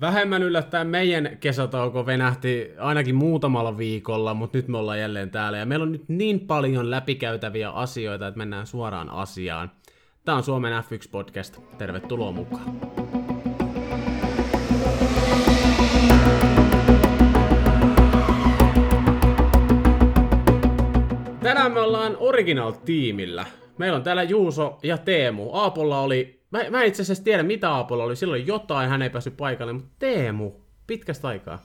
Vähemmän yllättäen meidän kesätauko venähti ainakin muutamalla viikolla, mutta nyt me ollaan jälleen täällä. Ja meillä on nyt niin paljon läpikäytäviä asioita, että mennään suoraan asiaan. Tämä on Suomen F1-podcast. Tervetuloa mukaan. Tänään me ollaan Original-tiimillä. Meillä on täällä Juuso ja Teemu. Aapolla oli Mä, mä itse asiassa tiedä, mitä Aapolla oli. Silloin jotain, hän ei päässyt paikalle, mutta Teemu, pitkästä aikaa.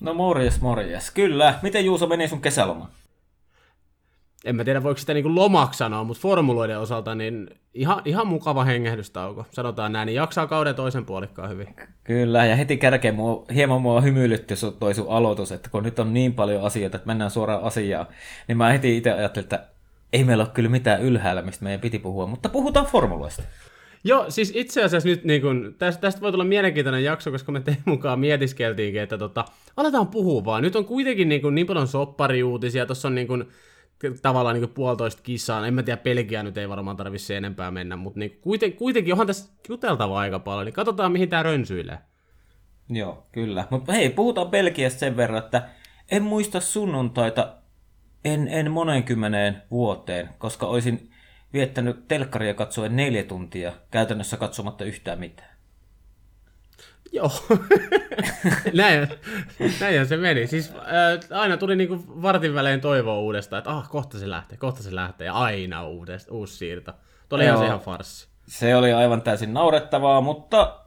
No morjes, morjes. Kyllä. Miten Juuso meni sun kesäloma? En mä tiedä, voiko sitä niinku lomaksi sanoa, mutta formuloiden osalta niin ihan, ihan mukava hengähdystauko. Sanotaan näin, niin jaksaa kauden toisen puolikkaan hyvin. Kyllä, ja heti kärkeen mua, hieman mua hymyilytti toi sun aloitus, että kun nyt on niin paljon asioita, että mennään suoraan asiaan, niin mä heti itse ajattelin, että ei meillä ole kyllä mitään ylhäällä, mistä meidän piti puhua, mutta puhutaan formuloista. Joo, siis itse asiassa nyt niin kun, tästä, tästä voi tulla mielenkiintoinen jakso, koska me teidän mukaan mietiskeltiinkin, että tota, aletaan puhua vaan. Nyt on kuitenkin niin, kun, niin paljon soppariuutisia, tuossa on niin kun, tavallaan niin puolitoista kissaa. En mä tiedä, Pelkiä nyt ei varmaan tarvitse enempää mennä, mutta niin kuiten, kuitenkin onhan tässä juteltava aika paljon, niin katsotaan mihin tämä rönsyilee. Joo, kyllä. Mutta hei, puhutaan Belgiasta sen verran, että en muista sunnuntaita en, en monenkymmeneen vuoteen, koska olisin viettänyt telkkaria katsoen neljä tuntia, käytännössä katsomatta yhtään mitään. Joo, näin, näinhän se meni. Siis äh, aina tuli niinku vartin välein toivoa uudestaan, että ah, kohta se lähtee, kohta se lähtee, ja aina uudesta, uusi siirto. Tuo oli ihan se ihan farssi. Se oli aivan täysin naurettavaa, mutta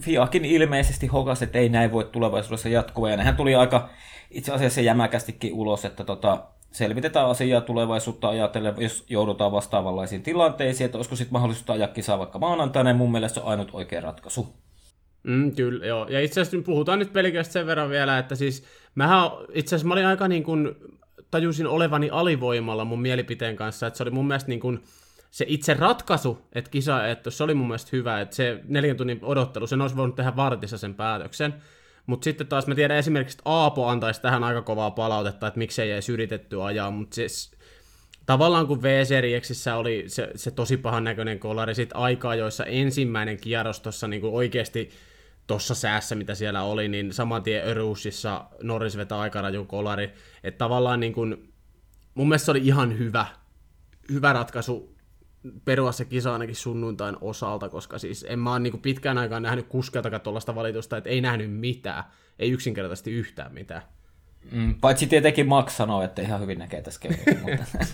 Fiakin ilmeisesti hokasi, että ei näin voi tulevaisuudessa jatkua, ja nehän tuli aika itse asiassa jämäkästikin ulos, että tota, selvitetään asiaa tulevaisuutta ajatellen, jos joudutaan vastaavanlaisiin tilanteisiin, että olisiko sitten mahdollisuutta ajaa kisaa vaikka maanantaina, mun mielestä se on ainut oikea ratkaisu. Mm, kyllä, joo. Ja itse asiassa puhutaan nyt pelkästään sen verran vielä, että siis mähän itse asiassa mä olin aika niin kuin, tajusin olevani alivoimalla mun mielipiteen kanssa, että se oli mun mielestä niin kuin, se itse ratkaisu, että kisa, että se oli mun mielestä hyvä, että se neljän tunnin odottelu, sen olisi voinut tehdä vartissa sen päätöksen, mutta sitten taas mä tiedän esimerkiksi, että Aapo antaisi tähän aika kovaa palautetta, että miksei edes yritetty ajaa, mutta siis tavallaan kun v oli se, se tosi pahan näköinen kolari, sitten aikaa, joissa ensimmäinen kierros tuossa niin oikeasti tuossa säässä, mitä siellä oli, niin saman tien Öruusissa Norris vetää aika raju kolari, että tavallaan niin kuin, mun mielestä se oli ihan hyvä, hyvä ratkaisu perua se kisa ainakin sunnuntain osalta, koska siis en mä oon niin pitkään aikaan nähnyt kuskeltakaan tuollaista valitusta, että ei nähnyt mitään, ei yksinkertaisesti yhtään mitään. Mm, paitsi tietenkin Max sanoo, että ihan hyvin näkee tässä mutta...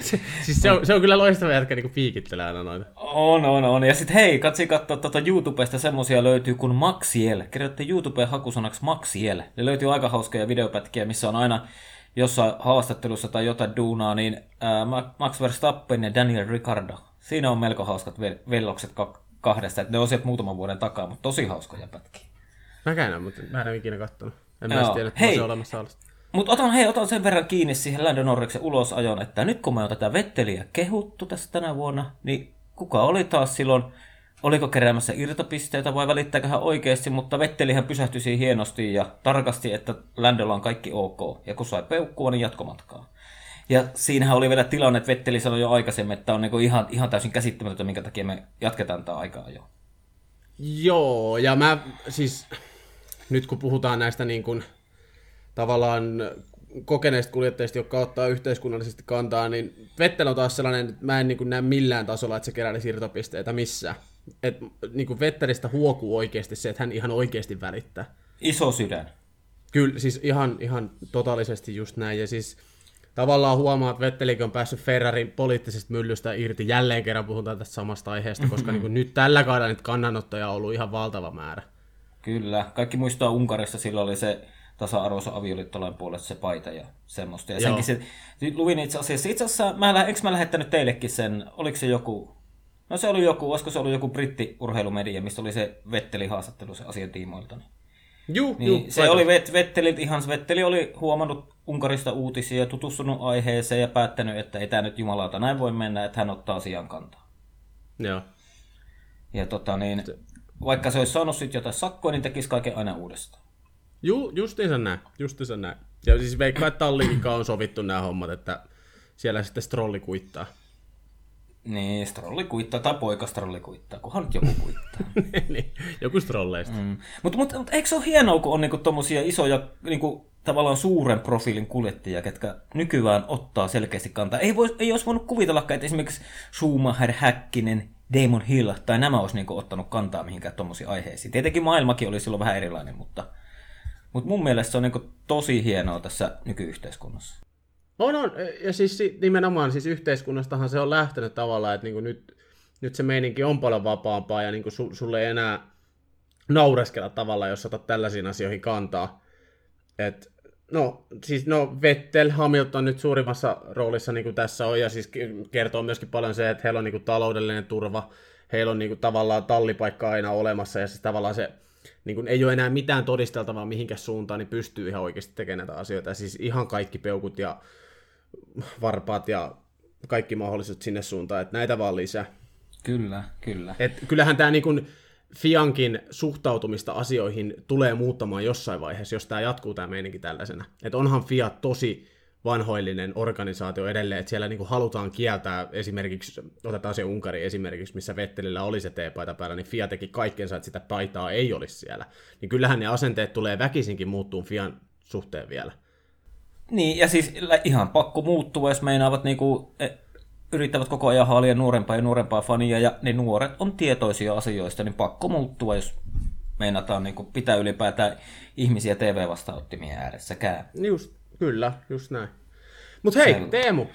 se, siis se on, se on kyllä loistava jätkä niin piikittelee aina noita. On, on, on. Ja sitten hei, katsi katsoa tuota YouTubesta semmosia löytyy kuin Maxiel. Kirjoitte YouTubeen hakusanaksi Maxiel. Ne löytyy aika hauskoja videopätkiä, missä on aina jossain haastattelussa tai jotain duunaa, niin Max Verstappen ja Daniel Ricardo. Siinä on melko hauskat vellokset kahdesta, että ne on sieltä muutaman vuoden takaa, mutta tosi hauskoja pätkiä. Mäkään en, mutta mä en ole ikinä kattonut. En mä tiedä, että hei, se olemassa alasta. Mutta otan, hei, otan sen verran kiinni siihen Lando Norriksen ulosajon, että nyt kun me on tätä Vetteliä kehuttu tässä tänä vuonna, niin kuka oli taas silloin oliko keräämässä irtopisteitä vai välittääkö hän oikeasti, mutta Vettelihän pysähtyi siihen hienosti ja tarkasti, että Landolla on kaikki ok. Ja kun sai peukkua, niin jatkomatkaa. Ja siinähän oli vielä tilanne, että Vetteli sanoi jo aikaisemmin, että on niin ihan, ihan täysin käsittämätöntä, minkä takia me jatketaan tätä aikaa jo. Joo, ja mä siis, nyt kun puhutaan näistä niin kuin, tavallaan kokeneista kuljettajista, jotka ottaa yhteiskunnallisesti kantaa, niin Vettel on taas sellainen, että mä en niin kuin näe millään tasolla, että se keräili irtopisteitä missään että niin kuin Vetteristä huokuu oikeasti se, että hän ihan oikeasti välittää. Iso sydän. Kyllä, siis ihan, ihan totaalisesti just näin. Ja siis tavallaan huomaa, että Vettelikin on päässyt Ferrarin poliittisesta myllystä irti. Jälleen kerran puhutaan tästä samasta aiheesta, koska niin kuin nyt tällä kaudella niitä kannanottoja on ollut ihan valtava määrä. Kyllä. Kaikki muistaa Unkarissa silloin oli se tasa-arvoisen avioliittolain puolesta se paita ja semmoista. Ja senkin se, luin itse asiassa, itse asiassa, mä, eikö mä lähettänyt teillekin sen, oliko se joku No se oli joku, olisiko se ollut joku britti-urheilumedia, mistä oli se Vetteli haastattelu se asian tiimoilta. Niin. Juu, niin juu, se oli Vet, Vetteli, ihan Vetteli oli huomannut Unkarista uutisia ja tutustunut aiheeseen ja päättänyt, että ei tämä nyt jumalauta näin voi mennä, että hän ottaa asian kantaa. Joo. Ja tota niin, vaikka se olisi saanut sitten jotain sakkoa, niin tekisi kaiken aina uudestaan. Ju, justiinsa näin, justiinsa näin. Ja siis veikkaa, että Tallinkin on sovittu nämä hommat, että siellä sitten strolli kuittaa. Niin, strolli kuittaa, tai poika strolli kuittaa, kunhan nyt joku kuittaa. niin, joku strolleista. Mm. Mutta mut, mut, eikö se ole hienoa, kun on niinku tommosia isoja, niinku, tavallaan suuren profiilin kuljettajia, ketkä nykyään ottaa selkeästi kantaa. Ei, vois, ei olisi voinut kuvitella, että esimerkiksi Schumacher, Häkkinen, Damon Hill tai nämä olisi niinku ottanut kantaa mihinkään tuommoisiin aiheisiin. Tietenkin maailmakin oli silloin vähän erilainen, mutta, mutta mun mielestä se on niinku tosi hienoa tässä nykyyhteiskunnassa. On, on. Ja siis nimenomaan siis yhteiskunnastahan se on lähtenyt tavallaan, että niinku nyt, nyt se meininki on paljon vapaampaa ja niinku su, sulle ei enää naureskella tavalla, jos otat tällaisiin asioihin kantaa. Et, no, siis no Vettel, Hamilton nyt suurimmassa roolissa niin kuin tässä on, ja siis kertoo myöskin paljon se, että heillä on niin kuin taloudellinen turva, heillä on niin kuin tavallaan tallipaikka aina olemassa, ja siis tavallaan se niin kuin ei ole enää mitään todisteltavaa mihinkä suuntaan, niin pystyy ihan oikeasti tekemään näitä asioita. Ja siis ihan kaikki peukut ja varpaat ja kaikki mahdolliset sinne suuntaan, että näitä vaan lisää. Kyllä, kyllä. Et kyllähän tämä niin Fiankin suhtautumista asioihin tulee muuttamaan jossain vaiheessa, jos tämä jatkuu tämä meininki tällaisena. Että onhan Fiat tosi vanhoillinen organisaatio edelleen, että siellä niinku halutaan kieltää esimerkiksi, otetaan se Unkari esimerkiksi, missä Vettelillä oli se T-paita päällä, niin Fiat teki kaikkensa, että sitä paitaa ei olisi siellä. Niin kyllähän ne asenteet tulee väkisinkin muuttuun Fian suhteen vielä. Niin, ja siis ihan pakko muuttua, jos meinaavat niinku, e, yrittävät koko ajan haalia nuorempaa ja nuorempaa fania, ja ne nuoret on tietoisia asioista, niin pakko muuttua, jos meinataan niinku pitää ylipäätään ihmisiä TV-vastaanottimien ääressäkään. Just, kyllä, just näin. Mutta hei, Sel... Teemu,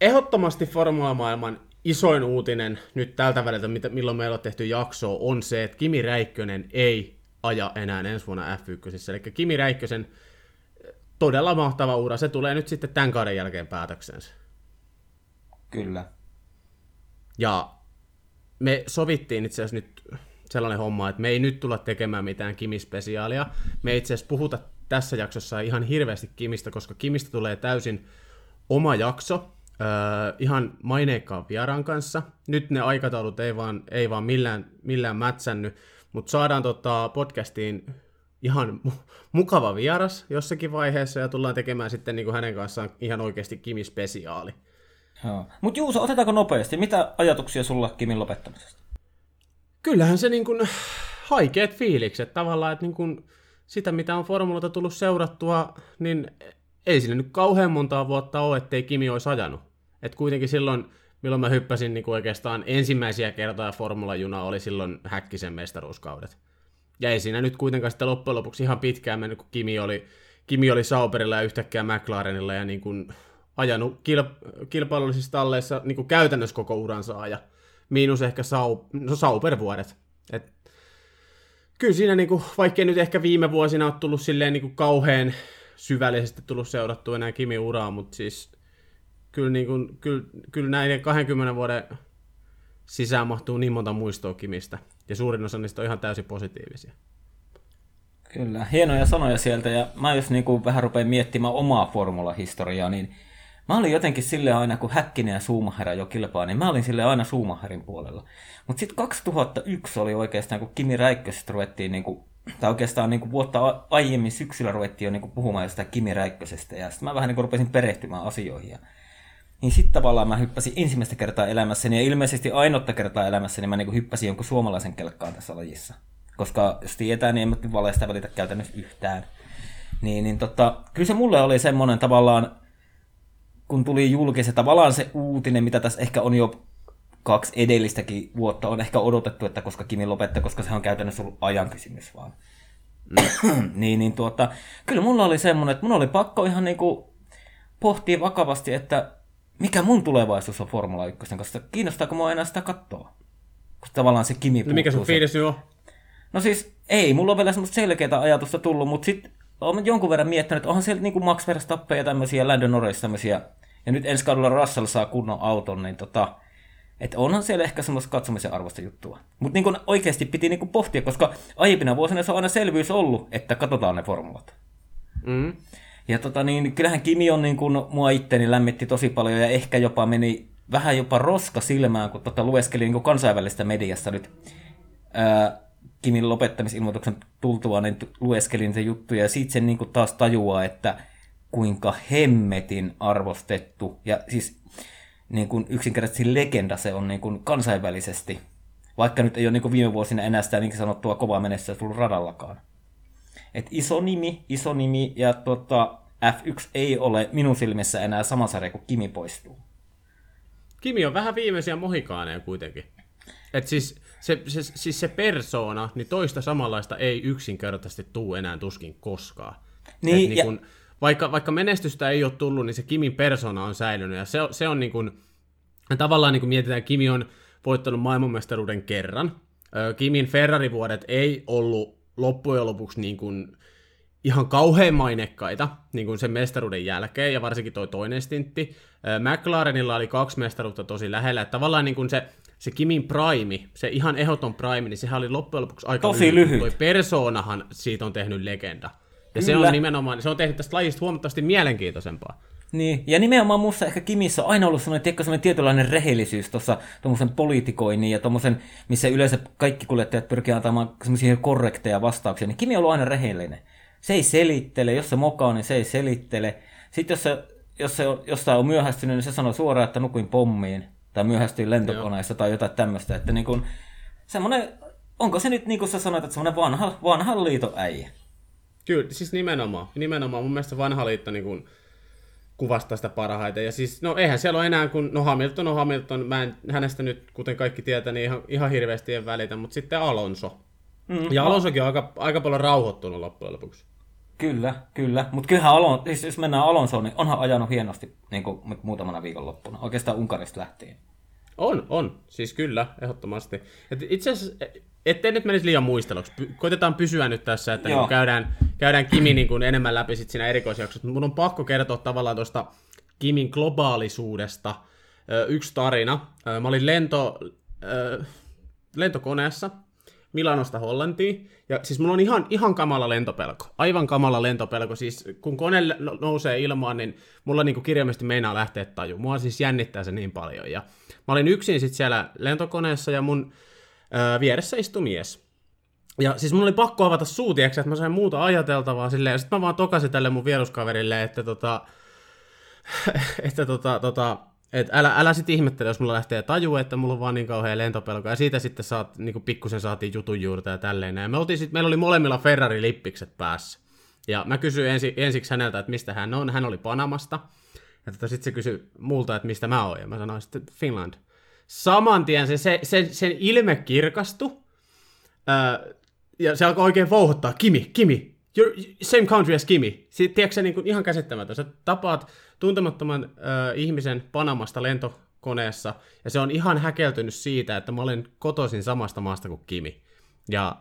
ehdottomasti Formula-maailman isoin uutinen nyt tältä väliltä, milloin meillä on tehty jaksoa, on se, että Kimi Räikkönen ei aja enää ensi vuonna F1. Eli Kimi Räikkösen todella mahtava ura. Se tulee nyt sitten tämän kauden jälkeen päätöksensä. Kyllä. Ja me sovittiin itse asiassa nyt sellainen homma, että me ei nyt tulla tekemään mitään Kimi-spesiaalia. Me ei itse asiassa puhuta tässä jaksossa ihan hirveästi Kimistä, koska Kimistä tulee täysin oma jakso, öö, ihan maineikkaan vieraan kanssa. Nyt ne aikataulut ei vaan, ei vaan millään, millään mätsännyt, mutta saadaan tota podcastiin ihan mukava vieras jossakin vaiheessa ja tullaan tekemään sitten niin kuin hänen kanssaan ihan oikeasti Kimi-spesiaali. Mutta Juuso, otetaanko nopeasti? Mitä ajatuksia sulla Kimin lopettamisesta? Kyllähän se niin kuin, haikeet fiilikset tavallaan, että niin kuin, sitä mitä on formuloita tullut seurattua, niin ei sinne nyt kauhean montaa vuotta ole, ettei Kimi olisi ajanut. Et kuitenkin silloin, milloin mä hyppäsin niin kuin oikeastaan ensimmäisiä kertoja formulajuna oli silloin Häkkisen mestaruuskaudet. Ja ei siinä nyt kuitenkaan sitten loppujen lopuksi ihan pitkään mennyt, kun Kimi oli, Kimi oli Sauberilla ja yhtäkkiä McLarenilla ja niin kuin ajanut kilp- kilpailullisissa talleissa niin kuin käytännössä koko uransa ja miinus ehkä sau, no Sauber-vuodet. Et, kyllä siinä, niin kuin, vaikkei nyt ehkä viime vuosina ole tullut silleen niin kuin kauhean syvällisesti tullut seurattua enää Kimi uraa, mutta siis kyllä, niin kuin, kyllä, kyllä näiden 20 vuoden sisään mahtuu niin monta muistoa Kimistä. Ja suurin osa niistä on ihan täysin positiivisia. Kyllä, hienoja sanoja sieltä. Ja mä jos niin kuin vähän rupean miettimään omaa formulahistoriaa, niin mä olin jotenkin sille aina, kun Häkkinen ja Suumaherra jo kilpaa, niin mä olin sille aina Suumaherin puolella. Mutta sitten 2001 oli oikeastaan, kun Kimi Räikkösestä ruvettiin, niin kuin, tai oikeastaan niin kuin vuotta aiemmin syksyllä ruvettiin jo niin kuin puhumaan jostain Kimi Räikkösestä, ja sitten mä vähän niin kuin rupesin perehtymään asioihin. Ja niin sitten tavallaan mä hyppäsin ensimmäistä kertaa elämässäni ja ilmeisesti ainoutta kertaa elämässäni mä niin hyppäsin jonkun suomalaisen kelkkaan tässä lajissa. Koska jos tietää, niin en mä valeista välitä käytännössä yhtään. Niin, niin tota, kyllä se mulle oli semmoinen tavallaan, kun tuli julkisen tavallaan se uutinen, mitä tässä ehkä on jo kaksi edellistäkin vuotta on ehkä odotettu, että koska Kimi lopettaa, koska se on käytännössä ollut ajan kysymys vaan. niin, niin tuota, kyllä mulla oli semmoinen, että mun oli pakko ihan niinku pohtia vakavasti, että mikä mun tulevaisuus on Formula 1 koska kiinnostaako mua enää sitä katsoa? Koska tavallaan se Kimi no mikä sun fiilis on? No siis ei, mulla on vielä semmoista selkeää ajatusta tullut, mutta sitten olen jonkun verran miettinyt, että onhan siellä niinku Max Verstappen ja tämmöisiä Landon Norris tämmöisiä, ja nyt ensi kaudella Russell saa kunnon auton, niin tota, että onhan siellä ehkä semmoista katsomisen arvosta juttua. Mutta niin oikeasti piti niinku pohtia, koska aiempina vuosina se on aina selvyys ollut, että katsotaan ne formulat. Mm. Ja tota niin, kyllähän Kimi on niin kuin mua itteni lämmitti tosi paljon ja ehkä jopa meni vähän jopa roska silmään, kun tota lueskelin niin kansainvälistä mediassa nyt ää, Kimin lopettamisilmoituksen tultua, niin lueskelin se juttu ja siitä sen niin kuin taas tajuaa, että kuinka hemmetin arvostettu. Ja siis niin kuin yksinkertaisesti legenda se on niin kuin kansainvälisesti. Vaikka nyt ei ole niin kuin viime vuosina enää sitä niin sanottua kovaa menessä tullut radallakaan. Et iso nimi, iso nimi ja tota, F1 ei ole minun silmissä enää sama sarja, kun Kimi poistuu. Kimi on vähän viimeisiä mohikaaneja kuitenkin. Et siis, se, se, siis se persona, niin toista samanlaista ei yksinkertaisesti tuu enää tuskin koskaan. Niin, Et ja... kun, vaikka, vaikka menestystä ei ole tullut, niin se Kimin persona on säilynyt. Ja se, se on niin kuin, tavallaan niin kuin mietitään, Kimi on voittanut maailmanmestaruuden kerran. Kimin Ferrari-vuodet ei ollut loppujen lopuksi niin kuin ihan kauhean mainekkaita niin kuin sen mestaruuden jälkeen, ja varsinkin toi toinen stintti. McLarenilla oli kaksi mestaruutta tosi lähellä, että tavallaan niin kuin se, se Kimin prime, se ihan ehdoton prime, niin sehän oli loppujen lopuksi aika Tosi lyhyt. lyhyt. Toi persoonahan siitä on tehnyt legenda. Ja Kyllä. se on nimenomaan, se on tehnyt tästä lajista huomattavasti mielenkiintoisempaa. Niin, ja nimenomaan muussa ehkä Kimissä on aina ollut sellainen, tiedätkö, sellainen tietynlainen rehellisyys tuossa tuommoisen politikoinnin ja tuommoisen, missä yleensä kaikki kuljettajat pyrkii antamaan semmoisia korrekteja vastauksia, niin Kimi on ollut aina rehellinen. Se ei selittele, jos se mokaa, niin se ei selittele. Sitten jos se, jos se on, jostain on myöhästynyt, niin se sanoo suoraan, että nukuin pommiin, tai myöhästyin lentokoneessa tai jotain tämmöistä, että niin kuin, semmoinen, onko se nyt niin kuin sä sanoit, että semmoinen vanha, vanha liiton äijä? Kyllä, siis nimenomaan. Nimenomaan. Mun mielestä vanha liitto niin kuin, kuvastaa sitä parhaiten. Ja siis, no eihän siellä ole enää, kun no Hamilton on Hamilton, mä en hänestä nyt, kuten kaikki tietää, niin ihan, ihan hirveästi en välitä, mutta sitten Alonso. Mm, ja Alonsokin on aika, aika paljon rauhoittunut loppujen lopuksi. Kyllä, kyllä. Mutta kyllähän Alon, siis jos mennään Alonsoon, niin onhan ajanut hienosti niin kuin muutamana viikonloppuna. Oikeastaan Unkarista lähtien. On, on. Siis kyllä, ehdottomasti. Et itse asiassa, ettei nyt menisi liian muisteluksi. Koitetaan pysyä nyt tässä, että niin käydään, käydään Kimi niin kuin enemmän läpi sit siinä erikoisjaksossa. Mun on pakko kertoa tavallaan tuosta Kimin globaalisuudesta yksi tarina. Mä olin lento, lentokoneessa Milanosta Hollantiin, ja siis mulla on ihan, ihan kamala lentopelko. Aivan kamala lentopelko. Siis kun kone nousee ilmaan, niin mulla niinku kirjaimesti meinaa lähteä taju. Mua siis jännittää se niin paljon. Ja mä olin yksin sitten siellä lentokoneessa, ja mun öö, vieressä istui mies. Ja siis mun oli pakko avata suuti, että mä sain muuta ajateltavaa silleen, ja sitten mä vaan tokasin tälle mun vieruskaverille, että tota, että tota, tota, et älä, älä sitten ihmettele, jos mulla lähtee taju, että mulla on vaan niin kauhean lentopelko, ja siitä sitten saat, niin pikkusen saatiin jutun juurta ja tälleen. Ja me oltiin sit, meillä oli molemmilla Ferrari-lippikset päässä. Ja mä kysyin ensi, ensiksi häneltä, että mistä hän on. Hän oli Panamasta. Ja tota, sitten se kysyi multa, että mistä mä oon. Ja mä sanoin sitten Finland. Saman tien se, se, sen, sen ilme kirkastui. Öö, ja se alkoi oikein vouhottaa. Kimi, Kimi, you're same country as Kimi. Sitten, tiedätkö se niin kuin ihan käsittämätön. Sä tapaat tuntemattoman äh, ihmisen Panamasta lentokoneessa, ja se on ihan häkeltynyt siitä, että mä olen kotoisin samasta maasta kuin Kimi. Ja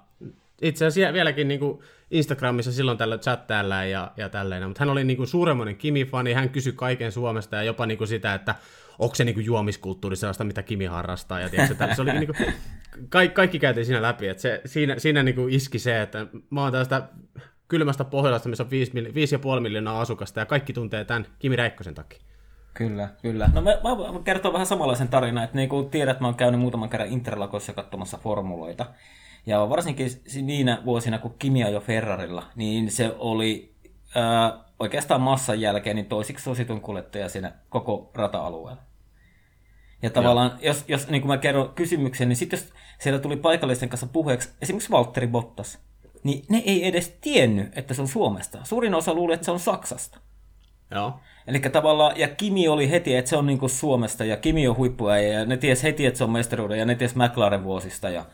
itse asiassa vieläkin niin kuin Instagramissa silloin tällä chattailla ja, ja tälleen, mutta hän oli niin kuin suuremmoinen Kimi-fani, hän kysyi kaiken Suomesta ja jopa niin kuin sitä, että onko se niin kuin juomiskulttuuri sellaista, mitä Kimi harrastaa. Ja tiedätkö, se oli niin kuin, kaikki, kaikki käytiin siinä läpi, että se, siinä, siinä niin kuin iski se, että mä oon tällaista kylmästä Pohjolasta, missä on 5,5 miljoonaa asukasta, ja kaikki tuntee tämän Kimi Räikkösen takia. Kyllä, kyllä. No mä, mä kerton vähän samanlaisen tarinan, että niin kuin tiedät, mä oon käynyt muutaman kerran Interlakossa katsomassa formuloita. Ja varsinkin niinä vuosina, kun Kimi ajoi Ferrarilla, niin se oli ää, oikeastaan massan jälkeen niin toisiksi suositun kuljettaja siinä koko rata-alueella. Ja tavallaan, Joo. jos, jos niin kuin mä kerron kysymyksen, niin sitten jos siellä tuli paikallisten kanssa puheeksi esimerkiksi Valtteri Bottas, niin ne ei edes tiennyt, että se on Suomesta. Suurin osa luuli, että se on Saksasta. Joo. Eli tavallaan, ja Kimi oli heti, että se on niinku Suomesta, ja Kimi on huippuäijä, ja ne ties heti, että se on mestaruuden, ja ne ties McLaren vuosista, ja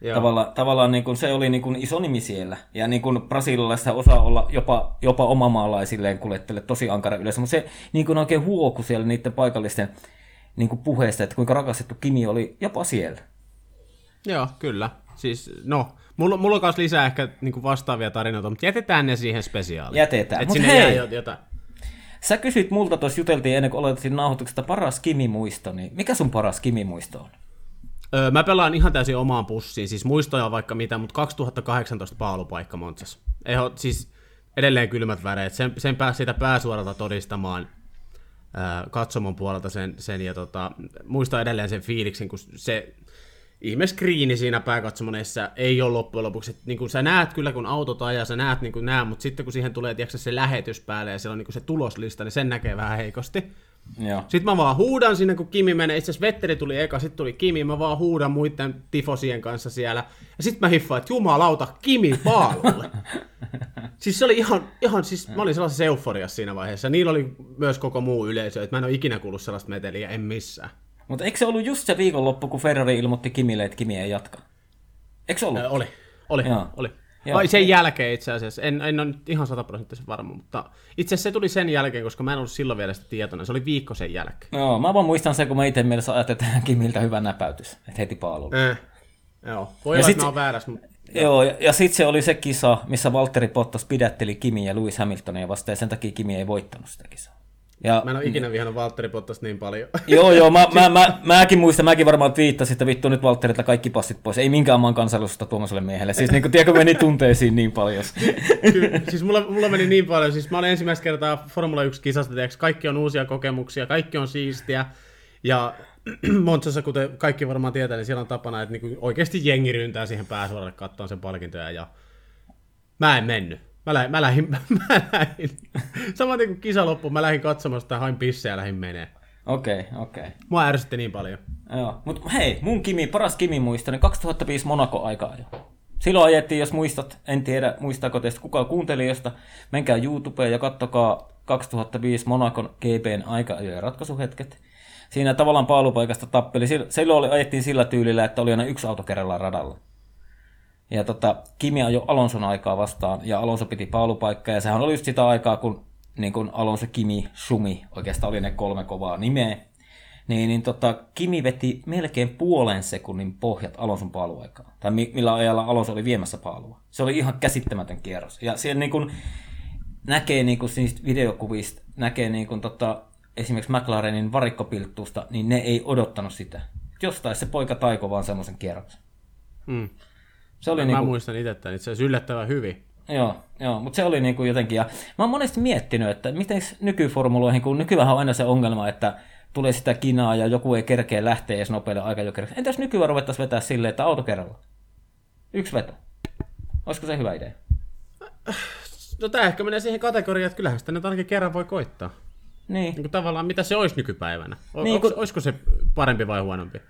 Joo. tavallaan, tavallaan niin kuin se oli niin kuin iso nimi siellä. Ja niin kuin brasilialaista osaa olla jopa, jopa omamaalaisilleen kuljettele tosi ankara yleensä, mutta se niin kuin oikein huoku siellä niiden paikallisten niin kuin puheesta, että kuinka rakastettu Kimi oli jopa siellä. Joo, kyllä. Siis, no, Mulla, mulla on myös lisää ehkä niin vastaavia tarinoita, mutta jätetään ne siihen spesiaaliin. Jätetään. Mutta hei, jotain. sä kysyt multa tuossa juteltiin ennen kuin aloitettiin nauhoituksesta paras kimimuisto, niin mikä sun paras kimimuisto on? Öö, mä pelaan ihan täysin omaan pussiin, siis muistoja vaikka mitä, mutta 2018 paalupaikka Montsas. Eho, siis edelleen kylmät väreet, sen, sen pääsi siitä pääsuoralta todistamaan katsomon puolelta sen, sen ja tota, muista edelleen sen fiiliksen, kun se ihme skriini siinä pääkatsomoneessa ei ole loppujen lopuksi. Että, niin kuin sä näet kyllä, kun autot ajaa, sä näet niin kuin nää, mutta sitten kun siihen tulee tiedätkö, se lähetys päälle ja siellä on niin se tuloslista, niin sen näkee vähän heikosti. Joo. Sitten mä vaan huudan sinne, kun Kimi menee. Itse asiassa Vetteri tuli eka, sitten tuli Kimi. Mä vaan huudan muiden tifosien kanssa siellä. Ja sitten mä hiffaan, että jumalauta, Kimi paalulle. siis se oli ihan, ihan siis mä olin sellaisessa euforiassa siinä vaiheessa. Niillä oli myös koko muu yleisö, että mä en ole ikinä kuullut sellaista meteliä, en missään. Mutta eikö se ollut just se viikonloppu, kun Ferrari ilmoitti Kimille, että Kimi ei jatka? Eikö se ollut? Ö, oli, oli, Joo. oli. Joo. Ai sen jälkeen itse asiassa, en, en ole nyt ihan sataprosenttisen varma, mutta itse asiassa se tuli sen jälkeen, koska mä en ollut silloin vielä sitä tietoinen, se oli viikko sen jälkeen. Joo, mä vaan muistan sen, kun mä itse mielessä ajattelin, että Kimiltä hyvä näpäytys, että heti paalulla. Eh. Joo, voi Ja olla, sit että mä väärässä, mutta Joo, ja, ja sitten se oli se kisa, missä Valtteri Bottas pidätteli Kimi ja Lewis Hamiltonia vastaan, ja sen takia Kimi ei voittanut sitä kisaa. Ja, mä en ole ikinä vihannut Valtteri Bottas niin paljon. Joo, joo, mä, mä, mä, mäkin muistan, mäkin varmaan twiittasin, että vittu nyt Valtterilta kaikki passit pois. Ei minkään maan kansallisuutta tuommoiselle miehelle. Siis niin kuin, tiedätkö, meni tunteisiin niin paljon. Kyllä, siis mulla, mulla meni niin paljon, siis mä olen ensimmäistä kertaa Formula 1-kisasta, tiedätkö, kaikki on uusia kokemuksia, kaikki on siistiä, ja Montsassa, kuten kaikki varmaan tietää, niin siellä on tapana, että niinku oikeasti jengi ryntää siihen pääsuoralle katsomaan sen palkintoja, ja mä en mennyt. Mä lähdin, mä lähdin, mä lähdin. Samaten kuin kisa loppui, mä lähdin katsomaan sitä, hain pissejä ja lähdin menee. Okei, okay, okei. Okay. Mua ärsytti niin paljon. Joo, mutta hei, mun Kimi, paras Kimi muisto, niin 2005 Monaco-aikaa jo. Silloin ajettiin, jos muistat, en tiedä muistaako teistä kukaan kuuntelijoista, menkää YouTubeen ja kattokaa 2005 Monacon GPn aika ja ratkaisuhetket. Siinä tavallaan paalupaikasta tappeli. Sil- Silloin oli, ajettiin sillä tyylillä, että oli aina yksi auto kerrallaan radalla. Ja tota, Kimi ajoi Alonson aikaa vastaan, ja Alonso piti paalupaikkaa, ja sehän oli just sitä aikaa, kun, niin kun Alonso, Kimi, Sumi, oikeastaan oli ne kolme kovaa nimeä. Niin, niin tota, Kimi veti melkein puolen sekunnin pohjat Alonson paaluaikaa. Tai mi- millä ajalla Alonso oli viemässä paalua. Se oli ihan käsittämätön kierros. Ja siellä niin kun näkee niin kun niistä videokuvista, näkee niin kun tota, esimerkiksi McLarenin varikkopilttuusta, niin ne ei odottanut sitä. Jostain se poika taiko vaan semmoisen kierroksen. Mm. Se oli Mä niinku, muistan itse tämän itse asiassa yllättävän hyvin. joo, joo, mutta se oli niinku jotenkin, ja mä oon monesti miettinyt, että miten nykyformuloihin, kun nykyään on aina se ongelma, että tulee sitä kinaa ja joku ei kerkeä lähteä edes nopealle aikajokeriksi. Entäs nykyään ruvettaisiin vetää silleen, että auto kerralla? Yksi veto. Olisiko se hyvä idea? No tää ehkä menee siihen kategoriaan, että kyllähän sitä nyt ainakin kerran voi koittaa. Niin, Niin kuin tavallaan mitä se olisi nykypäivänä. O- Niin, niin, kun- Olisiko se parempi vai huonompi?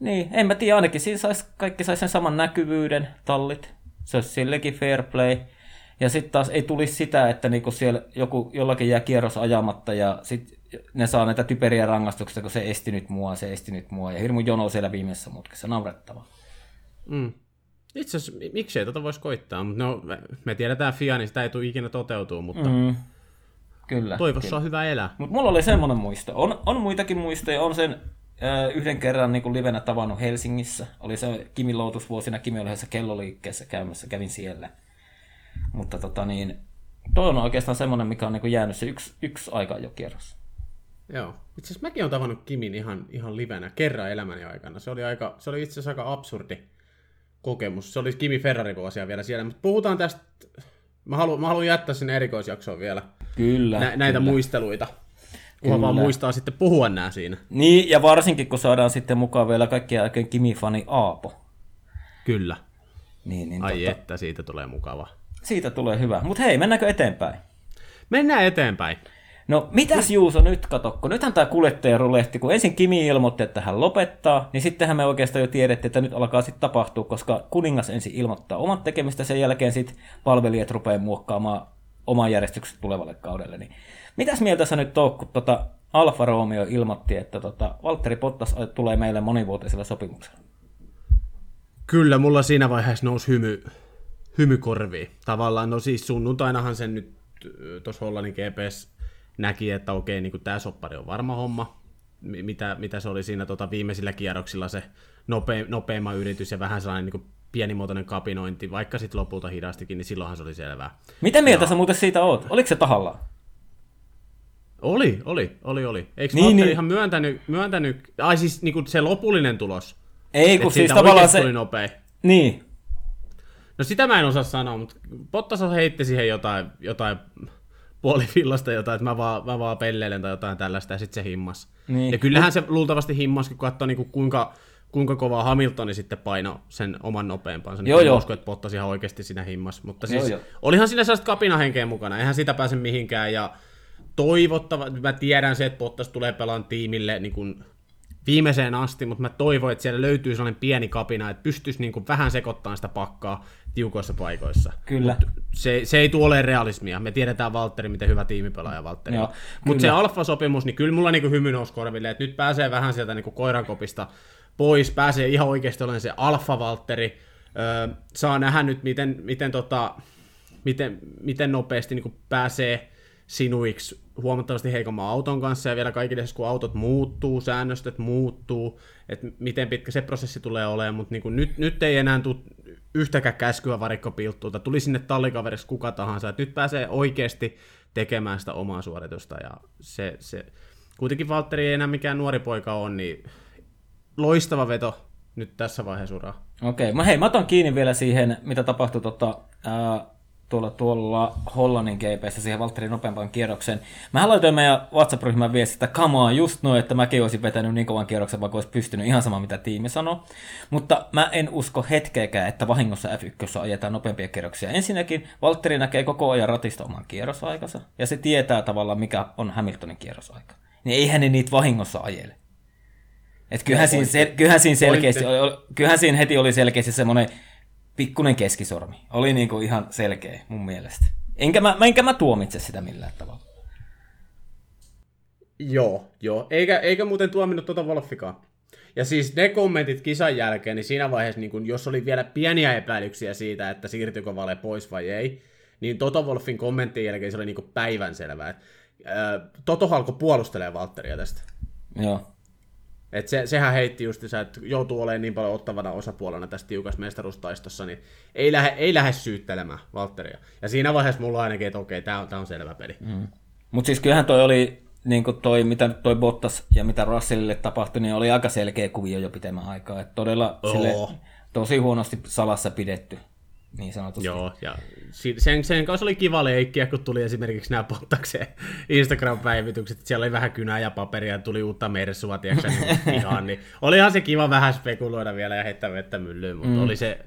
Niin, en mä tiedä, ainakin siinä sais, kaikki sais sen saman näkyvyyden, tallit. Se olisi sillekin fair play. Ja sitten taas ei tulisi sitä, että niinku siellä joku, jollakin jää kierros ajamatta ja sitten ne saa näitä typeriä rangaistuksia, kun se esti nyt mua, se esti nyt mua. Ja hirmu jono siellä viimeisessä mutkassa, naurettavaa. Mm. Itse asiassa, mi- miksei tota voisi koittaa, mutta no, me, tiedetään FIA, niin sitä ei tule ikinä toteutuu, mutta mm. Kyllä. toivossa on hyvä elää. Mutta mulla oli semmoinen muisto. On, on muitakin muistoja. On sen yhden kerran niin livenä tavannut Helsingissä. Oli se Kimi Loutusvuosina. Kimi oli yhdessä kelloliikkeessä käymässä. Kävin siellä. Mutta tota niin, toi on oikeastaan semmoinen, mikä on niin jäänyt se yksi, yksi aika jo kierros. Joo. Itse asiassa mäkin olen tavannut Kimin ihan, ihan livenä kerran elämäni aikana. Se oli, aika, se oli itse asiassa aika absurdi kokemus. Se oli Kimi Ferrari-vuosia vielä siellä, mutta puhutaan tästä... Mä haluan, mä haluan jättää sinne erikoisjaksoon vielä Kyllä. nä, näitä kyllä. muisteluita. Kunhan vaan muistaa sitten puhua nää siinä. Niin, ja varsinkin kun saadaan sitten mukaan vielä kaikkia aikojen Kimi-fani Aapo. Kyllä. Niin, niin Ai tota, että, siitä tulee mukava. siitä tulee hyvä. Mutta hei, mennäänkö eteenpäin? Mennään eteenpäin. No mitäs Juuso nyt katokko? Nythän tämä kuljettajarulehti, kun ensin Kimi ilmoitti, että hän lopettaa, niin sittenhän me oikeastaan jo tiedettiin, että nyt alkaa sitten tapahtua, koska kuningas ensin ilmoittaa omat tekemistä, sen jälkeen sitten palvelijat rupeaa muokkaamaan oman järjestykset tulevalle kaudelle. Niin mitäs mieltä sä nyt oot, kun tota Alfa Romeo ilmoitti, että tota Valtteri Bottas tulee meille monivuotisella sopimuksella? Kyllä, mulla siinä vaiheessa nousi hymy, hymy korviin. Tavallaan, no siis sunnuntainahan sen nyt tuossa Hollannin GPS näki, että okei, niin tämä soppari on varma homma. Mi- Mitä, mitä se oli siinä tota, viimeisillä kierroksilla se nope, nopeimman yritys ja vähän sellainen niin pienimuotoinen kapinointi, vaikka sitten lopulta hidastikin, niin silloinhan se oli selvää. Mitä mieltä sä muuten siitä oot? Oliko se tahallaan? Oli, oli, oli, oli. Eikö Niin, niin, niin. ihan myöntänyt, myöntänyt, ai siis niin se lopullinen tulos, Ei, kun siis tavallaan se... tuli nopea. Niin, No sitä mä en osaa sanoa, mutta Bottas heitti siihen jotain, jotain puolivillasta jotain, että mä vaan, mä vaan pelleilen tai jotain tällaista, ja sitten se himmas. Niin. Ja kyllähän se luultavasti himmas, kun katsoo niinku kuinka, kuinka kovaa Hamiltoni sitten paino sen oman nopeampansa. Niin Joo, joo. usko, että Bottas ihan oikeasti siinä himmas. Mutta Joo, siis joo. olihan siinä sellaista kapinahenkeä mukana, eihän sitä pääse mihinkään. Ja toivottava, mä tiedän se, että Bottas tulee pelaan tiimille niin kuin viimeiseen asti, mutta mä toivon, että siellä löytyy sellainen pieni kapina, että pystyisi niin kuin vähän sekoittamaan sitä pakkaa tiukoissa paikoissa. Kyllä. Mut se, se ei tule olemaan realismia. Me tiedetään Valtteri, miten hyvä tiimipelaaja Valtteri on. Mutta se alfa-sopimus, niin kyllä mulla niin hymy nousi korville, että nyt pääsee vähän sieltä niin koirankopista pois, pääsee ihan oikeasti olemaan se alfa-Valtteri. Öö, saa nähdä nyt, miten, miten, tota, miten, miten nopeasti niin pääsee sinuiksi huomattavasti heikomman auton kanssa ja vielä kaikille, kun autot muuttuu, säännöstöt muuttuu, että miten pitkä se prosessi tulee olemaan, mutta niin nyt, nyt ei enää tule yhtäkään käskyä varikkopilttuuta, tuli sinne tallikaveriksi kuka tahansa, että nyt pääsee oikeasti tekemään sitä omaa suoritusta ja se, se kuitenkin Valtteri ei enää mikään nuori poika on, niin loistava veto nyt tässä vaiheessa uraa. Okei, okay. hei, mä otan kiinni vielä siihen, mitä tapahtui tota, ää, tuolla, tuolla Hollannin GPssä siihen Valtterin nopeampaan kierrokseen. Mä laitoin meidän WhatsApp-ryhmän viestiä, että kamaa just noin, että mäkin olisin vetänyt niin kovan kierroksen, vaikka olisi pystynyt ihan sama mitä tiimi sanoo. Mutta mä en usko hetkeäkään, että vahingossa F1 ajetaan nopeampia kierroksia. Ensinnäkin Valtteri näkee koko ajan ratista oman kierrosaikansa, ja se tietää tavallaan, mikä on Hamiltonin kierrosaika. Niin eihän ne niitä vahingossa ajele. Et kyllähän, siinä, sel- kyllähän, siinä selkeästi, kyllähän siinä heti oli selkeästi semmoinen pikkunen keskisormi. Oli niinku ihan selkeä mun mielestä. Enkä mä, enkä mä tuomitse sitä millään tavalla. Joo, joo. Eikä, eikä muuten tuominnut tuota Wolfikaan. Ja siis ne kommentit kisan jälkeen, niin siinä vaiheessa, niin kun, jos oli vielä pieniä epäilyksiä siitä, että siirtyykö Vale pois vai ei, niin Toto Wolfin kommenttien jälkeen se oli niin päivänselvää. Toto alkoi puolustelemaan Valtteria tästä. Joo. Et se, sehän heitti just että joutuu olemaan niin paljon ottavana osapuolena tässä tiukassa mestaruustaistossa, niin ei lähde, ei lähde syyttelemään Valtteria. Ja siinä vaiheessa mulla ainakin, että okei, tämä on, tää on selvä peli. Mm. Mutta siis kyllähän toi oli, niin toi, mitä toi Bottas ja mitä Russellille tapahtui, niin oli aika selkeä kuvio jo pitemmän aikaa. Et todella oh. sille, tosi huonosti salassa pidetty niin sanotusti. Joo, ja sen, sen kanssa oli kiva leikkiä, kun tuli esimerkiksi nämä Pottakseen Instagram-päivitykset, että siellä oli vähän kynää ja paperia, ja tuli uutta Mersua, tiedätkö, niin ihan, niin olihan se kiva vähän spekuloida vielä ja heittää vettä myllyyn, mutta mm. oli se,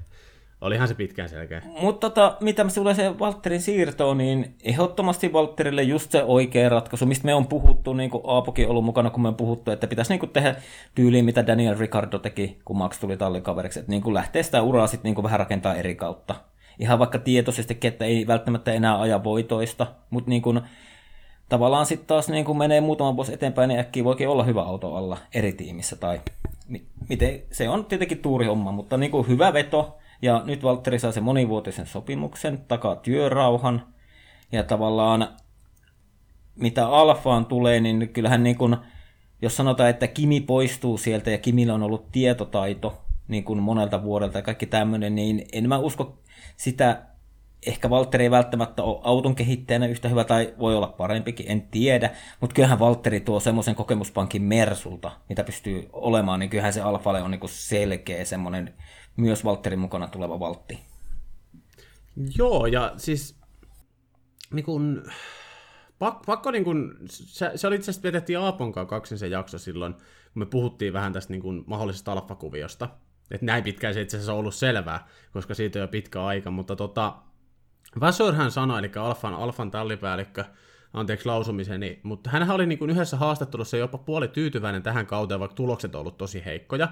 Olihan se pitkään selkeä. Mutta tota, mitä tulee se Valtterin siirtoon, niin ehdottomasti Valtterille just se oikea ratkaisu, mistä me on puhuttu, niin kuin Aapokin ollut mukana, kun me on puhuttu, että pitäisi niin kuin tehdä tyyliin, mitä Daniel Ricardo teki, kun Max tuli tallikaveriksi, että niin kuin lähtee sitä uraa sitten niin vähän rakentaa eri kautta. Ihan vaikka tietoisesti, että ei välttämättä enää aja voitoista, mutta niin kuin, tavallaan sitten taas niin kuin menee muutama vuosi eteenpäin, niin äkkiä voikin olla hyvä auto alla eri tiimissä. Tai miten, se on tietenkin tuuri homma, mutta niin kuin hyvä veto, ja nyt Valtteri saa sen monivuotisen sopimuksen, takaa työrauhan. Ja tavallaan mitä Alfaan tulee, niin kyllähän niin kuin, jos sanotaan, että Kimi poistuu sieltä ja Kimillä on ollut tietotaito niin kuin monelta vuodelta ja kaikki tämmöinen, niin en mä usko sitä, ehkä Valtteri ei välttämättä ole auton kehittäjänä yhtä hyvä tai voi olla parempikin, en tiedä, mutta kyllähän Valtteri tuo semmoisen kokemuspankin Mersulta, mitä pystyy olemaan, niin kyllähän se Alfalle on niin kuin selkeä semmoinen myös Valtterin mukana tuleva Valtti. Joo, ja siis niin kun, pakko, pakko niin kun, se, se oli itse asiassa vetettiin Aapon kanssa se jakso silloin, kun me puhuttiin vähän tästä niin kun, mahdollisesta alfakuviosta. Että näin pitkään se itse asiassa on ollut selvää, koska siitä on jo pitkä aika, mutta tota, Vasorhan sanoi, eli Alfan, Alfan tallipäällikkö, anteeksi lausumiseni, mutta hän oli niin kuin yhdessä haastattelussa jopa puoli tyytyväinen tähän kauteen, vaikka tulokset on ollut tosi heikkoja.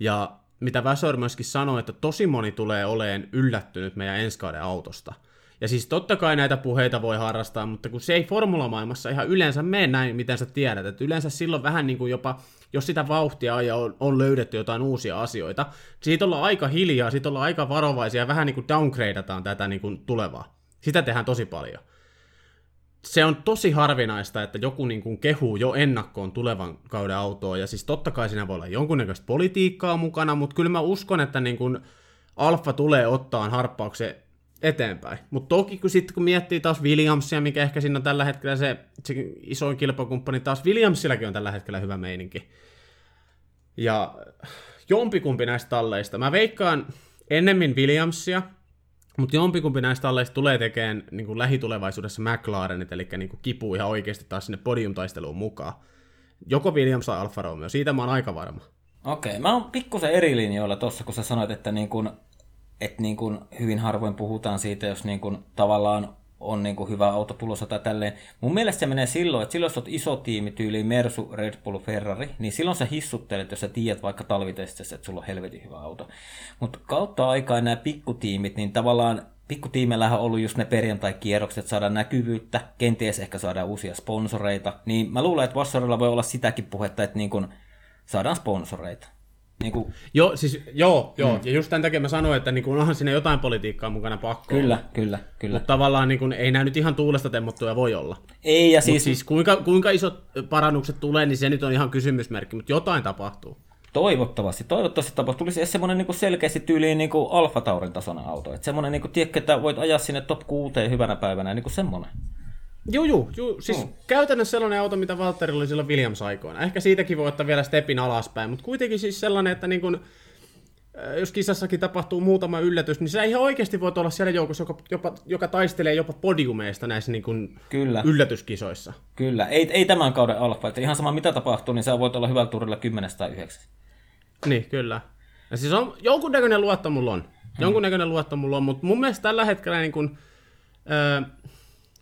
Ja mitä Vasor myöskin sanoi, että tosi moni tulee oleen yllättynyt meidän ensi kauden autosta. Ja siis totta kai näitä puheita voi harrastaa, mutta kun se ei formulamaailmassa ihan yleensä mene näin, miten sä tiedät. Että yleensä silloin vähän niin kuin jopa, jos sitä vauhtia ja on, on löydetty jotain uusia asioita, siitä ollaan aika hiljaa, siitä ollaan aika varovaisia vähän niin kuin downgradeataan tätä niin kuin tulevaa. Sitä tehdään tosi paljon se on tosi harvinaista, että joku niin kuin kehuu jo ennakkoon tulevan kauden autoa, ja siis totta kai siinä voi olla jonkunnäköistä politiikkaa mukana, mutta kyllä mä uskon, että niin kuin Alfa tulee ottaa harppauksen eteenpäin. Mutta toki kun sitten kun miettii taas Williamsia, mikä ehkä siinä on tällä hetkellä se, se isoin kilpakumppani, taas Williamsillakin on tällä hetkellä hyvä meininki. Ja jompikumpi näistä talleista. Mä veikkaan ennemmin Williamsia, mutta jompikumpi näistä talleista tulee tekemään niin kuin lähitulevaisuudessa McLarenit, eli niin kuin kipuu ihan oikeasti taas sinne podiumtaisteluun mukaan. Joko Williams tai Alfa Romeo, siitä mä oon aika varma. Okei, okay, mä oon pikkusen eri linjoilla tuossa, kun sä sanoit, että, niin kun, että niin kun hyvin harvoin puhutaan siitä, jos niin kun tavallaan on niin kuin hyvä auto tulossa tai tälleen. Mun mielestä se menee silloin, että silloin jos olet iso tiimi tyyliin Mersu, Red Bull, Ferrari, niin silloin sä hissuttelet, jos sä tiedät vaikka talvitestissä, että sulla on helvetin hyvä auto. Mutta kautta aikaa nämä pikkutiimit, niin tavallaan pikkutiimeillähän on ollut just ne perjantai-kierrokset, saada näkyvyyttä, kenties ehkä saada uusia sponsoreita, niin mä luulen, että Vassorilla voi olla sitäkin puhetta, että niin kun saadaan sponsoreita. Niin kuin... Joo, siis, joo, joo. Mm. ja just tämän takia mä sanoin, että niin kuin, onhan siinä jotain politiikkaa mukana pakko Kyllä, olla. kyllä, kyllä. Mutta tavallaan niin kuin, ei nämä nyt ihan tuulesta temmottuja voi olla. Ei, ja Siis, siis, siis kuinka, kuinka isot parannukset tulee, niin se nyt on ihan kysymysmerkki, mutta jotain tapahtuu. toivottavasti, toivottavasti tapahtuu. Tulisi edes semmoinen niin selkeästi tyyliin niin Alfa Taurin tasoinen auto. Että semmoinen, niin kuin, tiedätkö, että voit ajaa sinne top 6 hyvänä päivänä, niin kuin semmoinen. Joo, joo, joo. Siis mm. käytännössä sellainen auto, mitä Valtterilla oli silloin Williams-aikoina. Ehkä siitäkin voi ottaa vielä stepin alaspäin, mutta kuitenkin siis sellainen, että niin kun, äh, jos kisassakin tapahtuu muutama yllätys, niin sä ihan oikeasti voit olla siellä joukossa, joka, jopa, joka taistelee jopa podiumeista näissä niin kun Kyllä. yllätyskisoissa. Kyllä, ei, ei tämän kauden alfa, että ihan sama mitä tapahtuu, niin sä voit olla hyvällä turilla 10 tai 9. Niin, kyllä. Ja siis on, jonkunnäköinen luotto mulla on. Jonkunnäköinen luotto mulla on, mutta mun mielestä tällä hetkellä, niin kun, ö,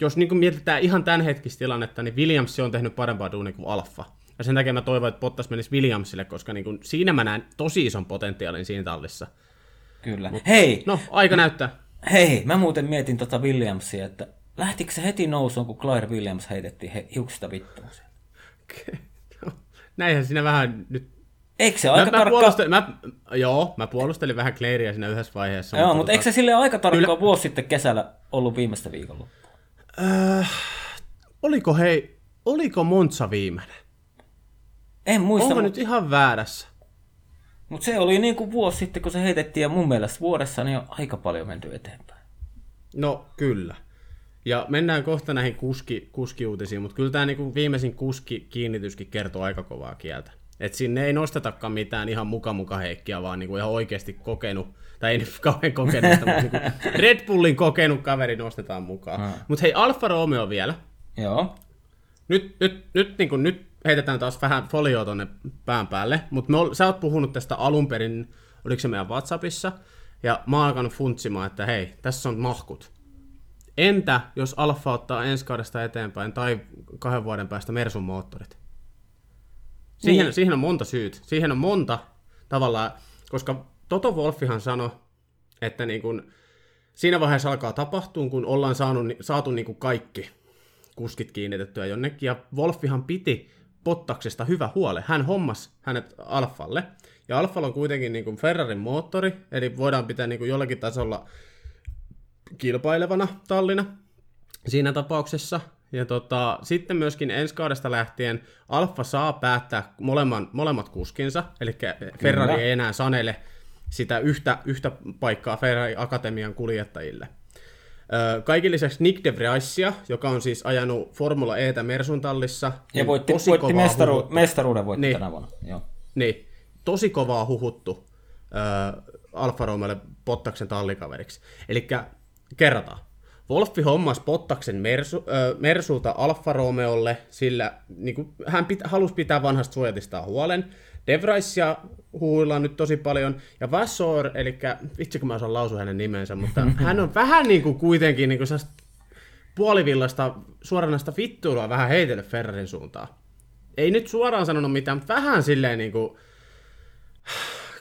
jos niin kun mietitään ihan tämän hetkistä tilannetta, niin Williams on tehnyt parempaa duunia kuin Alfa. Ja sen takia mä toivon, että Bottas menisi Williamsille, koska niin kun, siinä mä näen tosi ison potentiaalin siinä tallissa. Kyllä. Hei, No, aika näyttää. hei, mä muuten mietin tota Williamsia, että lähtikö se heti nousuun, kun Claire Williams heitettiin he, hiuksista vittuun siellä? Näinhän siinä vähän nyt... Eikö se Mä, aika mä, tarkkaan... puolustelin, mä, joo, mä puolustelin vähän Clairia siinä yhdessä vaiheessa. Joo, mutta tota- eikö se sille aika tarkkaan vuosi sitten kesällä ollut viimeistä viikolla? Oliko hei, oliko Monza viimeinen? En muista, Onko mutta nyt ihan väärässä? mut se oli niin kuin vuosi sitten, kun se heitettiin, ja mun mielestä vuodessa niin on aika paljon menty eteenpäin. No kyllä. Ja mennään kohta näihin kuski, kuskiuutisiin, mutta kyllä tämä niinku viimeisin kuski-kiinnityskin kertoo aika kovaa kieltä. Et sinne ei nostetakaan mitään ihan muka muka heikkiä, vaan niinku ihan oikeasti kokenut, tai ei nyt kauhean kokenut, mutta niinku Red Bullin kokenut kaveri nostetaan mukaan. Hmm. Mutta hei, Alfa Romeo vielä. Joo. Nyt, nyt, nyt, niin kuin, nyt heitetään taas vähän folioa tonne pään päälle, mutta sä oot puhunut tästä alun perin, oliko se meidän WhatsAppissa, ja mä oon alkanut funtsimaan, että hei, tässä on mahkut. Entä jos Alfa ottaa ensi kaudesta eteenpäin tai kahden vuoden päästä Mersun moottorit? Siihen, Niin. niin. siihen on monta syyt. Siihen on monta tavallaan, koska Toto Wolfihan sanoi, että niin kun, siinä vaiheessa alkaa tapahtua, kun ollaan saanut, saatu niin kuin kaikki kuskit kiinnitettyä jonnekin, ja Wolfihan piti Pottaksesta hyvä huole. Hän hommas hänet Alfalle, ja Alfalla on kuitenkin niin kuin Ferrarin moottori, eli voidaan pitää niin kuin jollakin tasolla kilpailevana tallina siinä tapauksessa. Ja tota, sitten myöskin ensi kaudesta lähtien Alfa saa päättää molemmat, molemmat kuskinsa, eli Ferrari Kyllä. ei enää sanele sitä yhtä, yhtä paikkaa Ferrari Akatemian kuljettajille. Ö, Kaiken lisäksi Nick de Vriesia, joka on siis ajanut Formula Etä Mersun tallissa. Ja niin voitti, tosi voitti kovaa mestaru, huhuttu. mestaruuden voitti Niin. tänä vuonna. Joo. Niin, tosi kovaa huhuttu äh, Alfa Romeolle Pottaksen tallikaveriksi. Eli kerrataan. Wolfi hommas Pottaksen Mersu, äh, Mersulta Alfa Romeolle, sillä niin kuin, hän pit, halusi pitää vanhasta suojatistaan huolen. De Vriesia huuillaan nyt tosi paljon, ja Vassor, eli vitsi kun mä osaan lausua hänen nimensä, mutta hän on vähän niin kuin kuitenkin niin kuin puolivillasta suoranaista vittuilua vähän heitellyt Ferrarin suuntaan. Ei nyt suoraan sanonut mitään, mutta vähän silleen niin kuin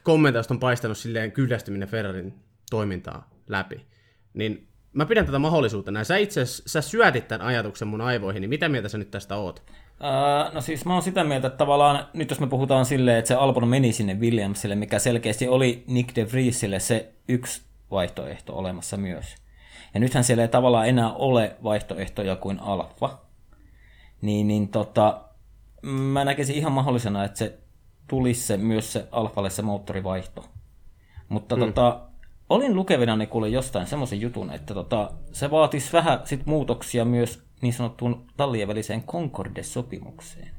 kommentausta on paistanut silleen kyllästyminen Ferrarin toimintaa läpi. Niin mä pidän tätä mahdollisuutena. Sä itse sä syötit tämän ajatuksen mun aivoihin, niin mitä mieltä sä nyt tästä oot? No siis mä oon sitä mieltä, että tavallaan nyt jos me puhutaan silleen, että se Albon meni sinne Williamsille, mikä selkeästi oli Nick de Vriesille se yksi vaihtoehto olemassa myös. Ja nythän siellä ei tavallaan enää ole vaihtoehtoja kuin Alfa. Niin, niin tota, mä näkisin ihan mahdollisena, että se tulisi se, myös se Alfalle se moottorivaihto. Mutta mm. tota, olin lukevinani kuule jostain semmoisen jutun, että tota, se vaatisi vähän sit muutoksia myös niin sanottuun tallien väliseen Concorde-sopimukseen.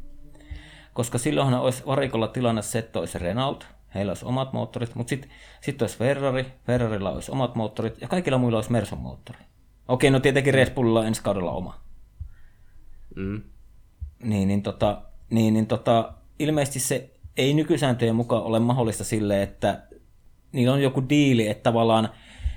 Koska silloinhan olisi varikolla tilanne se, että olisi Renault, heillä olisi omat moottorit, mutta sitten sit olisi Ferrari, Ferrarilla olisi omat moottorit ja kaikilla muilla olisi Mersun moottori. Okei, no tietenkin Red Bullilla on ensi kaudella oma. Mm. Niin, niin, tota, niin, niin tota, ilmeisesti se ei nykysääntöjen mukaan ole mahdollista sille, että niillä on joku diili, että tavallaan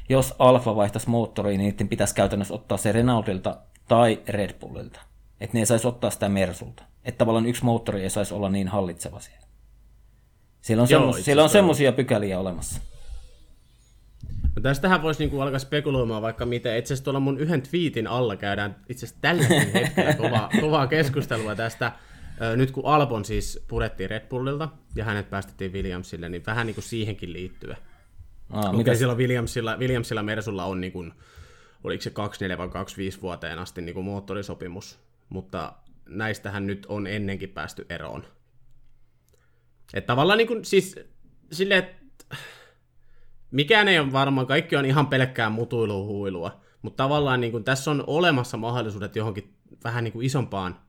jos Alfa vaihtaisi moottoriin, niin niiden pitäisi käytännössä ottaa se Renaultilta tai Red Bullilta. Että ne ei saisi ottaa sitä Mersulta. Että tavallaan yksi moottori ei saisi olla niin hallitseva siellä. Siellä on, Joo, semmos, siellä on semmoisia pykäliä olemassa. No tästähän voisi niinku alkaa spekuloimaan vaikka miten. Itse asiassa tuolla mun yhden twiitin alla käydään itse asiassa tälläkin hetkellä kovaa, kovaa keskustelua tästä. Nyt kun Albon siis purettiin Red Bullilta ja hänet päästettiin Williamsille, niin vähän niin kuin siihenkin liittyen. Aa, Okei, mitä siellä Williamsilla, Williamsilla Mersulla on niin kuin, oliko se 24 vai 25 vuoteen asti niin kuin moottorisopimus, mutta näistähän nyt on ennenkin päästy eroon. Että tavallaan niin kuin, siis silleen, että mikään ei ole varmaan, kaikki on ihan pelkkää mutuilua huilua, mutta tavallaan niin kuin, tässä on olemassa mahdollisuudet johonkin vähän niin kuin isompaan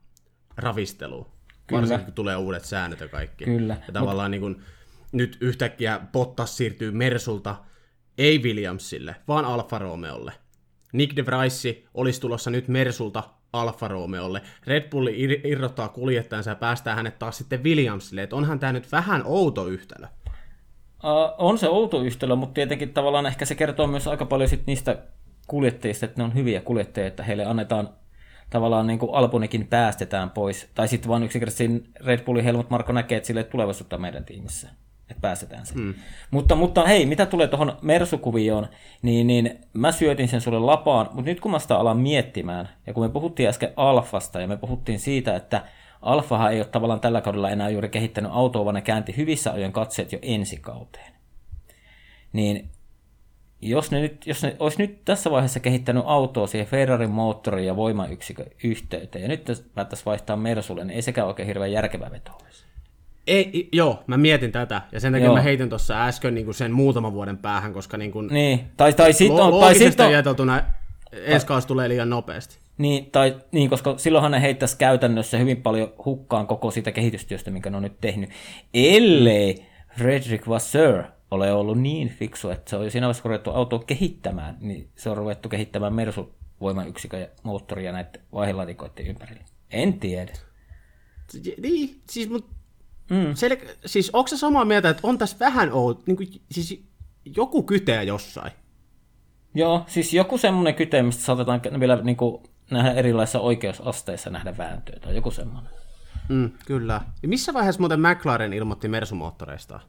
ravisteluun, Kyllä. varsinkin kun tulee uudet säännöt ja kaikki. Kyllä. Ja tavallaan niin kuin, nyt yhtäkkiä Bottas siirtyy Mersulta ei Williamsille, vaan Alfa Romeolle. Nick de Vries olisi tulossa nyt Mersulta Alfa Romeolle. Red Bull ir- irrottaa kuljettajansa ja päästää hänet taas sitten Williamsille. Et onhan tämä nyt vähän outo yhtälö. Uh, on se outo yhtälö, mutta tietenkin tavallaan ehkä se kertoo myös aika paljon sit niistä kuljettajista, että ne on hyviä kuljettajia, että heille annetaan tavallaan niin kuin Albonikin päästetään pois. Tai sitten vaan yksinkertaisesti Red Bullin Helmut Marko näkee, että sille tulevaisuutta meidän tiimissä. Että päästetään se. Mm. Mutta, mutta hei, mitä tulee tuohon Mersukuvioon, niin, niin mä syötin sen sulle lapaan, mutta nyt kun mä sitä alan miettimään, ja kun me puhuttiin äsken Alfasta, ja me puhuttiin siitä, että Alfahan ei ole tavallaan tällä kaudella enää juuri kehittänyt autoa, vaan ne käänti hyvissä ajoin katseet jo ensi kauteen. Niin jos ne, nyt, jos ne olisi nyt tässä vaiheessa kehittänyt autoa siihen Ferrarin moottoriin ja voimayksikön yhteyteen, ja nyt päättäisiin vaihtaa Mersulle, niin ei sekään oikein hirveän järkevä veto olisi. Ei, joo, mä mietin tätä, ja sen takia Joo. mä heitin tuossa äsken niin kuin sen muutaman vuoden päähän, koska niin kuin, Niin, tai, tai lo- on, tai sit on, ajateltuna ensi kausi tulee liian nopeasti. niin, tai, niin, koska silloinhan ne heittäisi käytännössä hyvin paljon hukkaan koko sitä kehitystyöstä, minkä ne on nyt tehnyt, ellei Frederick Vasseur ole ollut niin fiksu, että se on siinä vaiheessa, ruvettu autoa kehittämään, niin se on ruvettu kehittämään Mersun voimayksikön ja moottoria näiden vaihelatikoiden ympärille. En tiedä. Niin, siis, mut, mm. sel- siis onko se samaa mieltä, että on tässä vähän outo, niin kuin, siis joku kyteä jossain? Joo, siis joku semmoinen kyte, mistä saatetaan vielä niin kuin, nähdä erilaisissa oikeusasteissa nähdä vääntöä tai joku semmoinen. Mm, kyllä. Ja missä vaiheessa muuten McLaren ilmoitti Mersumoottoreistaan?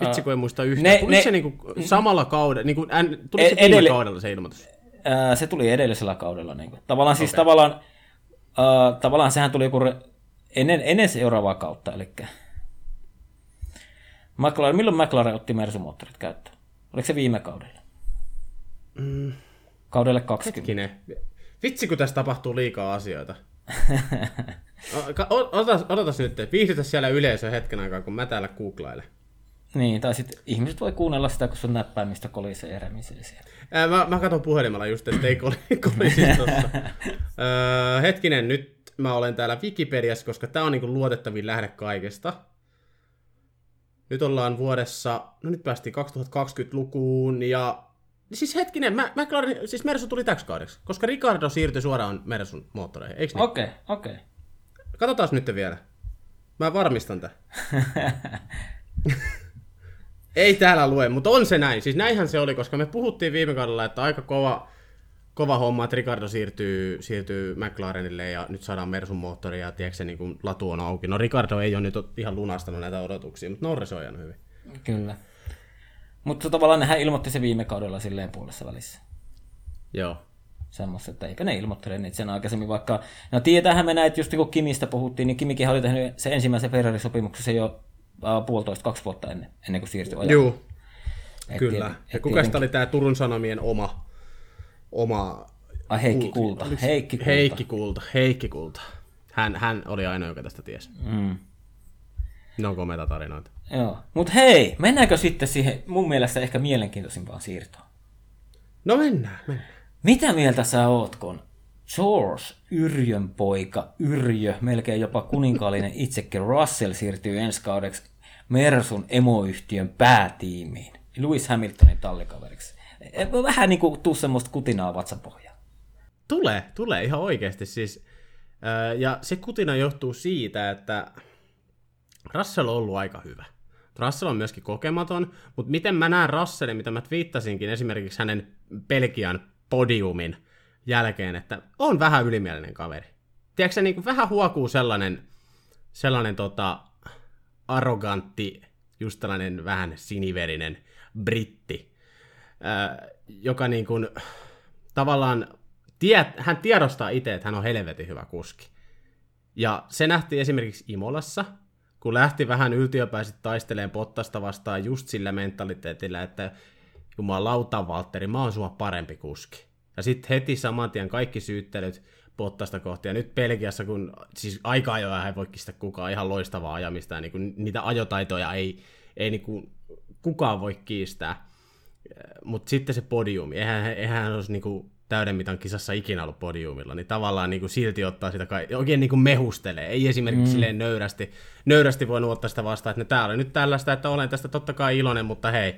Vitsi, kun en muista yhtään. ne- Ne, Tuliko ne- se niinku samalla kaudella, niinku, än, tuliko E- se viime edelle- kaudella se ilmoitus? Ää, se tuli edellisellä kaudella. Niin kuin. Tavallaan siis tavallaan, ää, tavallaan sehän tuli joku re- ennen, ennen seuraavaa kautta. Eli McLaren, milloin McLaren otti Mersumoottorit käyttöön? Oliko se viime kaudella? Mm. Kaudelle 20. Hetkinen. Vitsi, kun tässä tapahtuu liikaa asioita. Odotas, odotas nyt, viihdytä siellä yleisö hetken aikaa, kun mä täällä googlailen. Niin, tai sitten ihmiset voi kuunnella sitä, kun sun näppäimistä kolisee ja siellä. Ää, mä, mä katson puhelimella just, ettei koli, kolisi tossa. Öö, hetkinen, nyt mä olen täällä Wikipediassa, koska tää on niinku luotettavin lähde kaikesta. Nyt ollaan vuodessa, no nyt päästiin 2020-lukuun ja... Siis hetkinen, mä, McLaren, siis Mersu tuli täksi kaudeksi, koska Ricardo siirtyi suoraan Mersun moottoreihin, eikö niin? Okei, okay, okei. Okay. Katsotaan nyt vielä. Mä varmistan tämän. Ei täällä lue, mutta on se näin. Siis näinhän se oli, koska me puhuttiin viime kaudella, että aika kova, kova homma, että Ricardo siirtyy, siirtyy McLarenille ja nyt saadaan Mersun moottori ja tiedätkö, se niin kuin latu on auki. No Ricardo ei ole nyt ihan lunastanut näitä odotuksia, mutta Norris on ajanut hyvin. Kyllä. Mutta tavallaan nehän ilmoitti se viime kaudella silleen puolessa välissä. Joo. semmoista, että eipä ne ilmoittele niitä sen aikaisemmin, vaikka, no tietäähän me näitä, just niin kuin Kimistä puhuttiin, niin Kimikin oli tehnyt se ensimmäisen Ferrari-sopimuksen jo uh, puolitoista, kaksi vuotta ennen, ennen kuin siirtyi ajamaan. Joo, Et kyllä. tieten- Ja et kuka oli tämä Turun Sanomien oma, oma Ai Heikki Kulta. Oliko se- Heikki Kulta. Heikki Kulta. Heikki Kulta. Hän, hän oli ainoa, joka tästä tiesi. Mm. Ne on komeita tarinoita. Joo. Mutta hei, mennäänkö sitten siihen mun mielestä ehkä mielenkiintoisimpaan siirtoon? No mennään, mennään. Mitä mieltä sä oot, kun George Yrjön poika, Yrjö, melkein jopa kuninkaallinen itsekin Russell siirtyy ensi kaudeksi Mersun emoyhtiön päätiimiin, Lewis Hamiltonin tallikaveriksi. Vähän niin kuin tuu semmoista kutinaa vatsapohjaan. Tulee, tulee ihan oikeasti siis. Ja se kutina johtuu siitä, että Russell on ollut aika hyvä. Russell on myöskin kokematon, mutta miten mä näen Russellin, mitä mä viittasinkin esimerkiksi hänen Belgian podiumin jälkeen, että on vähän ylimielinen kaveri. Tiedätkö se niin kuin vähän huokuu sellainen, sellainen tota, arrogantti, just tällainen vähän siniverinen britti, ää, joka niin kuin, tavallaan tie, hän tiedostaa itse, että hän on helvetin hyvä kuski. Ja se nähtiin esimerkiksi Imolassa, kun lähti vähän yltiöpäisesti taisteleen Pottasta vastaan just sillä mentaliteetillä, että jumalauta Valtteri, mä oon sua parempi kuski. Ja sitten heti saman tien kaikki syyttelyt Pottasta kohti. Ja nyt Belgiassa, kun siis aika ajoja ei voi kistää kukaan ihan loistavaa ajamista, ja niin kuin niitä ajotaitoja ei, ei niin kuin kukaan voi kiistää. Mutta sitten se podiumi, eihän, eihän hän olisi niin kuin täyden mitan kisassa ikinä ollut podiumilla, niin tavallaan niin kuin silti ottaa sitä kai, oikein niin kuin mehustelee. Ei esimerkiksi mm. silleen nöyrästi, nöyrästi voinut ottaa sitä vastaan, että no, tää oli nyt tällaista, että olen tästä totta kai iloinen, mutta hei,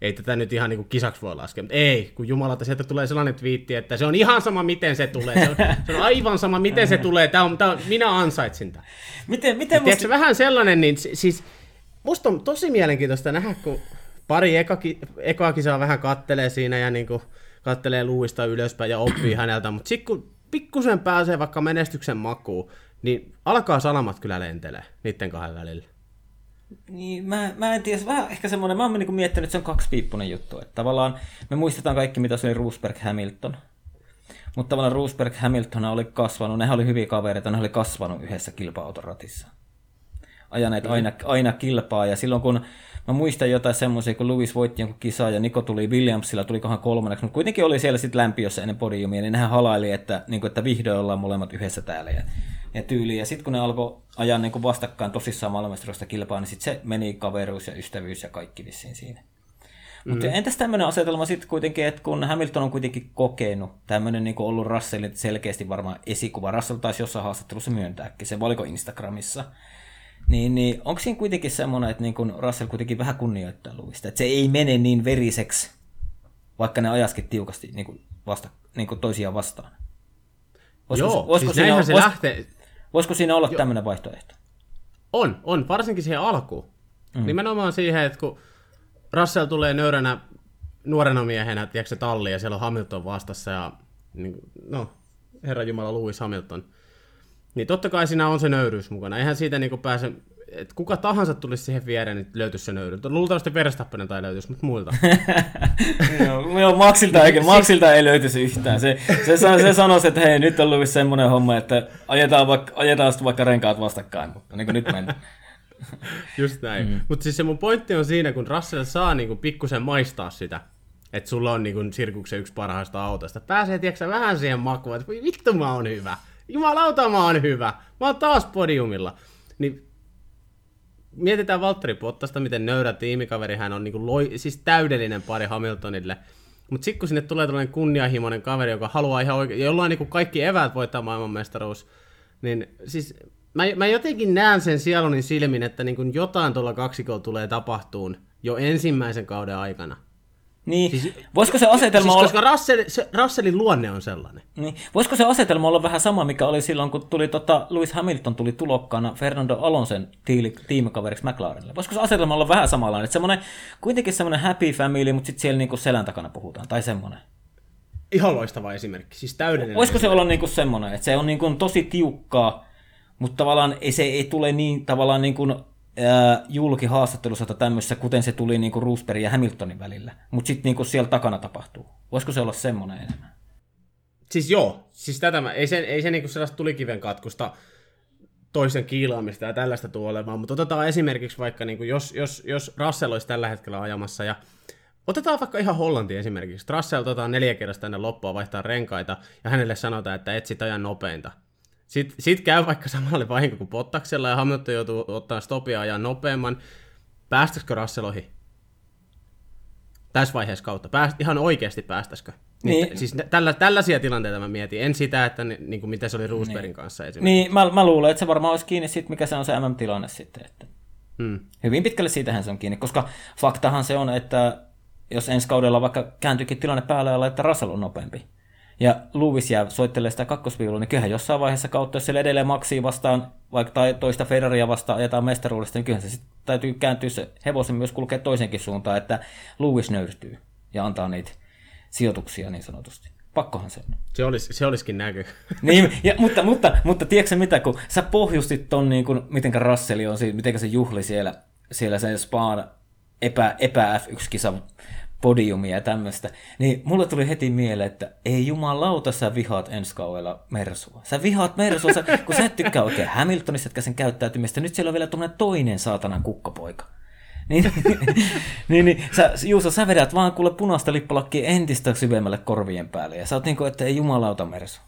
ei tätä nyt ihan niin kuin kisaksi voi laskea. Mutta ei, kun jumalata, sieltä tulee sellainen twiitti, että se on ihan sama, miten se tulee. Se on, se on aivan sama, miten se tulee. Tämä on, tämä on, minä ansaitsin tämän. Miten, miten musta... Tiedätkö, vähän sellainen, niin siis musta on tosi mielenkiintoista nähdä, kun pari ekaki, ekaa kisaa vähän kattelee siinä ja niin kuin kattelee luista ylöspäin ja oppii häneltä, mutta sitten kun pikkusen pääsee vaikka menestyksen makuun, niin alkaa salamat kyllä lentelee niiden kahden välillä. Niin, mä, mä en tiedä, vähän ehkä semmoinen, mä oon niin miettinyt, että se on kaksipiippunen juttu, että tavallaan me muistetaan kaikki, mitä se oli Roosberg Hamilton. Mutta tavallaan Roosberg Hamilton oli kasvanut, nehän oli hyviä kavereita, ne oli kasvanut yhdessä kilpa-autoratissa. Ajaneet mm. aina, aina kilpaa, ja silloin kun Mä muistan jotain semmoisia, kun Lewis voitti jonkun kisaa ja Niko tuli Williamsilla, tulikohan kolmanneksi, mutta kuitenkin oli siellä sitten lämpiössä ennen podiumia, niin nehän halaili, että, niin kuin, että vihdoin ollaan molemmat yhdessä täällä ja, ja tyyli. Ja sitten kun ne alkoi ajaa niin vastakkain tosissaan maailmanmestaruudesta kilpaa, niin sitten se meni kaveruus ja ystävyys ja kaikki vissiin siinä. Mm. Mutta entäs tämmöinen asetelma sitten kuitenkin, että kun Hamilton on kuitenkin kokenut, tämmöinen niin ollut Russellin selkeästi varmaan esikuva, Russell taisi jossain haastattelussa myöntääkin, se valiko Instagramissa, niin, niin onko siinä kuitenkin semmoinen, että niin kun Russell kuitenkin vähän kunnioittaa Lewista, että se ei mene niin veriseksi, vaikka ne ajaskin tiukasti niin kuin vasta, niin kuin toisiaan vastaan? Voisiko, Joo, voisiko siis siinä, se vois, lähtee... Voisiko siinä olla tämmöinen vaihtoehto? On, on, varsinkin siihen alkuun. Mm. Nimenomaan siihen, että kun Russell tulee nöyränä nuorena miehenä, tiedätkö talli, ja siellä on Hamilton vastassa, ja niin, no, herra Jumala Lewis Hamilton – niin totta kai siinä on se nöyryys mukana. Eihän siitä niinku pääse, että kuka tahansa tulisi siihen viereen, niin löytyisi se nöyryys. Luultavasti Verstappen tai löytyisi, mutta muilta. joo, joo Maxilta, ei, Maxilta ei löytyisi yhtään. Se, se, se, se sanoisi, että hei, nyt on ollut semmoinen homma, että ajetaan, vaikka, ajetaan vaikka renkaat vastakkain, mutta niin kuin nyt mennään. Just näin. Mm. Mutta siis se mun pointti on siinä, kun Russell saa niinku pikkusen maistaa sitä, että sulla on niinku sirkuksen yksi parhaista autosta. Pääsee, tiedätkö vähän siihen makuun, että vittu mä oon hyvä jumalauta mä oon hyvä, mä oon taas podiumilla. Niin mietitään Valtteri Pottasta, miten nöyrä tiimikaveri hän on, niin kuin loi, siis täydellinen pari Hamiltonille. Mutta sitten kun sinne tulee tällainen kunnianhimoinen kaveri, joka haluaa ihan oikein, jolla on niin kuin kaikki eväät voittaa maailmanmestaruus, niin siis mä, mä jotenkin näen sen sielunin silmin, että niin kuin jotain tuolla kaksikolla tulee tapahtuun jo ensimmäisen kauden aikana. Niin, siis, voisiko se asetelma siis, olla... Koska Russell, se, Russellin luonne on sellainen. Niin, voisiko se asetelma olla vähän sama, mikä oli silloin, kun tuli tota, Lewis Hamilton tuli tulokkaana Fernando Alonsen tiili, tiimikaveriksi McLarenille. Voisiko se asetelma olla vähän samanlainen? Että semmoinen, kuitenkin semmoinen happy family, mutta sitten siellä niinku selän takana puhutaan, tai semmoinen. Ihan loistava esimerkki, siis täydellinen. Voisiko esimerkki. se olla niinku semmoinen, että se on niinku tosi tiukkaa, mutta tavallaan ei, se ei tule niin tavallaan niin kuin julkihaastattelussa tai tämmöisessä, kuten se tuli niin kuin Roosbergin ja Hamiltonin välillä. Mutta sitten niin siellä takana tapahtuu. Voisiko se olla semmoinen enemmän? Siis joo, siis tätä mä, ei se, ei se niinku sellaista tulikiven katkusta toisen kiilaamista ja tällaista tule olemaan, mutta otetaan esimerkiksi vaikka, niinku, jos, jos, jos Russell olisi tällä hetkellä ajamassa ja Otetaan vaikka ihan Hollanti esimerkiksi. Russell otetaan neljä kertaa tänne loppua vaihtaa renkaita ja hänelle sanotaan, että etsit ajan nopeinta. Sitten sit käy vaikka samalle vahinko kuin Pottaksella ja Hamilton joutuu ottaa stopia ajan nopeamman. Päästäisikö Russell ohi? Tässä vaiheessa kautta. Pääst, ihan oikeasti päästäisikö? Niin. niin. Siis tällä, tällaisia tilanteita mä mietin. En sitä, että niin kuin mitä se oli Roosbergin niin. kanssa esimerkiksi. Niin, mä, mä luulen, että se varmaan olisi kiinni siitä, mikä se on se MM-tilanne sitten. Että hmm. Hyvin pitkälle siitähän se on kiinni, koska faktahan se on, että jos ensi kaudella vaikka kääntyykin tilanne päälle ja että Russell on nopeampi, ja Lewis jää soittelee sitä kakkosviulua, niin kyllähän jossain vaiheessa kautta, jos siellä edelleen maksii vastaan, vaikka tai toista Ferraria vastaan ajetaan mestaruudesta, niin kyllähän se sitten täytyy kääntyä se hevosen myös kulkea toisenkin suuntaan, että Lewis nöyrtyy ja antaa niitä sijoituksia niin sanotusti. Pakkohan se on. Se, olisi, se olisikin näky. niin, ja, mutta, mutta, mutta tiedätkö mitä, kun sä pohjustit ton, niin kuin, mitenkä Russell on, miten se juhli siellä, siellä sen Spaan epä, epä F1-kisan podiumia ja tämmöistä, niin mulle tuli heti mieleen, että ei jumalauta, sä vihaat ensi kaudella Mersua. Sä vihaat Mersua, sä, kun sä et tykkää oikein Hamiltonista, etkä sen käyttäytymistä. Nyt siellä on vielä tuommoinen toinen saatanan kukkapoika. Niin, niin, niin sä, Juuso, sä vedät vaan kuule punaista lippalakkia entistä syvemmälle korvien päälle. Ja sä oot niinku, että ei jumalauta Mersu.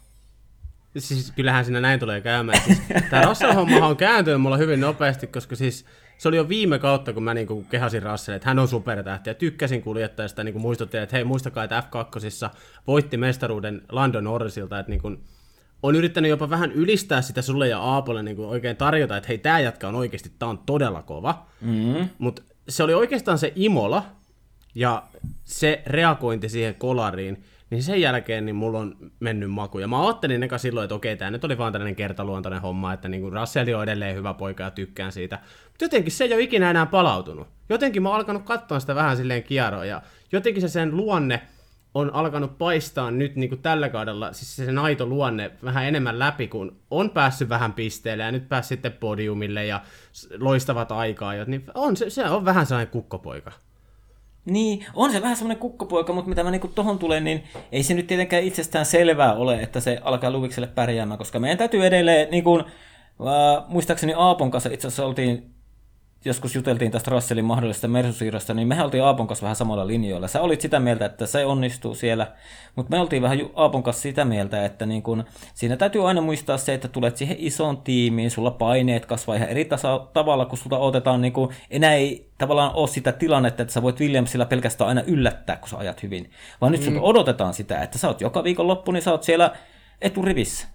Siis kyllähän siinä näin tulee käymään. Siis, tämä Russell-homma on kääntynyt mulla hyvin nopeasti, koska siis se oli jo viime kautta, kun mä niin kehasin Russell, että hän on supertähti ja tykkäsin kuljettajasta niin muistuttiin, että hei muistakaa, että F2 voitti mestaruuden Lando Norrisilta, että niin kuin, on yrittänyt jopa vähän ylistää sitä sulle ja Aapolle niin oikein tarjota, että hei, tämä jatka on oikeasti, tämä on todella kova. Mm-hmm. Mutta se oli oikeastaan se Imola ja se reagointi siihen kolariin, niin sen jälkeen niin mulla on mennyt maku. Ja mä ajattelin eka silloin, että okei, tämä nyt oli vaan tällainen kertaluontoinen homma, että niin Russell on edelleen hyvä poika ja tykkään siitä. Mutta jotenkin se ei ole ikinä enää palautunut. Jotenkin mä oon alkanut katsoa sitä vähän silleen kierroa, ja jotenkin se sen luonne on alkanut paistaa nyt niin kuin tällä kaudella, siis se aito luonne vähän enemmän läpi, kun on päässyt vähän pisteelle ja nyt päässyt sitten podiumille ja loistavat aikaa, niin on, se, se on vähän sellainen kukkopoika. Niin, on se vähän semmoinen kukkopoika, mutta mitä mä niinku tohon tulen, niin ei se nyt tietenkään itsestään selvää ole, että se alkaa Luvikselle pärjäämään, koska meidän täytyy edelleen, niin kuin, äh, muistaakseni Aapon kanssa itse asiassa oltiin joskus juteltiin tästä Russellin mahdollisesta mersusiirrosta, niin mehän oltiin Aapon kanssa vähän samalla linjoilla. Sä olit sitä mieltä, että se onnistuu siellä, mutta me oltiin vähän Aapon kanssa sitä mieltä, että niin kun, siinä täytyy aina muistaa se, että tulet siihen isoon tiimiin, sulla paineet kasvaa ihan eri tasa- tavalla, kun sulta otetaan, niin kun, enää ei tavallaan ole sitä tilannetta, että sä voit Williamsilla pelkästään aina yllättää, kun sä ajat hyvin, vaan nyt mm. odotetaan sitä, että sä oot joka viikon loppu, niin sä oot siellä eturivissä.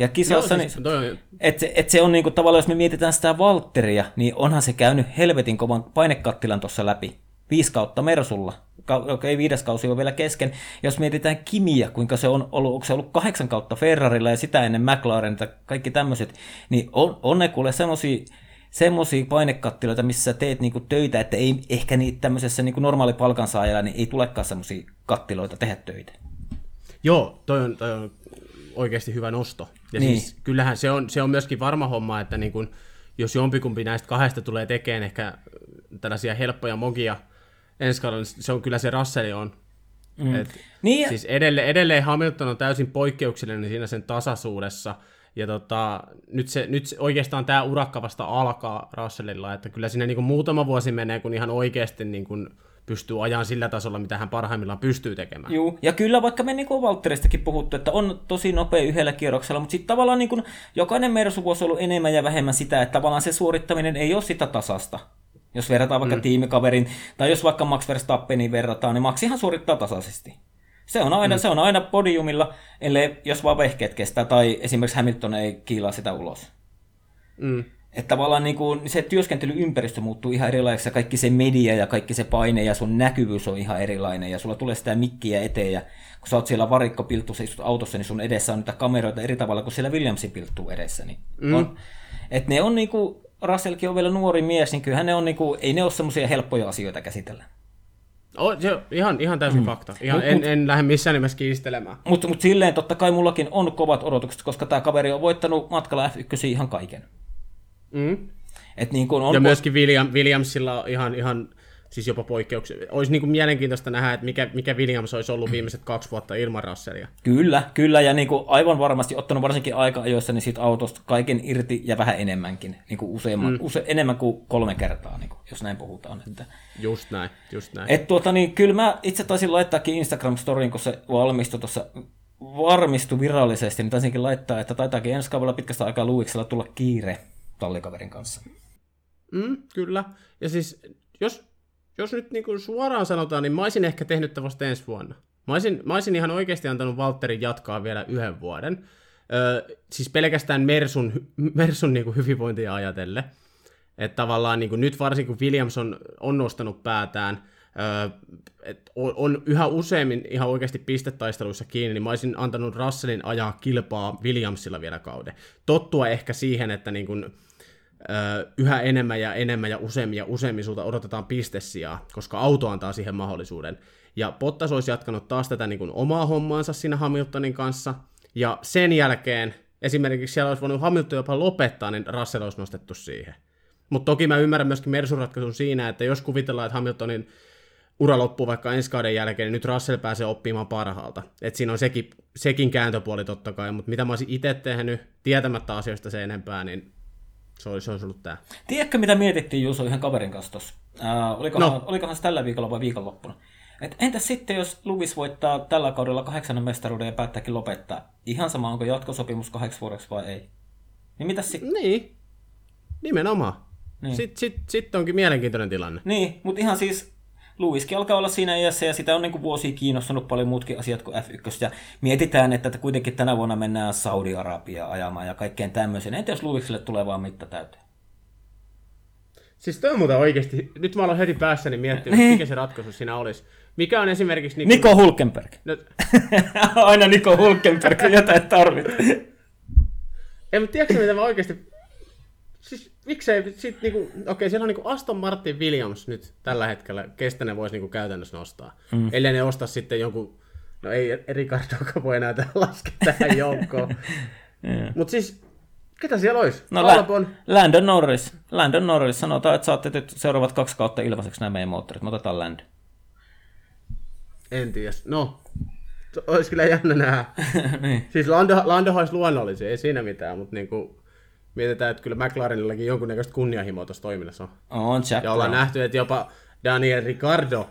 Ja kisassa, Joo, siis, niin, on... että se, et se on niinku, tavallaan, jos me mietitään sitä Valtteria, niin onhan se käynyt helvetin kovan painekattilan tuossa läpi. Viisi kautta Mersulla. Okei, okay, viides kausi on vielä kesken. Jos mietitään Kimiä, kuinka se on ollut, onko se ollut kahdeksan kautta Ferrarilla ja sitä ennen McLaren, kaikki tämmöiset, niin on, on ne kuule semmosia semmoisia painekattiloita, missä sä teet niinku töitä, että ei ehkä niitä tämmöisessä niinku normaali palkansaajalla, niin ei tulekaan semmoisia kattiloita tehdä töitä. Joo, toi on, toi on oikeasti hyvä nosto. Ja niin. siis kyllähän se on, se on myöskin varma homma, että niin kun, jos jompikumpi näistä kahdesta tulee tekemään ehkä tällaisia helppoja mogia ensi kaudella, niin se on kyllä se Russell on. Mm. Et, niin. Siis edelleen, edelleen Hamilton on täysin poikkeuksellinen siinä sen tasaisuudessa, ja tota, nyt, se, nyt se, oikeastaan tämä urakka vasta alkaa Russellilla, että kyllä siinä niin muutama vuosi menee, kun ihan oikeasti niin kuin, pystyy ajan sillä tasolla, mitä hän parhaimmillaan pystyy tekemään. Joo, ja kyllä vaikka me niin Valtteristakin puhuttu, että on tosi nopea yhdellä kierroksella, mutta sitten tavallaan niin kuin jokainen Mersu-vuosi on ollut enemmän ja vähemmän sitä, että tavallaan se suorittaminen ei ole sitä tasasta. Jos verrataan vaikka mm. tiimikaverin, tai jos vaikka Max Verstappenin verrataan, niin Maxihan suorittaa tasaisesti. Se on aina, mm. se on aina podiumilla, ellei, jos vaan vehkeet kestää, tai esimerkiksi Hamilton ei kiilaa sitä ulos. Mm. Että tavallaan niin kuin se työnskentelyympäristö muuttuu ihan erilaiseksi ja kaikki se media ja kaikki se paine ja sun näkyvyys on ihan erilainen ja sulla tulee sitä mikkiä eteen ja kun sä oot siellä varikkopiltussa istut autossa, niin sun edessä on niitä kameroita eri tavalla kuin siellä Williamsin pilttuu edessä. Niin mm. on, et ne on niinku, Russellkin on vielä nuori mies, niin kyllähän ne on niinku, ei ne ole semmoisia helppoja asioita käsitellä. Oh, se, ihan, ihan täysin mm. fakta. Ihan, mut, en, mut, en lähde missään nimessä kiistelemään. Mutta mut silleen totta kai mullakin on kovat odotukset, koska tämä kaveri on voittanut matkalla F1 ihan kaiken. Mm. Et niin kun on ja myöskin William, Williamsilla on ihan, ihan siis jopa poikkeuksia. Olisi niin kuin mielenkiintoista nähdä, että mikä, mikä Williams olisi ollut viimeiset kaksi vuotta ilman Russellia. Kyllä, kyllä, ja niin kuin aivan varmasti ottanut varsinkin aika-ajoissa niin siitä autosta kaiken irti ja vähän enemmänkin, niin kuin useamman, mm. use, enemmän kuin kolme kertaa, niin kuin, jos näin puhutaan. Että... Just näin, just näin. Et tuota, niin, kyllä mä itse taisin laittaakin Instagram-storiin, kun se valmistui tuossa varmistui virallisesti, niin taisinkin laittaa, että taitaakin ensi kaudella pitkästä aikaa Luiksella tulla kiire tallikaverin kanssa. Mm, kyllä. Ja siis, jos, jos nyt niin kuin suoraan sanotaan, niin mä olisin ehkä tehnyt vasta ensi vuonna. Mä olisin, mä olisin ihan oikeasti antanut Valtterin jatkaa vielä yhden vuoden. Öö, siis pelkästään Mersun, Mersun niin kuin hyvinvointia ajatelle. Että tavallaan niin kuin nyt varsinkin kun Williams on, on nostanut päätään, et on, on yhä useammin ihan oikeasti pistetaisteluissa kiinni, niin mä olisin antanut Russellin ajaa kilpaa Williamsilla vielä kauden. Tottua ehkä siihen, että niin kun, yhä enemmän ja enemmän ja useammin ja useammin sulta odotetaan pistesijaa, koska auto antaa siihen mahdollisuuden. Ja Bottas olisi jatkanut taas tätä niin kuin omaa hommaansa siinä Hamiltonin kanssa, ja sen jälkeen esimerkiksi siellä olisi voinut Hamilton jopa lopettaa, niin Russell olisi nostettu siihen. Mutta toki mä ymmärrän myöskin Mersun ratkaisun siinä, että jos kuvitellaan, että Hamiltonin ura loppuu vaikka ensi kauden jälkeen, niin nyt Russell pääsee oppimaan parhaalta. Et siinä on sekin, sekin kääntöpuoli totta kai, mutta mitä mä olisin itse tehnyt tietämättä asioista sen enempää, niin se olisi, se olisi ollut tämä. Tiedätkö, mitä mietittiin Juuso yhden kaverin kanssa tuossa? Äh, olikohan, no. olikohan se tällä viikolla vai viikonloppuna? Et entäs sitten, jos Lewis voittaa tällä kaudella kahdeksannen mestaruuden ja päättääkin lopettaa? Ihan sama, onko jatkosopimus kahdeksi vuodeksi vai ei? Niin mitä sitten? Niin, nimenomaan. Niin. Sitten sit, sit onkin mielenkiintoinen tilanne. Niin, mutta ihan siis Luiskin alkaa olla siinä iässä ja sitä on niin kuin vuosia kiinnostanut paljon muutkin asiat kuin F1. Ja mietitään, että kuitenkin tänä vuonna mennään Saudi-Arabia ajamaan ja kaikkeen tämmöiseen. Entä jos Luisille tulee vaan mitta täyteen? Siis toi on muuten oikeasti, nyt mä olen heti päässäni miettinyt, niin. mikä se ratkaisu siinä olisi. Mikä on esimerkiksi... Niin Niko Hulkenberg. No... Aina Niko Hulkenberg, jotain tarvitsee. Ei, mutta tiedätkö mitä mä oikeasti siis miksei sit niinku, okei okay, siellä on niinku Aston Martin Williams nyt tällä hetkellä, kestä ne voisi niinku käytännössä nostaa. Mm. Ellei ne osta sitten jonkun, no ei Ricardo voi enää laskea tähän joukkoon. yeah. Mutta siis, ketä siellä olisi? No Albon. Landon Norris. Landon Norris. Sanotaan, että saatte nyt seuraavat kaksi kautta ilmaiseksi nämä meidän moottorit. Me otetaan Landon. En tiedä. No, olisi kyllä jännä nähdä. niin. Siis Lando, Lando olisi luonnollisia, ei siinä mitään, mutta niinku, mietitään, että kyllä McLarenillakin jonkunnäköistä kunnianhimoa tuossa toiminnassa on. On, Jack Ja ollaan nähty, että jopa Daniel Ricardo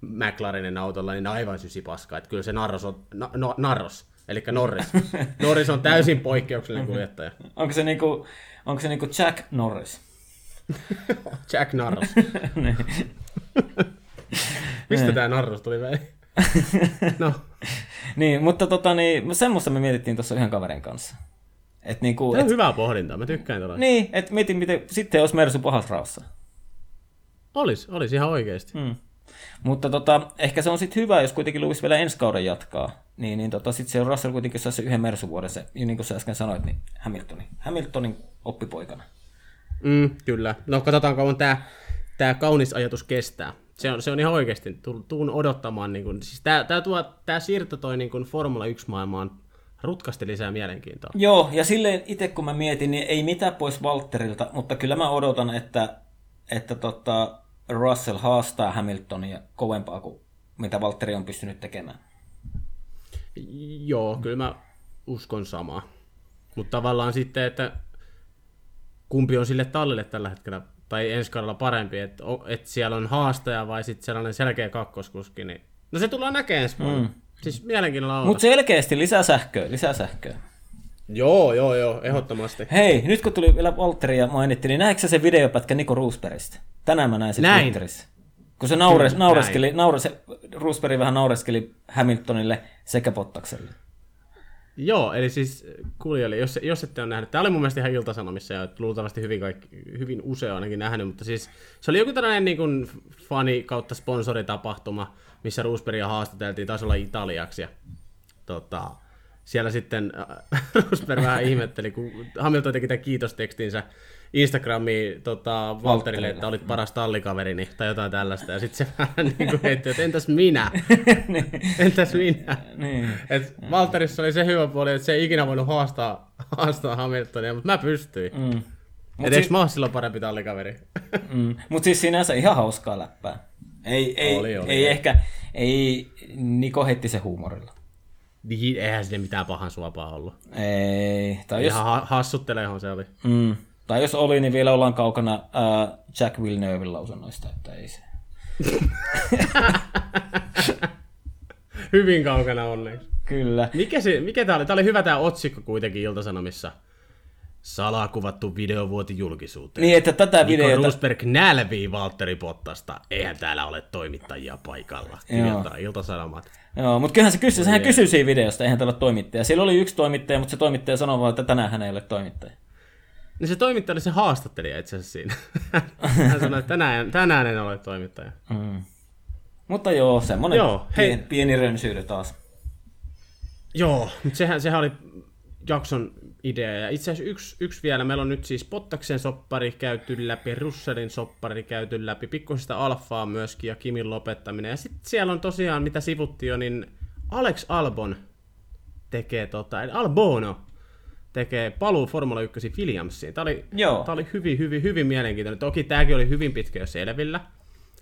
McLarenin autolla niin aivan sysi paska. Että kyllä se Narros on, na, no, Narros, eli Norris. Norris on täysin poikkeuksellinen kuljettaja. onko se niinku, onko se niinku Jack Norris? Jack Narros. niin. Mistä tämä Narros tuli vai? no. niin, mutta tota, niin, semmoista me mietittiin tuossa yhden kaverin kanssa. Et niinku, Tämä on et, hyvää pohdintaa, mä tykkään tällaista. Niin, että mietin, miten sitten olisi Mersu pahas raassa. Olis, olis ihan oikeasti. Hmm. Mutta tota, ehkä se on sitten hyvä, jos kuitenkin Lewis vielä ensi kauden jatkaa. Niin, niin tota, sitten se on Russell kuitenkin saa se yhden Mersu-vuoden, se, niin kuin sä äsken sanoit, niin Hamiltonin, Hamiltonin oppipoikana. Mm, kyllä. No katsotaan kauan tämä tää kaunis ajatus kestää. Se on, se on ihan oikeasti, tuun odottamaan, niin kun, siis tämä tää siirto toi niin kun Formula 1-maailmaan rutkasti lisää mielenkiintoa. Joo, ja silleen itse kun mä mietin, niin ei mitään pois Walterilta, mutta kyllä mä odotan, että, että tota Russell haastaa Hamiltonia kovempaa kuin mitä Valtteri on pystynyt tekemään. Joo, kyllä mä uskon samaa. Mutta tavallaan sitten, että kumpi on sille tallille tällä hetkellä, tai ensi kaudella parempi, että, että siellä on haastaja vai sitten sellainen selkeä kakkoskuski, niin no se tullaan näkemään ensi mm. Siis mielenkiinnolla Mutta selkeästi lisää sähköä, lisää sähköä. Joo, joo, joo, ehdottomasti. Hei, nyt kun tuli vielä Walteria mainittiin, niin näetkö se videopätkä Niko Roosbergista? Tänään mä näin sen näin. Twitterissä. Kun se naures, Kyllä, naureskeli, naures, Roosberg vähän naureskeli Hamiltonille sekä Pottakselle. Joo, eli siis kuulijoille, jos, jos ette ole nähnyt, tämä oli mun mielestä ihan iltasanomissa ja luultavasti hyvin, kaikki, hyvin usein ainakin nähnyt, mutta siis se oli joku tällainen niin kuin fani kautta sponsoritapahtuma, missä Roosbergia haastateltiin, taisi olla italiaksi. Ja, tota, siellä sitten äh, Roosberg vähän ihmetteli, kun Hamilton teki tämän kiitostekstinsä Instagramiin tota, Valterille, että olit paras tallikaverini tai jotain tällaista. Ja sitten se vähän niin kuin heitti, että entäs minä? Niin. entäs minä? niin. Et Valterissa oli se hyvä puoli, että se ei ikinä voinut haastaa, haastaa Hamiltonia, mutta mä pystyin. Mm. Mut eikö si- mä silloin parempi tallikaveri? mm. Mutta siis sinänsä ihan hauskaa läppää. Ei, ei, oli, oli, ei ehkä, ei Niko heitti se huumorilla. Niin, eihän sinne mitään pahan suopaa ollut. Ei. Tai jos... Ihan hassutteleehan se oli. Mm. Tai jos oli, niin vielä ollaan kaukana uh, Jack Villeneuvein lausunnoista, että ei se. Hyvin kaukana onneksi. Kyllä. Mikä, se, mikä tää oli? Tää oli hyvä tää otsikko kuitenkin Iltasanomissa salakuvattu video vuoti julkisuuteen. Niin, että tätä Niko videota... Rosberg nälvii Valtteri Pottasta. Eihän täällä ole toimittajia paikalla. Kirjoittaa Iltasanomat. Joo, mutta kyllähän se kysyi, sehän kysyi siinä videosta, eihän täällä ole toimittaja. Siellä oli yksi toimittaja, mutta se toimittaja sanoi vaan, että tänään hän ei ole toimittaja. Niin se toimittaja oli se haastattelija itse asiassa siinä. hän sanoi, että tänään, tänään en ole toimittaja. Mm. Mutta joo, semmoinen Joo, hei. pieni, pieni rönsyily taas. Joo, mutta sehän, sehän oli jakson idea. Ja itse asiassa yksi, yksi vielä, meillä on nyt siis Pottaksen soppari käyty läpi, Russellin soppari käyty läpi, pikkusista alfaa myöskin ja Kimin lopettaminen. Ja sitten siellä on tosiaan, mitä sivuttiin jo, niin Alex Albon tekee, tota, eli Albono tekee paluu Formula 1 Williamsiin. Tämä oli, Joo. Tämä oli hyvin, hyvin, hyvin mielenkiintoinen. Toki tämäkin oli hyvin pitkä jo selvillä.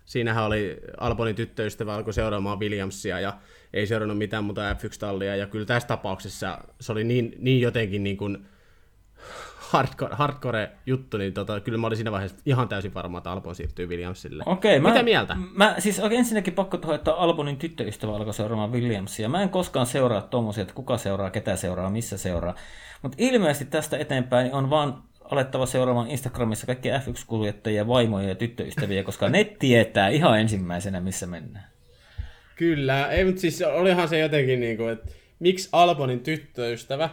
Siinähän oli Albonin tyttöystävä alkoi seuraamaan Williamsia ja ei seurannut mitään muuta F1-tallia. Ja kyllä tässä tapauksessa se oli niin, niin jotenkin niin kuin hardcore, hardcore juttu, niin tota, kyllä mä olin siinä vaiheessa ihan täysin varma, että Albon siirtyy Williamsille. Okei, Mitä mä, mieltä? Mä, siis oikein ensinnäkin pakko tuohon, että Albonin tyttöystävä alkoi seuraamaan Williamsia. Mä en koskaan seuraa tommosia, että kuka seuraa, ketä seuraa, missä seuraa. Mutta ilmeisesti tästä eteenpäin on vaan alettava seuraamaan Instagramissa kaikkia F1-kuljettajia, vaimoja ja tyttöystäviä, koska ne tietää ihan ensimmäisenä, missä mennään. Kyllä, ei, mutta siis olihan se jotenkin niin kuin, että miksi Albonin tyttöystävä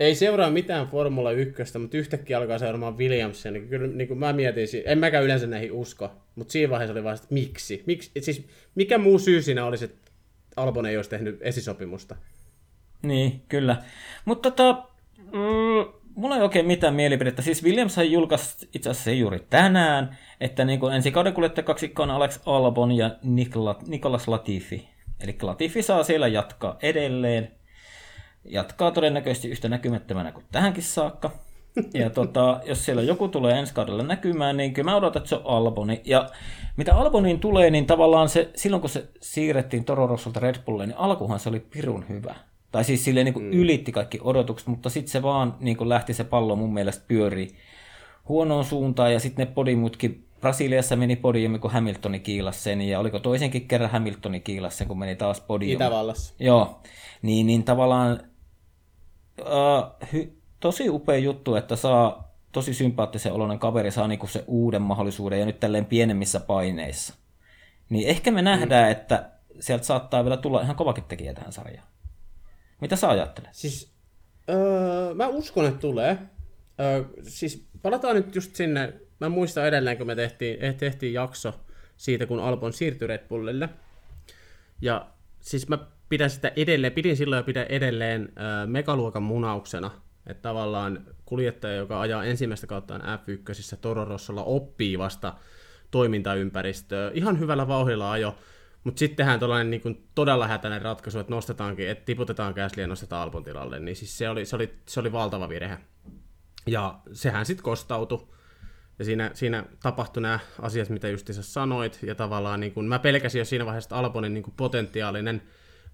ei seuraa mitään Formula 1, mutta yhtäkkiä alkaa seuraamaan Williamsia, niin kyllä niin kuin mä mietin, en mäkään yleensä näihin usko, mutta siinä vaiheessa oli vaan, että miksi? miksi? Siis mikä muu syy siinä olisi, että Albon ei olisi tehnyt esisopimusta? Niin, kyllä. Mutta tota, mm, mulla ei oikein mitään mielipidettä. Siis Williams julkaisi itse asiassa juuri tänään, että niin kuin ensi kauden kuljettaja kaksikko on Alex Albon ja Nikola, Nikolas Latifi. Eli Latifi saa siellä jatkaa edelleen. Jatkaa todennäköisesti yhtä näkymättömänä kuin tähänkin saakka. Ja tota, jos siellä joku tulee ensi kaudella näkymään, niin kyllä mä odotan, että se on Alboni. Ja mitä Alboniin tulee, niin tavallaan se, silloin kun se siirrettiin Toro Rossolta Red Bulliin, niin alkuhan se oli pirun hyvä. Tai siis silleen niin kuin ylitti kaikki odotukset, mutta sitten se vaan niin kuin lähti se pallo mun mielestä pyörii huonoon suuntaan, ja sitten ne podimutkin Brasiliassa meni podiumi, kun Hamiltoni kiilasi sen, ja oliko toisenkin kerran Hamiltoni kiilasi sen, kun meni taas podiumi. Itävallassa. Joo, niin, niin tavallaan uh, hy, tosi upea juttu, että saa tosi sympaattisen oloinen kaveri saa niinku se uuden mahdollisuuden ja nyt tälleen pienemmissä paineissa. Niin ehkä me nähdään, mm. että sieltä saattaa vielä tulla ihan kovakin tekijä tähän sarjaan. Mitä sä ajattelet? Siis öö, mä uskon, että tulee. Öö, siis palataan nyt just sinne, mä muistan edelleen, kun me tehtiin, eh, tehtiin jakso siitä, kun Albon siirtyi Red Bullille. Ja siis mä pidän sitä edelleen, pidin silloin ja pidän edelleen öö, megaluokan munauksena, että tavallaan kuljettaja, joka ajaa ensimmäistä kauttaan F1 Toro Rossolla, oppii vasta toimintaympäristöä. Ihan hyvällä vauhdilla ajo, mutta sittenhän tuollainen niin todella hätäinen ratkaisu, että nostetaankin, että tiputetaan Gasly ja nostetaan Albon tilalle, niin siis se oli, se oli, se oli valtava virhe. Ja sehän sitten kostautui. Ja siinä, siinä tapahtui nämä asiat, mitä justiinsa sanoit, ja tavallaan niin kun, mä pelkäsin jo siinä vaiheessa, että Albonin niin kun potentiaalinen,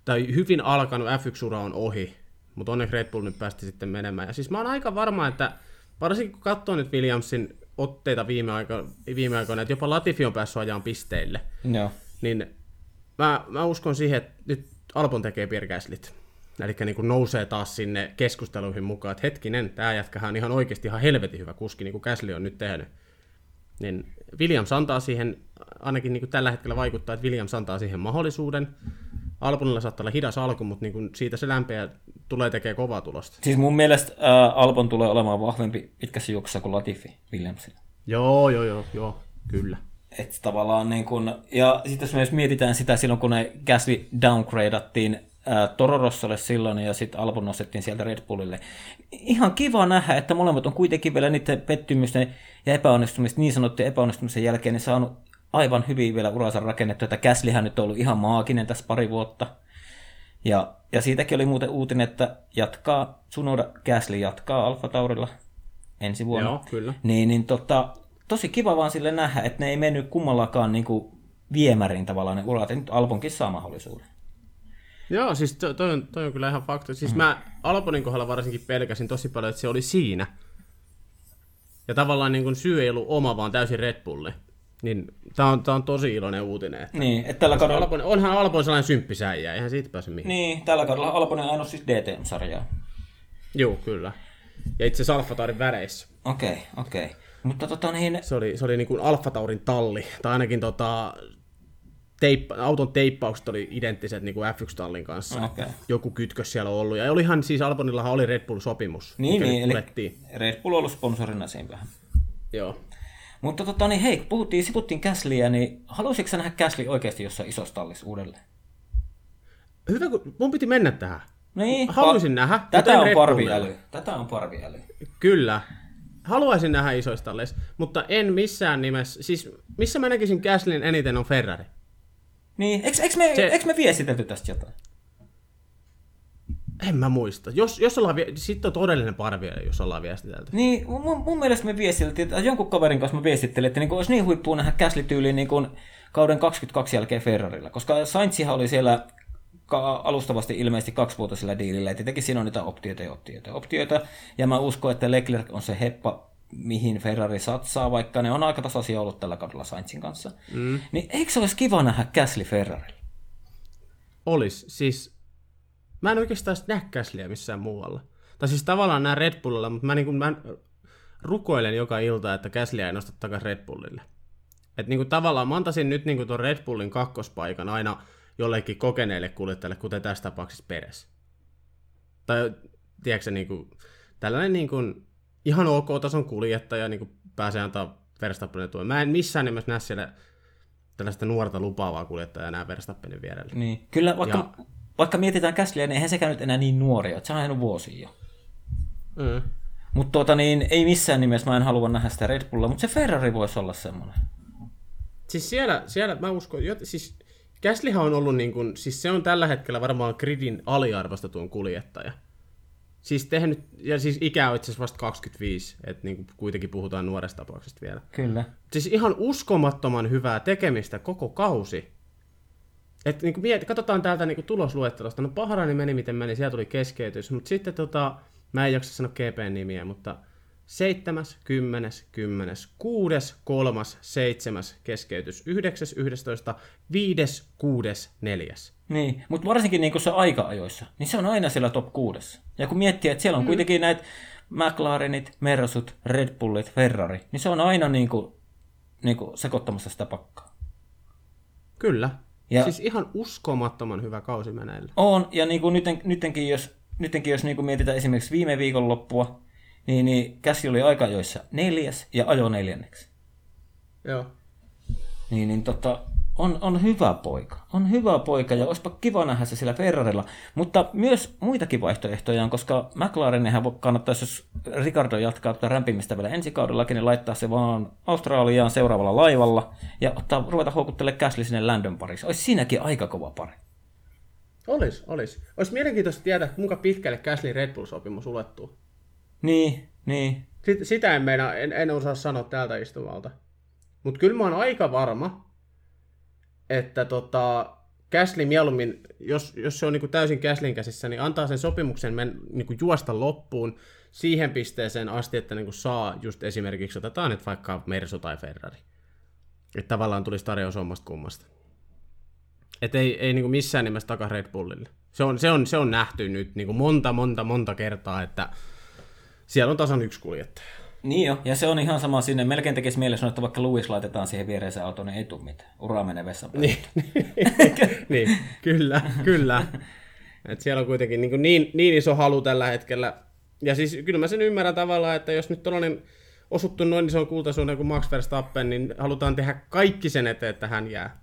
tai hyvin alkanut F1-ura on ohi, mutta onneksi Red Bull nyt päästi sitten menemään. Ja siis mä oon aika varma, että varsinkin kun katsoo nyt Williamsin otteita viime, aiko, viime aikoina, että jopa Latifi on päässyt ajaan pisteille, Joo. niin mä, mä uskon siihen, että nyt Albon tekee Pirkäslit. Eli niin kuin nousee taas sinne keskusteluihin mukaan, että hetkinen, tämä jätkähän on ihan oikeasti ihan helvetin hyvä kuski, niin kuin Käsli on nyt tehnyt. Niin Williams antaa siihen, ainakin niin kuin tällä hetkellä vaikuttaa, että Williams antaa siihen mahdollisuuden. Albonilla saattaa olla hidas alku, mutta niin kuin siitä se lämpeä tulee tekemään kovaa tulosta. Siis mun mielestä ää, Albon tulee olemaan vahvempi pitkässä juoksussa kuin Latifi Williamsilla. Joo, joo, joo, joo, kyllä. Et tavallaan niin kun, ja sitten jos me myös mietitään sitä silloin, kun ne Gasly downgradattiin ää, Toro Rossolle silloin ja sitten Albon nostettiin sieltä Red Bullille. Ihan kiva nähdä, että molemmat on kuitenkin vielä niiden pettymysten ja epäonnistumisten, niin sanottujen epäonnistumisen jälkeen, niin saanut aivan hyvin vielä uransa rakennettu, että Gaslyhän nyt on ollut ihan maaginen tässä pari vuotta. Ja, ja siitäkin oli muuten uutinen, että jatkaa, Sunoda Gasly jatkaa Alfa Taurilla ensi vuonna. Joo, kyllä. Niin, niin tota, tosi kiva vaan sille nähdä, että ne ei mennyt kummallakaan niin kuin viemärin tavallaan ne urat, ja nyt Albonkin saa mahdollisuuden. Joo, siis toi, toi, on, toi on kyllä ihan fakta. Siis mm. mä Albonin kohdalla varsinkin pelkäsin tosi paljon, että se oli siinä. Ja tavallaan niin kun syy ei ollut oma, vaan täysin Red Bulli. Niin tää on, tää on tosi iloinen uutinen. Että Niin, että tällä kaudella, Albon, onhan Albon sellainen symppisäijä, eihän siitä pääse mihin. Niin. tällä kaudella Albon on ainoa siis DTM-sarjaa. Joo, kyllä. Ja itse asiassa väreissä. Okei, okay, okei. Okay. Mutta tota niin, Se oli, se oli niin kuin Alfa Taurin talli, tai ainakin tota, teippa, auton teippaukset oli identtiset niin kuin F1-tallin kanssa. Että Joku kytkös siellä on ollut. Ja olihan siis Albonillahan oli Red Bull-sopimus. niin, niin eli purettiin. Red Bull on ollut sponsorina siinä vähän. Joo. Mutta tota, niin hei, puhuttiin, sivuttiin Käsliä, niin haluaisitko nähdä Käsli oikeasti jossain isossa tallissa uudelleen? Hyvä, kun mun piti mennä tähän. Niin, Haluaisin nähdä. Tätä on parviäly. Tätä on parviäly. Kyllä. Haluaisin nähdä isoista talleissa, mutta en missään nimessä. Siis missä mä näkisin Gaslin eniten on Ferrari. Niin, eikö, eikö, me, Se- eikö me viestitelty tästä jotain? En mä muista. Jos, jos ollaan, sitten on todellinen parvi, jos ollaan viestitelty. Niin, mun, mun mielestä me viestiteltiin, että jonkun kaverin kanssa mä viestittelin, että niin olisi niin huippua nähdä Käsli-tyyliin niin kuin kauden 22 jälkeen Ferrarilla, koska Sainzihan oli siellä alustavasti ilmeisesti kaksivuotisella diilillä, ja tietenkin siinä on niitä optioita ja optioita ja optioita, ja mä uskon, että Leclerc on se heppa, mihin Ferrari satsaa, vaikka ne on aika tasaisia ollut tällä kaudella Sainzin kanssa. Mm. Niin eikö se olisi kiva nähdä Käsli Ferrarilla? Olis. Siis mä en oikeastaan näe Gaslyä missään muualla. Tai siis tavallaan näen Red Bullilla, mutta mä, niin mä rukoilen joka ilta, että Gaslyä ei nosta takaisin Red Bullille. Et niin kuin tavallaan mä antaisin nyt niin kuin tuon Red Bullin kakkospaikan aina jollekin kokeneille kuljettajalle, kuten tässä tapauksessa Peres. Tai tiedätkö niin kuin, tällainen niin kuin, ihan ok-tason kuljettaja niin kuin pääsee antaa Verstappenille tuen. Mä en missään nimessä näe siellä tällaista nuorta lupaavaa kuljettajaa enää Verstappenin vierellä. Niin. Kyllä, vaikka, ja... vaikka mietitään Käsliä, niin eihän sekään nyt enää niin nuoria, että se on ajanut vuosia jo. Mm. Mutta tuota niin, ei missään nimessä mä en halua nähdä sitä Red Bullia, mutta se Ferrari voisi olla semmoinen. Siis siellä, siellä mä uskon, jot, siis Gaslyhan on ollut niin kuin, siis se on tällä hetkellä varmaan gridin aliarvostetun kuljettaja. Siis tehnyt, ja siis ikä on itse asiassa vasta 25, että niin kuitenkin puhutaan nuoresta tapauksesta vielä. Kyllä. Siis ihan uskomattoman hyvää tekemistä koko kausi. Et niin kuin miet, katsotaan täältä niin kuin tulosluettelosta. No Paharani meni miten meni, siellä tuli keskeytys. Mutta sitten tota, mä en jaksa sanoa GPn nimiä, mutta 7, 10, 10, 6, 3, 7 keskeytys, 9, 11, 5, 6, 4. Niin, mutta varsinkin niin kun se aika-ajoissa, niin se on aina siellä top 6. Ja kun miettii, että siellä on mm. kuitenkin näitä McLarenit, Mersut, Red Bullit, Ferrari, niin se on aina niin kuin, niin kuin sekoittamassa sitä pakkaa. Kyllä. Ja- Ja... Siis ihan uskomattoman hyvä kausi meneillä. On, ja niin kuin nyten, nytenkin jos, nytenkin jos niin kuin mietitään esimerkiksi viime viikonloppua, niin, niin Käsi oli aika-ajoissa neljäs ja ajo neljänneksi. Joo. Niin, niin tota, on, on hyvä poika. On hyvä poika ja olisipa kiva nähdä se sillä Ferrarilla. Mutta myös muitakin vaihtoehtoja on, koska McLareninhän kannattaisi, jos Ricardo jatkaa tätä rämpimistä vielä ensi kaudellakin, niin laittaa se vaan Australiaan seuraavalla laivalla ja ottaa, ruveta houkuttelemaan Gasly sinne Landon parissa. Olisi siinäkin aika kova pari. Olis, olis. Olisi mielenkiintoista tietää, kuinka pitkälle Gasly Red Bull-sopimus ulottuu. Niin, niin. Sit, sitä en, meina, en, en osaa sanoa täältä istumalta. Mutta kyllä mä oon aika varma, että tota, Gasly mieluummin, jos, jos se on niinku täysin Gaslin käsissä, niin antaa sen sopimuksen men, niinku juosta loppuun siihen pisteeseen asti, että niinku saa just esimerkiksi, otetaan nyt vaikka Mersu tai Ferrari. Että tavallaan tulisi tarjous ommasta kummasta. Että ei, ei niinku missään nimessä taka Red Bullille. Se on, se on, se on nähty nyt niinku monta, monta, monta kertaa, että siellä on tasan yksi kuljettaja. Niin jo, ja se on ihan sama sinne. Melkein tekisi mieli sanoa, että vaikka Lewis laitetaan siihen viereiseen autoon, niin ei tule mitään. Ura menee vessan. Niin, niin kyllä, kyllä. Et siellä on kuitenkin niin, niin, niin iso halu tällä hetkellä. Ja siis kyllä mä sen ymmärrän tavallaan, että jos nyt tällainen osuttu noin iso kultasuuden kuin Max Verstappen, niin halutaan tehdä kaikki sen eteen, että hän jää.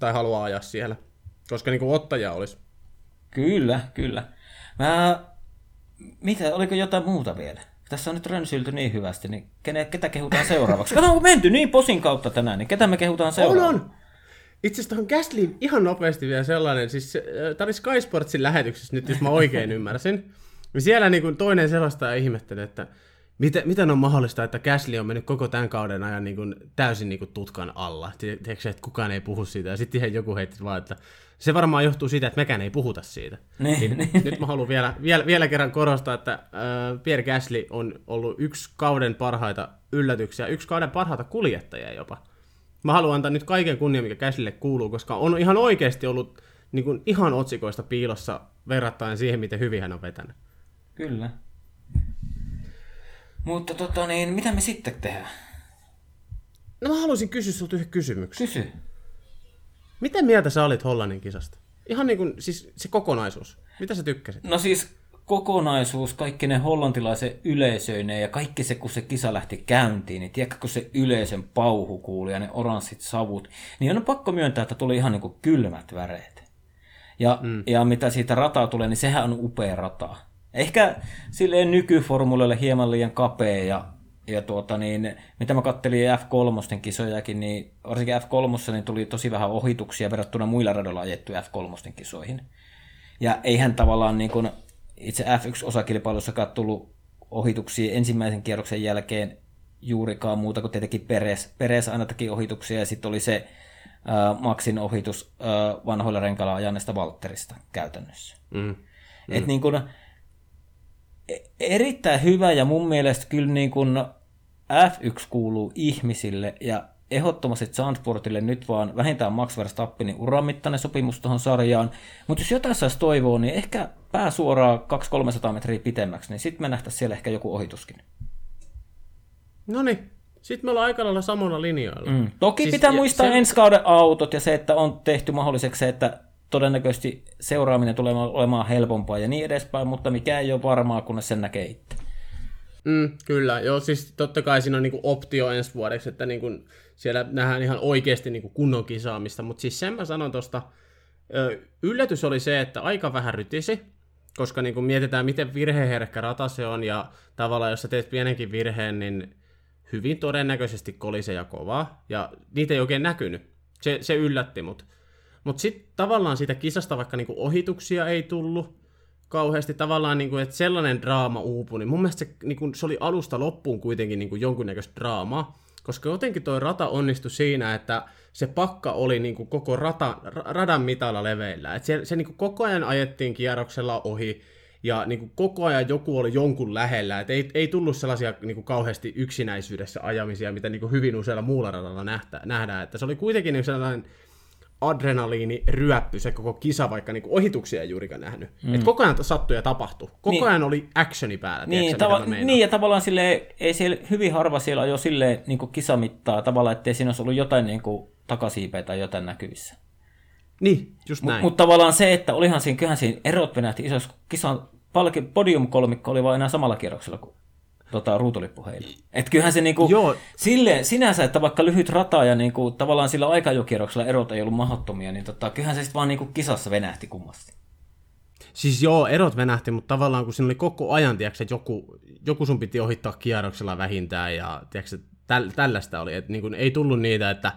Tai haluaa ajaa siellä. Koska niin kuin ottaja olisi. Kyllä, kyllä. Mä... Mitä, oliko jotain muuta vielä? Tässä on nyt rönsylty niin hyvästi, niin kene, ketä kehutaan seuraavaksi? Kato, on menty niin posin kautta tänään, niin ketä me kehutaan On, seuraavaksi? on! Itse asiassa tuohon Gaslyin ihan nopeasti vielä sellainen, siis tämä oli Sky Sportsin lähetyksessä nyt, jos mä oikein ymmärsin. Ja siellä niin kuin toinen selostaja ihmetteli, että miten, miten on mahdollista, että Gasly on mennyt koko tämän kauden ajan niin kuin täysin niin kuin tutkan alla. Tiedätkö, että kukaan ei puhu siitä. Ja sitten ihan joku heitti vaan, että se varmaan johtuu siitä, että mekään ei puhuta siitä. Niin, niin. Nyt mä haluan vielä, vielä, vielä kerran korostaa, että äh, Pierre Gasly on ollut yksi kauden parhaita yllätyksiä, yksi kauden parhaita kuljettajia jopa. Mä haluan antaa nyt kaiken kunnian, mikä Gaslylle kuuluu, koska on ihan oikeasti ollut niin kuin, ihan otsikoista piilossa verrattain siihen, miten hyvin hän on vetänyt. Kyllä. Mutta tota niin, mitä me sitten tehdään? No mä haluaisin kysyä sulta yhden kysymyksen. Kysy. Miten mieltä sä olit Hollannin kisasta? Ihan niin kuin, siis se kokonaisuus. Mitä sä tykkäsit? No siis, kokonaisuus, kaikki ne hollantilaisen yleisöineen ja kaikki se, kun se kisa lähti käyntiin, niin tiedätkö, kun se yleisön pauhu kuuli ja ne oranssit savut, niin on pakko myöntää, että tuli ihan niin kuin kylmät väreet. Ja, mm. ja mitä siitä rataa tulee, niin sehän on upea rata. Ehkä silleen nykyformulelle hieman liian kapea ja, ja tuota niin, mitä mä kattelin F3 kisojakin, niin varsinkin F3 niin tuli tosi vähän ohituksia verrattuna muilla radoilla ajettuja F3 kisoihin. Ja eihän tavallaan niin kuin itse F1-osakilpailussakaan tullut ohituksia ensimmäisen kierroksen jälkeen juurikaan muuta kuin tietenkin Peres. Peres aina teki ohituksia ja sitten oli se äh, Maxin ohitus äh, vanhoilla renkailla ajaneesta Valtterista käytännössä. Mm. Mm. Et niin kun, e, erittäin hyvä ja mun mielestä kyllä niin kun F1 kuuluu ihmisille ja ehdottomasti Sandportille nyt vaan vähintään Max Verstappenin uramittainen sopimus tuohon sarjaan, mutta jos jotain saisi toivoa, niin ehkä pää suoraan 200-300 metriä pitemmäksi, niin sitten me nähtäisiin siellä ehkä joku ohituskin. No niin, sitten me ollaan aika lailla samalla linjoilla. Mm. Toki siis, pitää muistaa se... ensi kauden autot ja se, että on tehty mahdolliseksi se, että todennäköisesti seuraaminen tulee olemaan helpompaa ja niin edespäin, mutta mikä ei ole varmaa, kunnes sen näkee itse. Mm, kyllä, joo, siis totta kai siinä on niinku optio ensi vuodeksi, että niinku siellä nähdään ihan oikeasti niinku kunnon kisaamista, mutta siis sen mä sanon tuosta, yllätys oli se, että aika vähän rytisi, koska niinku mietitään, miten virheherkkä rata se on, ja tavallaan jos sä teet pienenkin virheen, niin hyvin todennäköisesti kolise ja kovaa, ja niitä ei oikein näkynyt. Se, se yllätti mut. Mutta sitten tavallaan siitä kisasta, vaikka niinku ohituksia ei tullut, kauheasti tavallaan, niin kuin, että sellainen draama uupui, niin mun mielestä se, niin kuin, se oli alusta loppuun kuitenkin niin kuin jonkunnäköistä draamaa, koska jotenkin toi rata onnistui siinä, että se pakka oli niin kuin koko rata, radan mitalla leveillä. että se, se niin kuin koko ajan ajettiin kierroksella ohi, ja niin kuin koko ajan joku oli jonkun lähellä, että ei, ei tullut sellaisia niin kuin kauheasti yksinäisyydessä ajamisia, mitä niin kuin hyvin usealla muulla radalla nähdään, että se oli kuitenkin niin sellainen adrenaliini ryöppy se koko kisa, vaikka niinku ohituksia ei juurikaan nähnyt. Mm. Et koko ajan sattui ja tapahtui. Koko niin. ajan oli actioni päällä. Niin, tava- niin ja tavallaan sille ei siellä, hyvin harva siellä on jo silleen niinku kisamittaa tavallaan, ettei siinä olisi ollut jotain niinku takasiipeä tai jotain näkyvissä. Niin, just näin. Mutta mut tavallaan se, että olihan siinä, kyllähän siinä erot venähti isossa kisan podium-kolmikko oli vain enää samalla kierroksella kuin tota, ruutulippuheille. Että kyllähän se niinku, Joo. sille, sinänsä, että vaikka lyhyt rata ja niinku, tavallaan sillä aikajokierroksella erot ei ollut mahdottomia, niin tota, kyllähän se sitten vaan niinku kisassa venähti kummasti. Siis joo, erot venähti, mutta tavallaan kun siinä oli koko ajan, tiedätkö, että joku, joku sun piti ohittaa kierroksella vähintään ja tiedätkö, täl, tällaista oli, että niin ei tullut niitä, että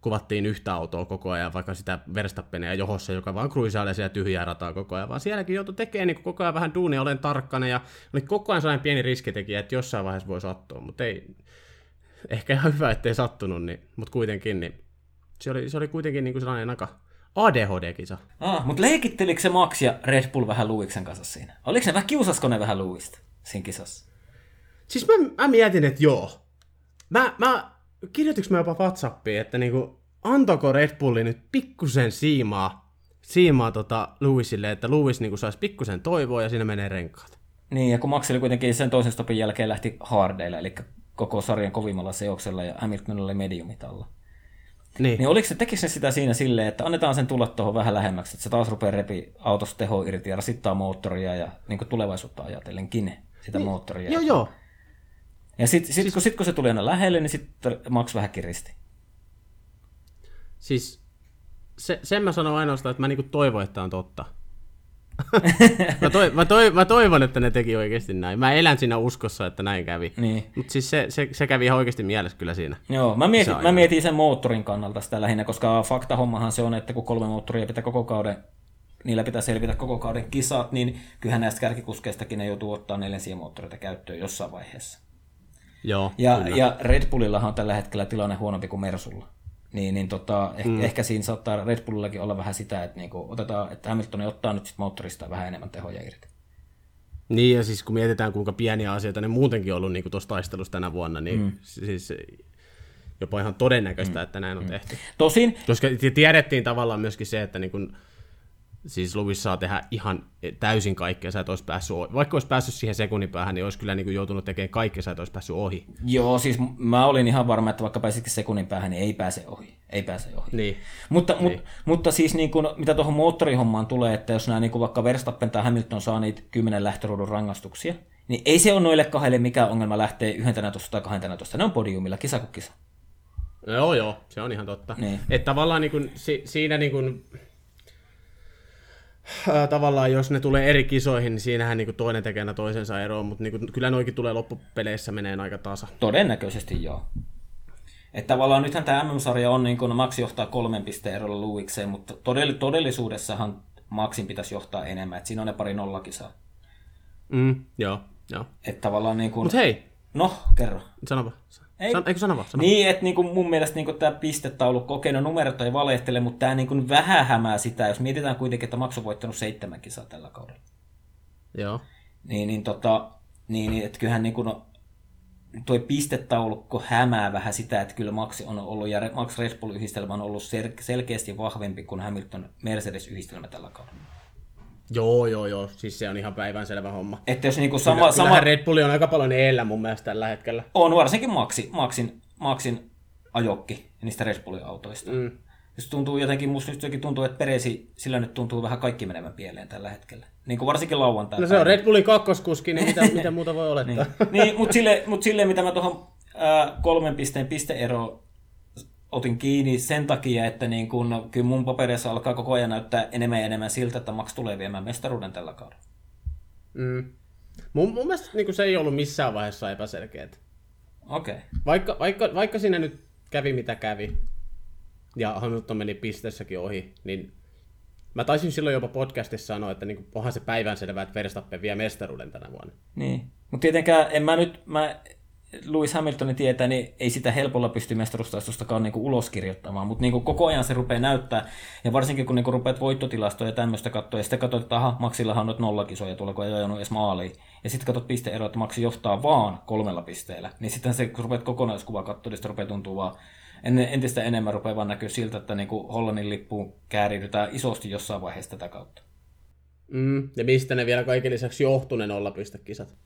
kuvattiin yhtä autoa koko ajan, vaikka sitä Verstappenia johossa, joka vaan kruisailee siellä tyhjää rataa koko ajan, vaan sielläkin joutui tekemään niin koko ajan vähän duunia, olen tarkkana, ja oli koko ajan sellainen pieni riskitekijä, että jossain vaiheessa voi sattua, mutta ei, ehkä ihan hyvä, ettei sattunut, niin, mutta kuitenkin, niin se oli, se oli kuitenkin niin kuin sellainen aika ADHD-kisa. Ah, mutta leikittelikö se Max ja Red Bull vähän Luiksen kanssa siinä? Oliko se vähän, kiusasko ne vähän Luista siinä kisassa? Siis mä, mä mietin, että joo. Mä, mä kirjoitinko mä jopa Whatsappiin, että niinku, antako Red Bulli nyt pikkusen siimaa, siimaa tota Lewisille, että Lewis niinku saisi pikkusen toivoa ja siinä menee renkaat. Niin, ja kun Max oli kuitenkin sen toisen stopin jälkeen lähti hardeilla, eli koko sarjan kovimmalla seoksella ja Hamilton oli mediumit alla. Niin. niin oliko se, tekikö se sitä siinä silleen, että annetaan sen tulla tuohon vähän lähemmäksi, että se taas rupeaa repi autosta teho irti ja rasittaa moottoria ja niin tulevaisuutta ajatellenkin sitä niin. moottoria. Joo, joo. Ja sitten sit, siis... kun, sit, kun se tuli aina lähelle, niin sitten Max vähän kiristi. Siis se, sen mä sanon ainoastaan, että mä niinku toivon, että on totta. mä, toi, mä, toi, mä toivon, että ne teki oikeasti näin. Mä elän siinä uskossa, että näin kävi. Niin. Mutta siis se, se, se, kävi ihan oikeasti mielessä kyllä siinä. Joo, mä mietin, mä mietin sen moottorin kannalta sitä lähinnä, koska fakta-hommahan se on, että kun kolme moottoria pitää koko kauden niillä pitää selvitä koko kauden kisat, niin kyllähän näistä kärkikuskeistakin ne joutuu ottaa neljänsiä moottoreita käyttöön jossain vaiheessa. Joo, ja, ja Red Bullillahan on tällä hetkellä tilanne huonompi kuin Mersulla. Niin, niin tota, ehkä, mm. ehkä siinä saattaa Red Bullillakin olla vähän sitä, että niinku otetaan, että Hamilton ottaa nyt sit moottorista vähän enemmän tehoja irti. Niin, ja siis kun mietitään, kuinka pieniä asioita ne muutenkin on ollut niin tuossa taistelussa tänä vuonna, niin mm. siis jopa ihan todennäköistä, mm. että näin on mm. tehty. Tosin... Koska tiedettiin tavallaan myöskin se, että niin kun siis Lewis saa tehdä ihan täysin kaikkea, sä et olisi päässyt ohi. Vaikka olisi päässyt siihen sekunnin päähän, niin olisi kyllä niin kuin joutunut tekemään kaikkea, sä et olisi päässyt ohi. Joo, siis mä olin ihan varma, että vaikka pääsitkin sekunnin päähän, niin ei pääse ohi. Ei pääse ohi. Niin. Mutta, niin. Mut, mutta siis niin kuin, mitä tuohon moottorihommaan tulee, että jos nämä niin kuin vaikka Verstappen tai Hamilton saa niitä kymmenen lähtöruudun rangaistuksia, niin ei se ole noille kahdelle mikään ongelma lähteä 11 tai 12. Ne on podiumilla, kisa kuin kisa. Joo, joo, se on ihan totta. Niin. Että tavallaan niin kuin, si, siinä niin kuin, äh, tavallaan jos ne tulee eri kisoihin, niin siinähän niin kuin toinen tekee toisensa eroon, mutta niin kuin, kyllä noikin tulee loppupeleissä menee aika tasa. Todennäköisesti joo. Että tavallaan nythän tämä MM-sarja on, niin kuin Max johtaa kolmen pisteen erolla Luikseen, mutta todellisuudessahan Maxin pitäisi johtaa enemmän, että siinä on ne pari nollakisaa. Mm, joo, joo. Että tavallaan niin kuin... Mut hei. No, kerro. Sanopa. Ei. San, eikö sano vaan? Sano. Niin, että niinku mun mielestä niinku tämä pistetaulukko, okei, no numerot ei valehtele, mutta tämä niinku vähän hämää sitä, jos mietitään kuitenkin, että Max on voittanut seitsemän kisaa tällä kaudella. Joo. Niin, niin, tota, niin, niin että kyllähän niinku, no, tuo pistetaulukko hämää vähän sitä, että kyllä Max on ollut, ja Max Red Bull-yhdistelmä on ollut sel- selkeästi vahvempi kuin Hamilton Mercedes-yhdistelmä tällä kaudella. Joo, joo, joo. Siis se on ihan päivänselvä homma. Että jos niinku sama, Kyllä, sama... Red Bulli on aika paljon eellä mun mielestä tällä hetkellä. On, varsinkin Maxi, Maxin, Maxin ajokki niistä Red Bullin autoista. Mm. Jos tuntuu jotenkin, musta nyt jotenkin tuntuu, että Peresi, sillä nyt tuntuu vähän kaikki menevän pieleen tällä hetkellä. Niin kuin varsinkin lauantaina. No se on Red Bullin kakkoskuski, niin mitä, mitä muuta voi olettaa. niin, niin mutta sille, mut sille, mitä mä tuohon kolmen pisteen pisteero otin kiinni sen takia, että niin kun, no, kyllä mun paperissa alkaa koko ajan näyttää enemmän ja enemmän siltä, että Max tulee viemään mestaruuden tällä kaudella. Mm. Mun, mun mielestä niin se ei ollut missään vaiheessa epäselkeää. Okei. Okay. Vaikka, vaikka, vaikka siinä nyt kävi mitä kävi, ja Hamilton meni pisteessäkin ohi, niin mä taisin silloin jopa podcastissa sanoa, että niin onhan se päivänselvää, että Verstappen vie mestaruuden tänä vuonna. Niin, mutta tietenkään en mä nyt, mä Lewis Hamiltonin tietää, niin ei sitä helpolla pysty mestaruustaistostakaan niin ulos kirjoittamaan, mutta niin koko ajan se rupeaa näyttää, ja varsinkin kun niin rupeat voittotilastoja ja tämmöistä katsoa, ja sitten katsot, että aha, Maxillahan on nyt nollakisoja tuolla, kun ei ajanut edes maaliin, ja sitten katsot pisteero, että Maxi johtaa vaan kolmella pisteellä, niin sitten se, kun rupeat kokonaiskuvaa katsoa, niin rupeaa tuntua vaan entistä enemmän rupeaa vaan näkyä siltä, että niin Hollannin lippuun kääridytään isosti jossain vaiheessa tätä kautta. Mm, ja mistä ne vielä kaiken lisäksi johtuu ne nollapistekisat?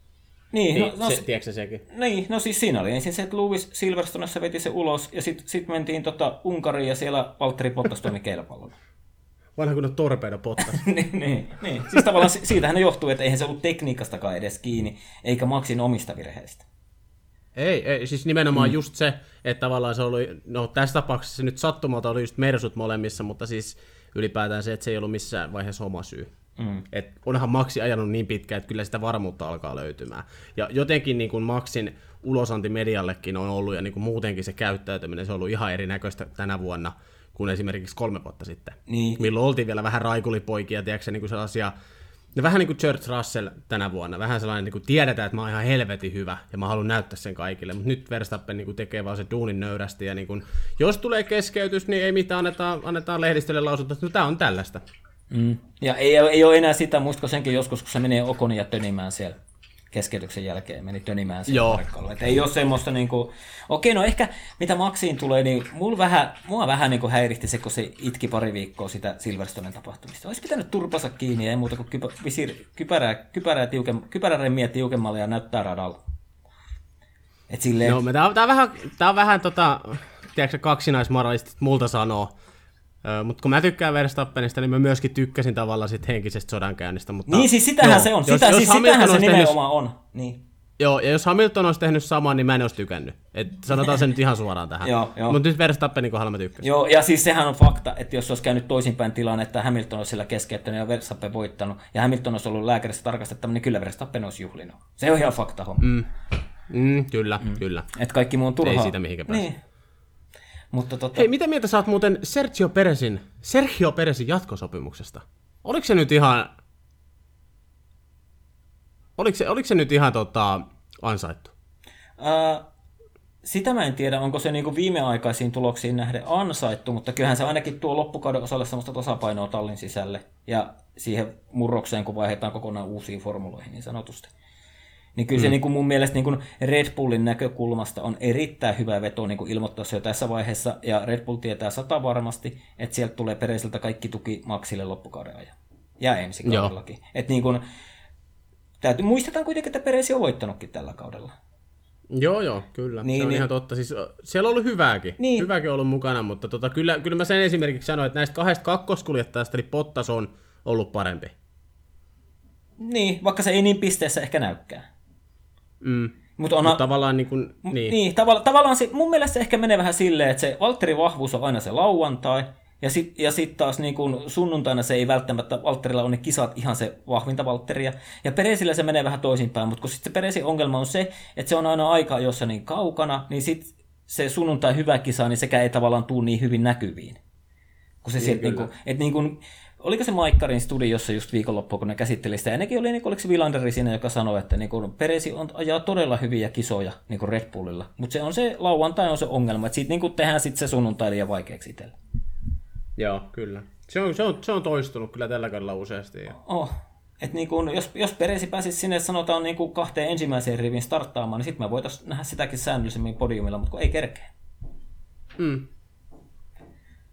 Niin, niin no, no, se, tiedätkö sekin? Niin, no siis siinä oli ensin se, että Lewis Silverstonessa veti se ulos, ja sitten sit mentiin tota Unkariin, ja siellä Valtteri Bottas toimi kelpallona. Vanha kun torpedo Bottas. niin, niin, niin, siis tavallaan siitähän ne johtuu, että eihän se ollut tekniikastakaan edes kiinni, eikä Maxin omista virheistä. Ei, ei, siis nimenomaan mm. just se, että tavallaan se oli, no tässä tapauksessa nyt sattumalta oli just Mersut molemmissa, mutta siis ylipäätään se, että se ei ollut missään vaiheessa oma syy. Mm. Et onhan Maxi ajanut niin pitkään, että kyllä sitä varmuutta alkaa löytymään. Ja jotenkin niin kuin Maxin ulosanti mediallekin on ollut, ja niin kuin muutenkin se käyttäytyminen, se on ollut ihan erinäköistä tänä vuonna kuin esimerkiksi kolme vuotta sitten. Niin. Milloin oltiin vielä vähän raikulipoikia, tiedätkö, niin kuin sellaisia No vähän niin kuin Church Russell tänä vuonna, vähän sellainen, niin kuin tiedetään, että mä oon ihan helvetin hyvä ja mä haluan näyttää sen kaikille, mutta nyt Verstappen niin kuin tekee vaan se duunin nöyrästi ja niin kuin, jos tulee keskeytys, niin ei mitään, annetaan, annetaan lehdistölle lausunto, että no tää on tällaista. Mm. Ja ei, ei ole enää sitä, muistatko senkin joskus, kun se menee Okonin ja tönimään siellä keskeytyksen jälkeen, meni tönimään siellä Että ei ole semmoista niin kuin, okei, no ehkä mitä Maksiin tulee, niin mulla vähän, mua vähän niin kuin häiritti se, kun se itki pari viikkoa sitä Silverstonen tapahtumista. Olisi pitänyt turpansa kiinni ja ei muuta kuin kypä, visir, kypärää, kypärää tiukem, kypäräremmiä tiukemmalle ja näyttää radalla. Et silleen... No, tää, on, tää on vähän, tää on vähän tota, tiedätkö, kaksinaismoralistit multa sanoo, mutta kun mä tykkään Verstappenista, niin mä myöskin tykkäsin tavallaan sit henkisestä sodankäynnistä. Mutta, niin, siis sitähän joo, se on. Sitä, jos, siis jos sitähän se nimenomaan tehnyt, on. Niin. Joo, ja jos Hamilton olisi tehnyt saman, niin mä en olisi tykännyt. Et sanotaan se nyt ihan suoraan tähän. Mutta nyt Verstappenin kohdalla mä tykkäsin. Joo, ja siis sehän on fakta, että jos olisi käynyt toisinpäin tilanne, että Hamilton olisi sillä keskeyttänyt ja Verstappen voittanut, ja Hamilton olisi ollut lääkärissä tarkastettava, niin kyllä Verstappen olisi juhlinut. Se on ihan fakta homma. Mm. Mm, kyllä, mm. kyllä. Et kaikki muu on turhaa. Ei siitä mihinkä pääse. Niin. Mutta tota... Hei, mitä mieltä saat muuten Sergio Peresin, Sergio Peresin jatkosopimuksesta? Oliko se nyt ihan... Oliko se, oliko se nyt ihan tota, ansaittu? Uh, sitä mä en tiedä, onko se niinku viimeaikaisiin tuloksiin nähden ansaittu, mutta kyllähän se ainakin tuo loppukauden osalle sellaista tasapainoa tallin sisälle ja siihen murrokseen, kun vaihdetaan kokonaan uusiin formuloihin niin sanotusti. Niin kyllä mm. se niin kuin mun mielestä niin kuin Red Bullin näkökulmasta on erittäin hyvä veto niin kuin ilmoittaa se jo tässä vaiheessa, ja Red Bull tietää sata varmasti, että sieltä tulee Peresiltä kaikki tuki Maxille loppukauden ajan. ja ensi kaudellakin. Et niin kun, täytyy, muistetaan kuitenkin, että Peresi on voittanutkin tällä kaudella. Joo, joo, kyllä. Niin, se on niin. ihan totta. Siis, siellä on ollut hyvääkin. Niin. Hyvääkin on ollut mukana, mutta tota, kyllä, kyllä mä sen esimerkiksi sanoin, että näistä kahdesta kakkoskuljettajasta, niin Pottas on ollut parempi. Niin, vaikka se ei niin pisteessä ehkä näykään. Mm. Mutta on, Mut tavallaan niin kuin, niin. niin tavalla, tavallaan se, mun mielestä se ehkä menee vähän silleen, että se Valtterin vahvuus on aina se lauantai, ja sitten ja sit taas niin kun sunnuntaina se ei välttämättä, Valtterilla on ne kisat ihan se vahvinta Valtteria. Ja Peresillä se menee vähän toisinpäin, mutta kun sitten se Peresin ongelma on se, että se on aina aika jossa niin kaukana, niin sitten se sunnuntai hyvä kisa, niin sekä ei tavallaan tule niin hyvin näkyviin. Kun se niin, sieltä, niin kun, että niin kun, oliko se Maikkarin studiossa just viikonloppua, kun ne käsitteli sitä, ja nekin oli, niin kuin, oliko se Vilanderi siinä, joka sanoi, että niin kuin, Peresi on, ajaa todella hyviä kisoja niin kuin Red Bullilla, mutta se on se lauantai on se ongelma, että siitä niin kuin, tehdään sitten se sunnuntai liian vaikeaksi itselle. Joo, kyllä. Se on, se on, se on toistunut kyllä tällä kaudella useasti. Jo. Oh. Et niin kun, jos, jos Peresi pääsisi sinne, sanotaan niin kuin kahteen ensimmäiseen rivin starttaamaan, niin sitten me voitaisiin nähdä sitäkin säännöllisemmin podiumilla, mutta kun ei kerkeä. Mm.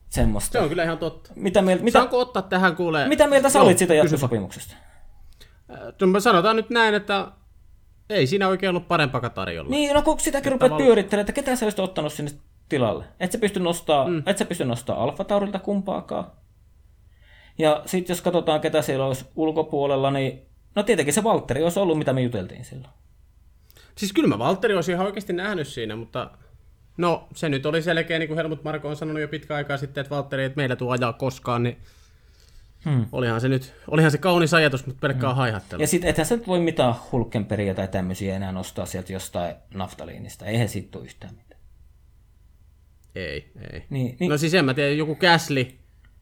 Semmosta. Se on kyllä ihan totta. Mitä mieltä, mitä, Saanko ottaa tähän kuulee? Mitä mieltä sä olit siitä jatkosopimuksesta? Äh, sanotaan nyt näin, että ei siinä oikein ollut parempaa tarjolla. Niin, no kun sitäkin rupeat tavalla... pyörittelemään, että ketä sä olisit ottanut sinne tilalle. Et sä pysty nostaa, mm. et sä pysty nostaa Alfa Taurilta kumpaakaan. Ja sitten jos katsotaan, ketä siellä olisi ulkopuolella, niin no tietenkin se Valtteri olisi ollut, mitä me juteltiin silloin. Siis kyllä mä Valtteri olisin ihan oikeasti nähnyt siinä, mutta no se nyt oli selkeä, niin kuin Helmut Marko on sanonut jo pitkä aikaa sitten, että Valtteri ei meillä tule ajaa koskaan, niin Hmm. Olihan se nyt, olihan se kaunis ajatus, mutta pelkkää hmm. haihattelu. Ja sitten ethän sä nyt voi mitään hulkenperiä tai tämmöisiä enää nostaa sieltä jostain naftaliinista. Eihän siitä tule yhtään mitään. Ei, ei. Niin, niin. No siis en mä tiedä, joku käsli,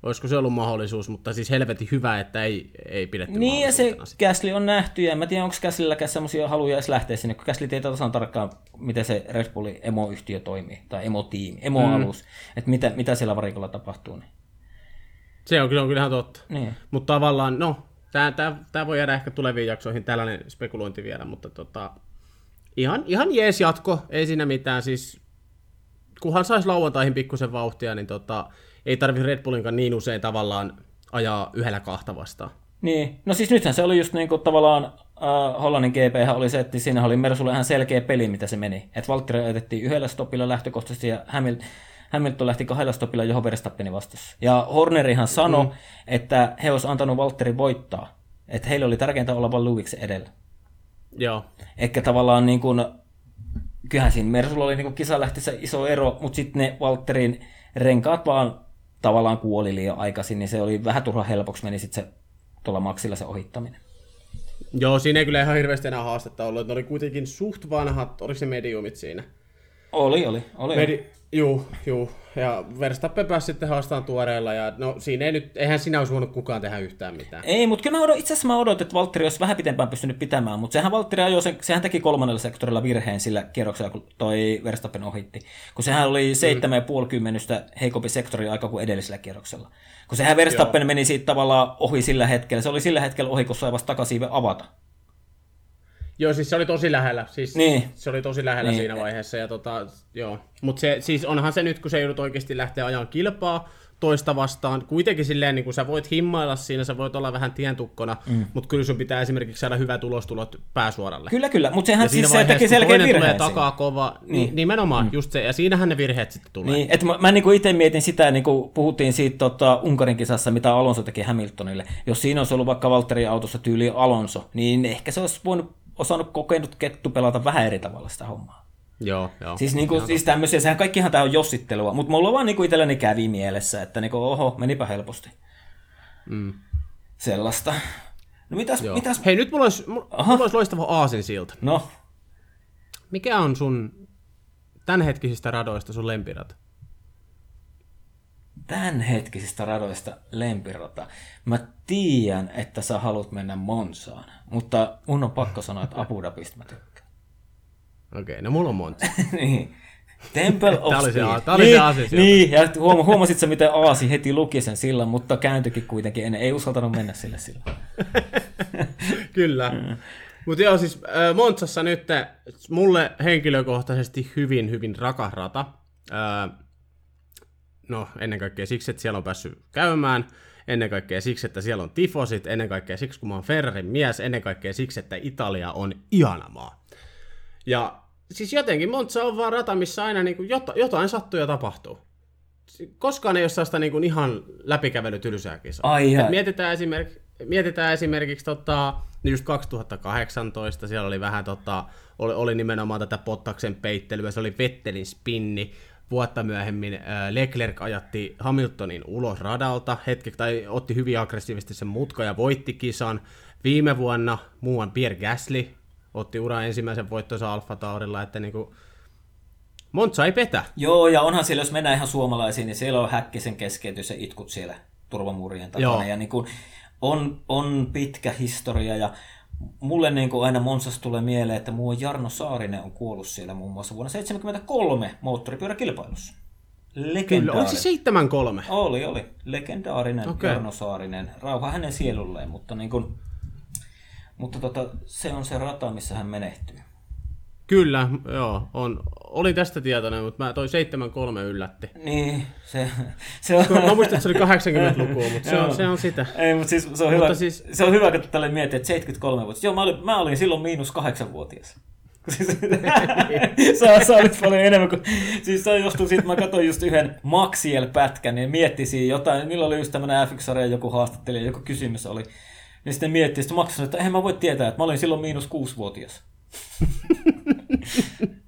olisiko se ollut mahdollisuus, mutta siis helvetin hyvä, että ei, ei pidetty Niin ja se Käsli on nähty, ja en mä tiedä, onko Käslilläkään semmoisia haluja edes lähteä sinne, kun Käsli tietää tasan tarkkaan, miten se Red Bullin emoyhtiö toimii, tai emotiimi, emoalus, mm. että mitä, mitä siellä varikolla tapahtuu. Niin. Se on, kyllä, on kyllä ihan totta. Niin. Mutta tavallaan, no, tämä voi jäädä ehkä tuleviin jaksoihin tällainen spekulointi vielä, mutta tota, ihan, ihan jees jatko, ei siinä mitään, siis kunhan saisi lauantaihin pikkusen vauhtia, niin tota, ei tarvi Red Bullinkaan niin usein tavallaan ajaa yhdellä kahta vastaan. Niin, no siis nythän se oli just niin kuin tavallaan äh, Hollannin GP oli se, että siinä oli Mersulle ihan selkeä peli, mitä se meni. Että Valtteri ajettiin yhdellä stopilla lähtökohtaisesti ja Hamilton, Hamilton lähti kahdella stopilla johon Verstappeni vastassa. Ja Hornerihan sanoi, mm. että he olisivat antanut Valtterin voittaa. Että heille oli tärkeintä olla vain Lewisin edellä. Joo. Ehkä tavallaan niin kuin kyllähän siinä Mersulla oli niin kisalähtissä iso ero, mutta sitten ne Walterin renkaat vaan tavallaan kuoli liian aikaisin, niin se oli vähän turha helpoksi meni sitten se tuolla maksilla se ohittaminen. Joo, siinä ei kyllä ihan hirveästi enää haastetta ollut. Ne oli kuitenkin suht vanhat, oliko se mediumit siinä? Oli, oli. oli. Medi- Juu, juu. Ja Verstappen pääsi sitten haastamaan tuoreella, ja no siinä ei nyt, eihän sinä olisi voinut kukaan tehdä yhtään mitään. Ei, mutta kyllä mä odot, itse asiassa mä odotin, että Valtteri olisi vähän pitempään pystynyt pitämään, mutta sehän Valtteri ajoi, sen, sehän teki kolmannella sektorilla virheen sillä kierroksella, kun toi Verstappen ohitti. Kun sehän oli seitsemän mm. ja puoli kymmenystä heikompi sektori aika kuin edellisellä kierroksella. Kun sehän Verstappen Joo. meni siitä tavallaan ohi sillä hetkellä, se oli sillä hetkellä ohi, kun sai vasta takaisin avata. Joo, siis se oli tosi lähellä. Siis niin. Se oli tosi lähellä niin. siinä vaiheessa. Ja tota, joo. Mutta se, siis onhan se nyt, kun se joudut oikeasti lähteä ajan kilpaa toista vastaan, kuitenkin silleen, niin kun sä voit himmailla siinä, sä voit olla vähän tientukkona, mm. mutta kyllä sun pitää esimerkiksi saada hyvä tulostulot pääsuoralle. Kyllä, kyllä, mutta sehän siis se teki selkeä virhe. tulee takaa kova, niin. niin. nimenomaan, mm. just se, ja siinähän ne virheet sitten tulee. Niin, että mä, mä niin itse mietin sitä, niin kuin puhuttiin siitä tota, Unkarin kisassa, mitä Alonso teki Hamiltonille. Jos siinä olisi ollut vaikka Valtterin autossa tyyli Alonso, niin ehkä se olisi voinut osannut kokenut kettu pelata vähän eri tavalla sitä hommaa. Joo, joo. Siis, niinku, siis tämmöisiä, sehän kaikkihan tämä on jossittelua, mutta mulla vaan niinku itselläni kävi mielessä, että niinku, oho, menipä helposti. Mm. Sellaista. No mitäs, mitäs... Hei, nyt mulla olisi, mulla, mulla olisi loistava aasin siltä. No? Mikä on sun tämänhetkisistä radoista sun lempirata? tämänhetkisistä radoista lempirata. Mä tiedän, että sä haluat mennä Monsaan, mutta mun on pakko sanoa, että Abu Dhabista mä tykkään. Okei, okay, no mulla on monta. niin. Temple of Tämä oli se, tämä oli niin, se asia Niin, ja huoma, huomasit sä, miten Aasi heti luki sen sillä, mutta kääntyikin kuitenkin ennen. Ei uskaltanut mennä sille sillä. Kyllä. Mm. Mutta joo, siis äh, Montsassa nyt mulle henkilökohtaisesti hyvin, hyvin rakas rata. Äh, no ennen kaikkea siksi, että siellä on päässyt käymään. Ennen kaikkea siksi, että siellä on tifosit, ennen kaikkea siksi, kun mä oon Ferrarin mies, ennen kaikkea siksi, että Italia on ihana maa. Ja siis jotenkin Monza on vaan rata, missä aina niin kuin jotain, jotain sattuu ja tapahtuu. Koskaan ei ole sellaista niin kuin ihan läpikävelytylsää kisaa. Ai Et ai. mietitään, esimerk, mietitään esimerkiksi tota, niin just 2018, siellä oli vähän tota, oli, oli nimenomaan tätä Pottaksen peittelyä, se oli Vettelin spinni, vuotta myöhemmin äh, Leclerc ajatti Hamiltonin ulos radalta hetkeksi, tai otti hyvin aggressiivisesti sen mutka ja voitti kisan. Viime vuonna muuan Pierre Gasly otti uran ensimmäisen voittonsa Alfa Taurilla, että niinku, Monza ei petä. Joo, ja onhan siellä, jos mennään ihan suomalaisiin, niin siellä on häkkisen keskeytys ja itkut siellä turvamuurien takana. Joo. Ja niin kuin, on, on pitkä historia ja mulle niin kuin aina Monsas tulee mieleen, että muu Jarno Saarinen on kuollut siellä muun muassa vuonna 1973 moottoripyöräkilpailussa. Kyllä, oliko se 7-3? Oli, oli. Legendaarinen okay. Jarno Saarinen. Rauha hänen sielulleen, mutta, niin kuin, mutta tota, se on se rata, missä hän menehtyy. Kyllä, joo, on, olin tästä tietoinen, mutta mä toi 7-3 yllätti. Niin, se, se on... Mä muistan, että se oli 80-lukua, mutta se on, se on sitä. Ei, mutta siis se on Mutta hyvä, siis- se on hyvä, kun tälle miettii, että 73 vuotta. Joo, mä olin, mä olin silloin miinus kahdeksanvuotias. Siis, sä, sä olit paljon enemmän kuin... Siis se johtuu siitä, että mä katsoin just yhden Maxiel-pätkän, niin miettisin jotain, milloin oli just tämmönen F1-sarjan joku haastattelija, joku kysymys oli. Niin sitten miettii, sitten Max sanoi, että eihän mä voi tietää, että mä olin silloin miinus kuusivuotias.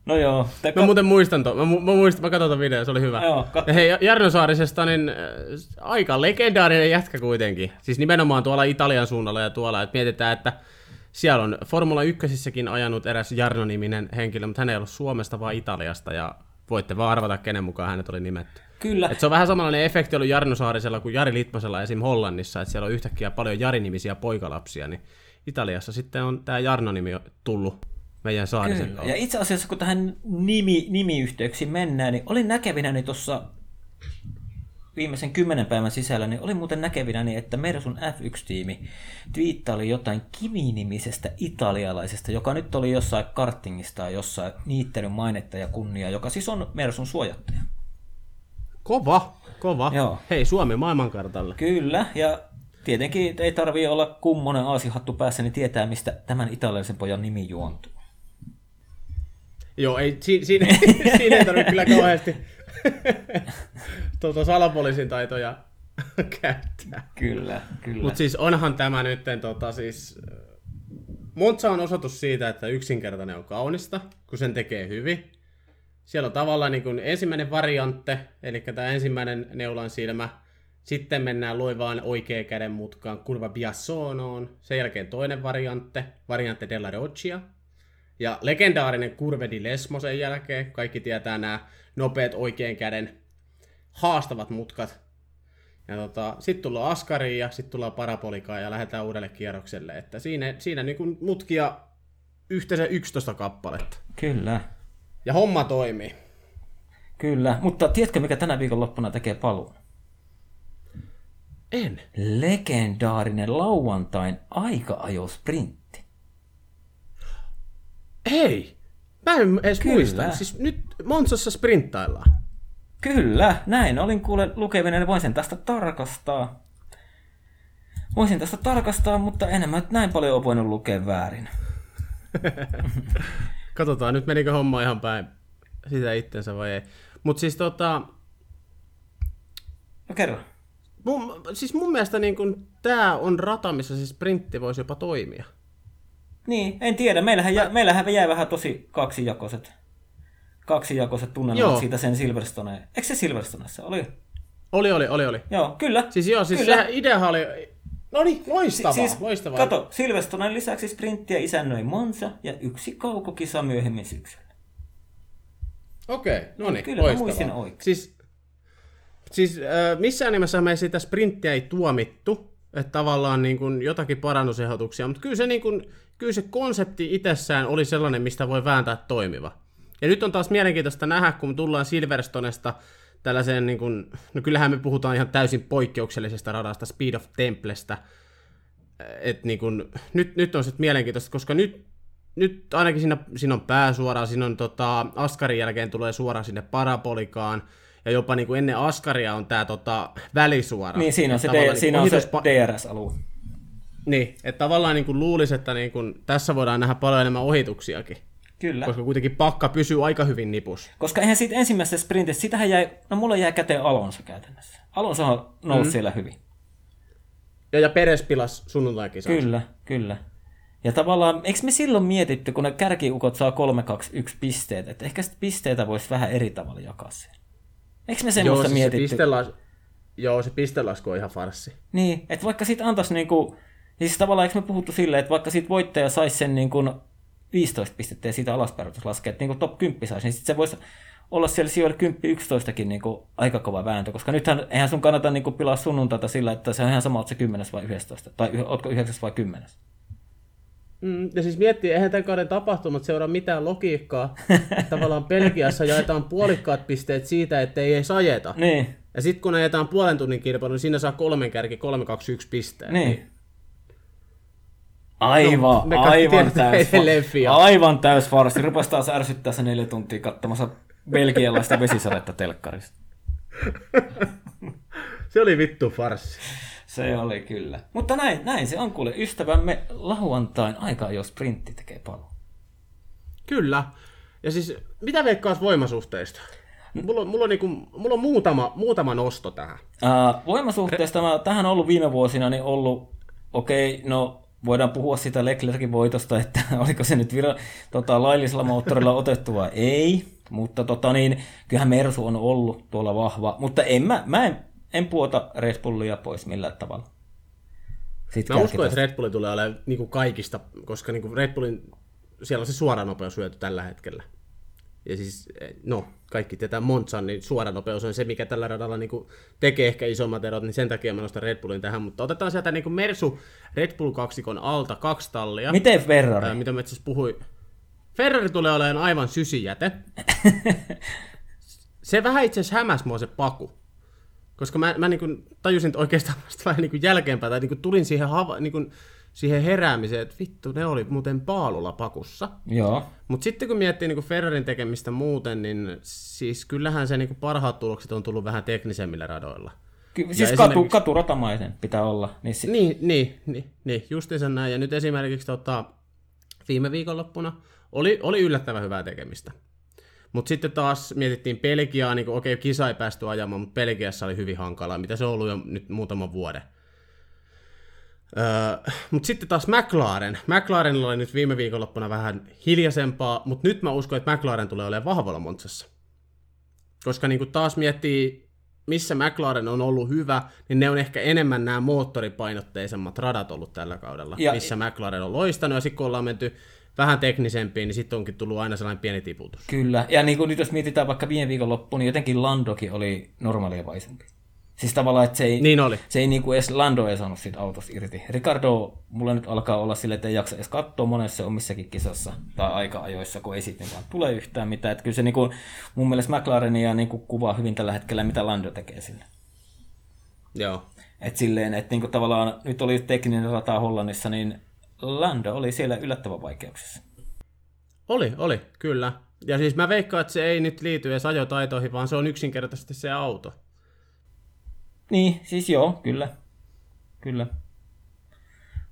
no joo. Te Mä muuten muistan to, mä, mu- mä muistan, mä katsoin videon, se oli hyvä. Joo, kat- ja hei, Jarno Saarisesta, niin äh, aika legendaarinen jätkä kuitenkin. Siis nimenomaan tuolla Italian suunnalla ja tuolla, että mietitään, että siellä on Formula 1 ajanut eräs Jarno-niminen henkilö, mutta hän ei ollut Suomesta, vaan Italiasta, ja voitte vaan arvata, kenen mukaan hänet oli nimetty. Kyllä. Et se on vähän samanlainen efekti ollut Jarno Saarisella kuin Jari Litmasella esim. Hollannissa, että siellä on yhtäkkiä paljon Jari-nimisiä poikalapsia, niin Italiassa sitten on tämä Jarno-nimi tullut meidän Saarisen Kyllä. kautta. Ja itse asiassa kun tähän nimi, nimiyhteyksiin mennään, niin olin näkevinäni tuossa viimeisen kymmenen päivän sisällä, niin olin muuten näkevinäni, että Mersun F1-tiimi twiittaili jotain Kimi-nimisestä italialaisesta, joka nyt oli jossain kartingista tai jossain niittelyn mainetta ja kunnia, joka siis on Mersun suojattaja. Kova, kova. Joo. Hei, Suomi maailmankartalle. Kyllä, ja tietenkin ei tarvii olla kummonen aasihattu päässä, niin tietää, mistä tämän italialaisen pojan nimi juontuu. Joo, ei, si, siinä, siinä ei tarvitse kyllä kauheasti tuota salapoliisin taitoja käyttää. Kyllä, kyllä. Mutta siis onhan tämä nyt, tota, siis, äh, Monza on osoitus siitä, että yksinkertainen on kaunista, kun sen tekee hyvin. Siellä on tavallaan niin kuin ensimmäinen variantte, eli tämä ensimmäinen neulan silmä. Sitten mennään loivaan oikea käden mutkaan kurva Biassonoon. Sen jälkeen toinen variantte, variantte della Roccia. Ja legendaarinen Curve di Lesmo sen jälkeen. Kaikki tietää nämä nopeat oikean käden haastavat mutkat. Ja tota, sitten tullaan Askariin ja sitten tullaan Parapolikaan ja lähdetään uudelle kierrokselle. Että siinä, siinä niin kuin mutkia yhteensä 11 kappaletta. Kyllä. Ja homma toimii. Kyllä, mutta tiedätkö mikä tänä viikonloppuna tekee paluun? En. Legendaarinen lauantain aika-ajosprintti. Hei! Mä en edes Kyllä. muista. Siis nyt Monsassa sprinttaillaan. Kyllä, näin. Olin kuule lukevinen, voin sen tästä tarkastaa. Voisin tästä tarkastaa, mutta enemmän nyt näin paljon ole voinut lukea väärin. Katsotaan nyt menikö homma ihan päin sitä itsensä vai ei. Mutta siis tota, No kerro. mun, siis mun mielestä niin tää on rata, missä se sprintti voisi jopa toimia. Niin, en tiedä. Meillähän, jä, meillähän jäi vähän tosi kaksijakoiset, kaksijakoiset tunnelmat Joo. siitä sen Silverstone. Eikö se Silverstonessa? Oli. Oli, oli, oli, oli. Joo, kyllä. Siis joo, siis Kyllä. sehän ideahan oli... No niin, loistavaa, siis, loistavaa. Kato, Silverstonen lisäksi sprinttiä isännöi Monza ja yksi kaukokisa myöhemmin syksyllä. Okei, no niin, Kyllä loistavaa. muistin oikein. Siis, siis äh, missään nimessä me sitä sprinttiä ei tuomittu, että tavallaan niin kuin jotakin parannusehdotuksia, mutta kyllä se, niin kuin, kyllä se konsepti itsessään oli sellainen, mistä voi vääntää toimiva. Ja nyt on taas mielenkiintoista nähdä, kun tullaan Silverstonesta tällaiseen, niin kuin, no kyllähän me puhutaan ihan täysin poikkeuksellisesta radasta, Speed of Templestä, et niin kun, nyt, nyt on sitten mielenkiintoista, koska nyt, nyt ainakin siinä, siinä on pää suoraan, siinä on tota, Askarin jälkeen tulee suoraan sinne parapolikaan, ja jopa niin kuin ennen Askaria on tämä tota, välisuora. Niin, siinä on se, D- siinä on se ohituspa- DRS-alue. Niin, että tavallaan niin kuin luulisi, että niin kuin, tässä voidaan nähdä paljon enemmän ohituksiakin, Kyllä. koska kuitenkin pakka pysyy aika hyvin nipus. Koska eihän siitä ensimmäisestä sprintistä, sitähän jäi, no mulla jäi käteen Alonso käytännössä. Alonsohan nousi mm. siellä hyvin. Ja, ja Peres pilas sunnuntai-kisassa. Kyllä, kyllä. Ja tavallaan, eikö me silloin mietitty, kun ne kärkiukot saa 3-2-1 pisteet, että ehkä sit pisteitä voisi vähän eri tavalla jakaa siellä. Eikö me semmoista Joo, siis se mietitty? pistelas... Joo, se pistelasku on ihan farssi. Niin, että vaikka siitä antaisi niinku, siis tavallaan eikö me puhuttu silleen, että vaikka siitä voittaja saisi sen niinku 15 pistettä ja siitä alaspäin laskea, että niinku top 10 saisi, niin sitten se voisi olla siellä sijoilla 10-11kin niinku aika kova vääntö, koska nythän eihän sun kannata niinku pilaa sunnuntaita sillä, että se on ihan sama, että se 10 vai 11, tai ootko 9 vai 10. Mm, ja siis miettii, eihän tämän kauden tapahtumat seuraa mitään logiikkaa. Tavallaan Belgiassa jaetaan puolikkaat pisteet siitä, että ei edes ajeta. Niin, Ja sitten kun ajetaan puolen tunnin kilpailu, niin siinä saa kolmen kärki 321 pisteen. niin. Aivan, No, aivan tiedetään täys, edelleen Fiat. aivan täys farsi. Rupes taas ärsyttää se neljä tuntia katsomassa belgialaista vesisadetta telkkarista. Se oli vittu farssi. Se oli kyllä. Mutta näin, näin se on kuule. Ystävämme lauantain aika, jos sprintti tekee paljon. Kyllä. Ja siis, mitä veikkaat voimasuhteista? Mulla on, mulla on, niinku, mulla on muutama, muutama nosto tähän. Ää, voimasuhteesta mä tähän on ollut viime vuosina niin ollut, okei, okay, no voidaan puhua sitä Leclerkin voitosta, että oliko se nyt vira, tota, laillisella moottorilla otettu vai ei, mutta tota, niin, kyllähän Mersu on ollut tuolla vahva, mutta en mä, mä en, en puota Red Bullia pois millään tavalla. Sitten Mä uskon, että Red Bulli tulee olemaan niinku kaikista, koska niinku Red Bullin, siellä on se suoranopeus hyöty tällä hetkellä. Ja siis, no, kaikki tietää Monzan, niin suoranopeus on se, mikä tällä radalla niinku tekee ehkä isommat erot, niin sen takia mä nostan Red Bullin tähän. Mutta otetaan sieltä niinku Mersu Red Bull kaksikon alta kaksi tallia. Miten Ferrari? Ää, mitä mä itse puhuin. Ferrari tulee olemaan aivan sysijäte. se vähän itse asiassa hämäs mua se paku. Koska mä, mä niin tajusin että oikeastaan vasta vähän niin jälkeenpäin, tai niin tulin siihen, hava, niin siihen heräämiseen, että vittu, ne oli muuten paalulla pakussa. Joo. Mutta sitten kun miettii niin Ferrarin tekemistä muuten, niin siis kyllähän se niin parhaat tulokset on tullut vähän teknisemmillä radoilla. Ky- siis Ja katu, esimerkiksi- katuratamaisen pitää olla. Niin si- Niin, niin, niin, niin justiinsa näin. Ja nyt esimerkiksi tota, viime viikonloppuna oli, oli yllättävän hyvää tekemistä. Mutta sitten taas mietittiin Belgiaa, niin okei, okay, kisa ei päästy ajamaan, mutta Belgiassa oli hyvin hankalaa, mitä se on ollut jo nyt muutaman vuoden. Öö, mutta sitten taas McLaren. McLarenilla oli nyt viime viikonloppuna vähän hiljaisempaa, mutta nyt mä uskon, että McLaren tulee olemaan vahvalla Montsassa. Koska niin kuin taas miettii, missä McLaren on ollut hyvä, niin ne on ehkä enemmän nämä moottoripainotteisemmat radat ollut tällä kaudella, Ja- missä McLaren on loistanut, ja sitten kun ollaan menty vähän teknisempiin, niin sitten onkin tullut aina sellainen pieni tiputus. Kyllä. Ja niin kuin nyt jos mietitään vaikka viime viikon loppuun, niin jotenkin Landokin oli normaalia vaisempi. Siis tavallaan, että se ei, Niin oli. se ei niin kuin edes Lando ei saanut siitä autosta irti. Ricardo, mulla nyt alkaa olla sille, että ei jaksa edes katsoa monessa omissakin kisassa tai aika-ajoissa, kun ei sitten vaan tule yhtään mitään. Että kyllä se niin kuin, mun mielestä McLarenia niin kuin kuvaa hyvin tällä hetkellä, mitä Lando tekee sille. Joo. Et silleen, että niin kuin tavallaan nyt oli tekninen rata Hollannissa, niin Lando oli siellä yllättävän vaikeuksissa. Oli, oli, kyllä. Ja siis mä veikkaan, että se ei nyt liity edes ajotaitoihin, vaan se on yksinkertaisesti se auto. Niin, siis joo, kyllä. Kyllä.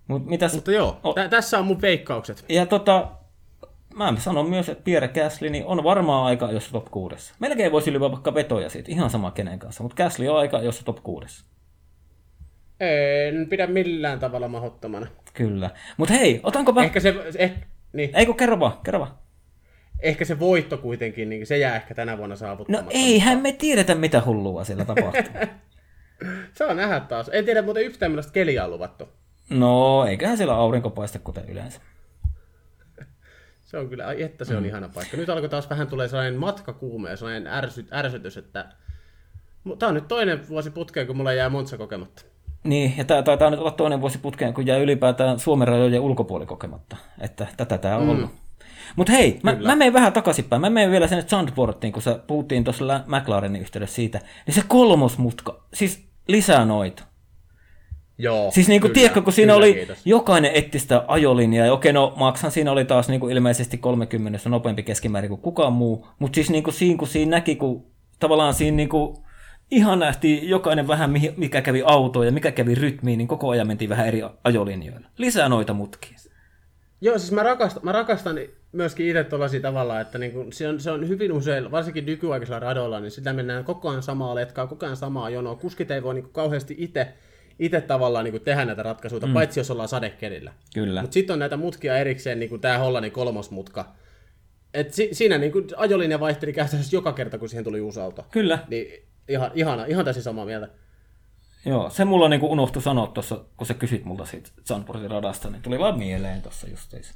Mut mitäs... Mutta joo, O- tä- tässä on mun veikkaukset. Ja tota, mä sanon myös, että Pierre Gasly niin on varmaan aika, jos top 6. Melkein voisi lyödä vaikka vetoja siitä, ihan sama kenen kanssa, mutta Gasly on aika, jos top 6. En pidä millään tavalla mahdottomana. Kyllä. Mutta hei, otanko mä... Ehkä se, eh, niin, Ei kun kerro vaan, kerro vaan. ehkä se voitto kuitenkin, niin se jää ehkä tänä vuonna No saavuttamatta. eihän me tiedetä, mitä hullua siellä tapahtuu. Saa nähdä taas. En tiedä muuten yhtään millaista keliä on luvattu. no, eiköhän siellä aurinko paista kuten yleensä. Se on kyllä, että se on Mm. ihana paikka. Nyt alkoi taas vähän tulee sellainen matkakuume ja sellainen ärsy, ärsytys, että Tämä on nyt toinen vuosi putkeen, kun mulla jää Monza kokematta. Niin, ja tämä taitaa nyt olla toinen vuosi putkeen, kun jää ylipäätään Suomen rajojen ulkopuoli kokematta. Että tätä tämä on mm. ollut. Mutta hei, mä, mä menen vähän takaisinpäin. Mä menen vielä sinne Sandporttiin, kun sä puhuttiin tuossa McLarenin yhteydessä siitä. Niin se kolmosmutka, siis lisää noita. Joo, Siis niinku, kyllä, tiedätkö, kun siinä kyllä, oli, kiitos. jokainen etti sitä ajolinjaa, ja okei, no Maxhan siinä oli taas niinku ilmeisesti 30 nopeampi keskimäärin kuin kukaan muu, mutta siis niinku siinä, kun siinä näki, kun tavallaan siinä niin kuin, ihan nähtiin jokainen vähän, mikä kävi autoon ja mikä kävi rytmiin, niin koko ajan mentiin vähän eri ajolinjoilla. Lisää noita mutkia. Joo, siis mä rakastan, mä rakastan myöskin itse tuollaisia tavalla, että niin kun se, on, se on hyvin usein, varsinkin nykyaikaisilla radoilla, niin sitä mennään koko ajan samaa letkaa, koko ajan samaa jonoa. Kuskit ei voi niin kauheasti itse itse tavallaan niin tehdä näitä ratkaisuja, mm. paitsi jos ollaan sadekelillä. Kyllä. Mutta sitten on näitä mutkia erikseen, niin kuin tämä Hollannin kolmosmutka. Et si- siinä niin kuin ajolinja vaihteli käytännössä joka kerta, kun siihen tuli uusi auto. Kyllä. Niin ihan, ihana, ihan täysin samaa mieltä. Joo, se mulla niin unohtui sanoa tuossa, kun sä kysyt multa siitä Zandvoortin radasta, niin tuli vaan mieleen tuossa justiinsa.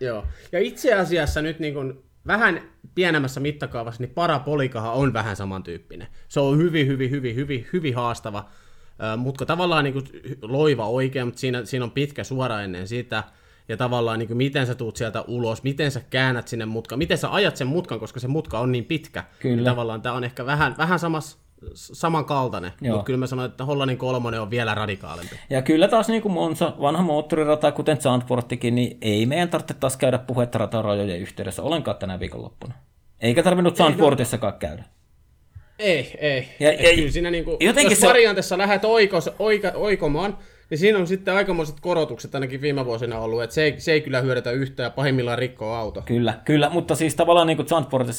Joo, ja itse asiassa nyt niin kuin vähän pienemmässä mittakaavassa, niin parapolikahan on vähän samantyyppinen. Se on hyvin, hyvin, hyvin, hyvin, hyvin haastava mutta tavallaan niin loiva oikein, mutta siinä, siinä on pitkä suora ennen sitä, ja tavallaan niin kuin miten sä tuut sieltä ulos, miten sä käännät sinne mutkan, miten sä ajat sen mutkan, koska se mutka on niin pitkä. Kyllä. Ja tavallaan tämä on ehkä vähän, vähän samas, samankaltainen, Joo. mutta kyllä mä sanoin, että Hollannin kolmonen on vielä radikaalimpi. Ja kyllä taas niin kuin Monza, vanha moottorirata, kuten Zandvoorttikin, niin ei meidän tarvitse taas käydä puhetta ratarajojen yhteydessä ollenkaan tänä viikonloppuna. Eikä tarvinnut Zandvoortissakaan no. käydä. Ei, ei. Ja, ja, kyllä siinä niinku, jotenkin jos se... variantissa lähdet oikos, oika, oikomaan, niin siinä on sitten aikamoiset korotukset ainakin viime vuosina ollut, että se ei, se ei kyllä hyödytä yhtään ja pahimmillaan rikkoa auto. Kyllä, kyllä, mutta siis tavallaan niin kuin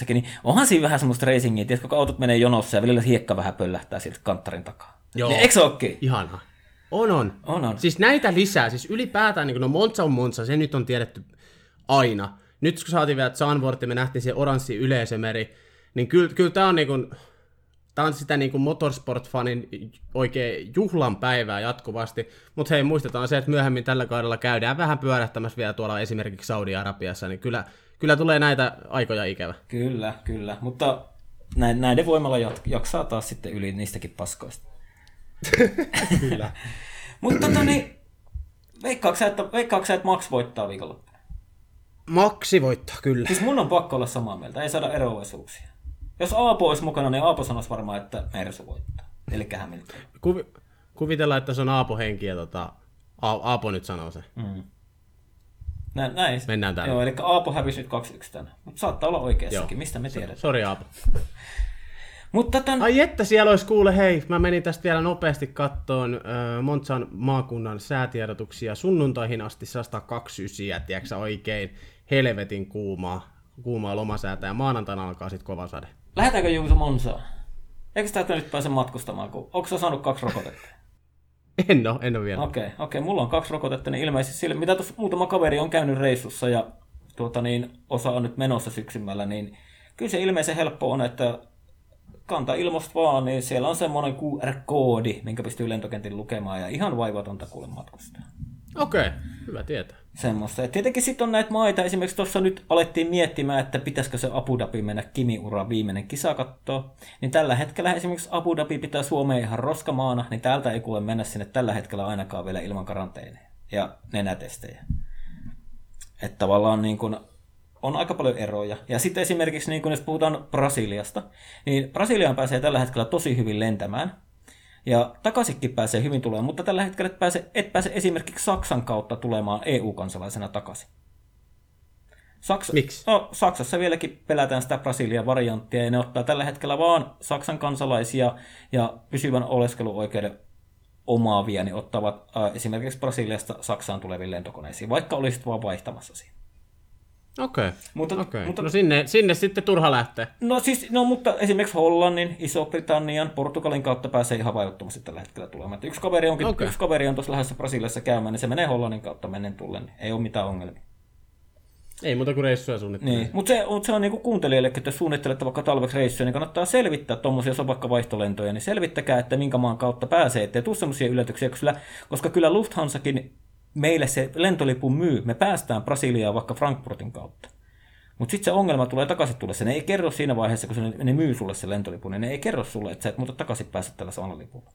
niin onhan siinä vähän semmoista racingia, että kun autot menee jonossa ja välillä hiekka vähän pöllähtää sieltä kanttarin takaa. Joo. Niin, eikö se okay? Ihanaa. On, on. on, on. Siis näitä lisää, siis ylipäätään, niin kuin, no Monza on Monza, se nyt on tiedetty aina. Nyt kun saatiin vielä Zandvoortti, me nähtiin se oranssi yleisömeri, niin kyllä, kyllä tämä on niin kuin, Tämä on sitä niin kuin motorsport-fanin oikein juhlan päivää jatkuvasti, mutta hei, muistetaan se, että myöhemmin tällä kaudella käydään vähän pyörähtämässä vielä tuolla esimerkiksi Saudi-Arabiassa, niin kyllä, kyllä tulee näitä aikoja ikävä. Kyllä, kyllä, mutta näiden voimalla jaksaa taas sitten yli niistäkin paskoista. kyllä. mutta tota niin, veikkaatko sä, että, veikkaatko sä, että Max voittaa viikonloppuna? Maksi voittaa, kyllä. Siis mun on pakko olla samaa mieltä, ei saada eroavaisuuksia. Jos Aapo olisi mukana, niin Aapo sanoisi varmaan, että Mersu voittaa. Eli Hamilton. Kuvi, kuvitellaan, että se on Aapo henki ja tota, Aapo nyt sanoo se. Mm. Näin, näin. Mennään täällä. Joo, eli Aapo hävisi nyt 2-1 tänään. Mutta saattaa olla oikeassakin, mistä me tiedetään. Sori Aapo. Mutta tämän... Ai että siellä olisi kuule, hei, mä menin tästä vielä nopeasti kattoon äh, Montsan maakunnan säätiedotuksia sunnuntaihin asti 129, tiedätkö oikein, helvetin kuumaa, kuumaa lomasäätä ja maanantaina alkaa sitten kova sade. Lähdetäänkö Juuso Monsaan? Eikö sitä nyt pääse matkustamaan, kun onko sä saanut kaksi rokotetta? En ole, en ole vielä. Okei, okay, okei, okay. mulla on kaksi rokotetta, niin ilmeisesti sille, mitä tuossa muutama kaveri on käynyt reissussa ja tuota, niin, osa on nyt menossa syksymällä, niin kyllä se ilmeisen helppo on, että kanta ilmasta vaan, niin siellä on semmoinen QR-koodi, minkä pystyy lentokentin lukemaan ja ihan vaivatonta kuule matkustaa. Okei, okay, hyvä tietää. Semmoista. Et tietenkin sitten on näitä maita, esimerkiksi tuossa nyt alettiin miettimään, että pitäisikö se Abu Dhabi mennä Kimi-ura viimeinen kisa kattoa. Niin tällä hetkellä esimerkiksi Abu Dhabi pitää Suomeen ihan roskamaana, niin täältä ei kuule mennä sinne tällä hetkellä ainakaan vielä ilman karanteeneja ja nenätestejä. Että tavallaan niin kun on aika paljon eroja. Ja sitten esimerkiksi, niin kun jos puhutaan Brasiliasta, niin Brasiliaan pääsee tällä hetkellä tosi hyvin lentämään. Ja takaisinkin pääsee hyvin tulemaan, mutta tällä hetkellä et pääse, et pääse esimerkiksi Saksan kautta tulemaan EU-kansalaisena takaisin. Saks- Miksi? No, Saksassa vieläkin pelätään sitä Brasilian varianttia, ja ne ottaa tällä hetkellä vaan Saksan kansalaisia ja pysyvän oleskeluoikeuden omaavia, niin ottavat äh, esimerkiksi Brasiliasta Saksaan tuleviin lentokoneisiin, vaikka olisit vaan vaihtamassa siinä. Okei, okay. mutta, okay. mutta, no sinne, sinne sitten turha lähteä. No siis, no mutta esimerkiksi Hollannin, Iso-Britannian, Portugalin kautta pääsee ihan vaivattomasti tällä hetkellä tulemaan. Että yksi kaveri, onkin, okay. yksi kaveri on tuossa lähdössä Brasiliassa käymään, niin se menee Hollannin kautta menen tullen, niin ei ole mitään ongelmia. Ei muuta kuin reissuja suunnittelee. Niin. Mutta se, se on niinku kuuntelijalle, että jos suunnittelette vaikka talveksi reissuja, niin kannattaa selvittää tuommoisia vaihtolentoja, niin selvittäkää, että minkä maan kautta pääsee, ettei tule sellaisia yllätyksiä, koska, koska kyllä Lufthansakin meille se lentolipu myy, me päästään Brasiliaan vaikka Frankfurtin kautta. Mutta sitten se ongelma tulee takaisin tulla. Ne ei kerro siinä vaiheessa, kun se, ne myy sulle se lentolipun, niin ne ei kerro sulle, että sä et muuta takaisin päästä tällä samalla lipulla.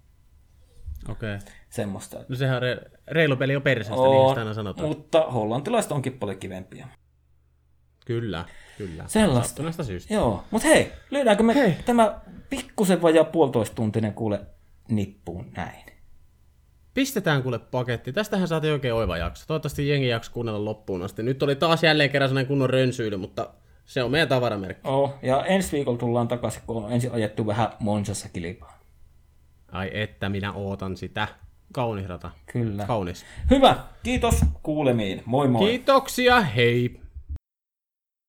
Okei. Okay. Semmoista. No sehän re, reilu peli on perseestä, niin sitä aina sanotaan. Mutta hollantilaiset onkin paljon kivempiä. Kyllä, kyllä. Sellaista. syystä. Joo, mutta hei, löydäänkö me hei. tämä pikkusen vajaa puolitoista tuntinen kuule nippuun näin? Pistetään kuule paketti. Tästähän saatiin oikein oiva jakso. Toivottavasti jengi jakso kuunnella loppuun asti. Nyt oli taas jälleen kerran sellainen kunnon rönsyily, mutta Se on meidän tavaramerkki. Oh, ja ensi viikolla tullaan takaisin, kun on ensin ajettu vähän Monsassa kilpaa. Ai että, minä ootan sitä. Kaunis rata. Kyllä. Kaunis. Hyvä, kiitos kuulemiin. Moi moi. Kiitoksia, hei!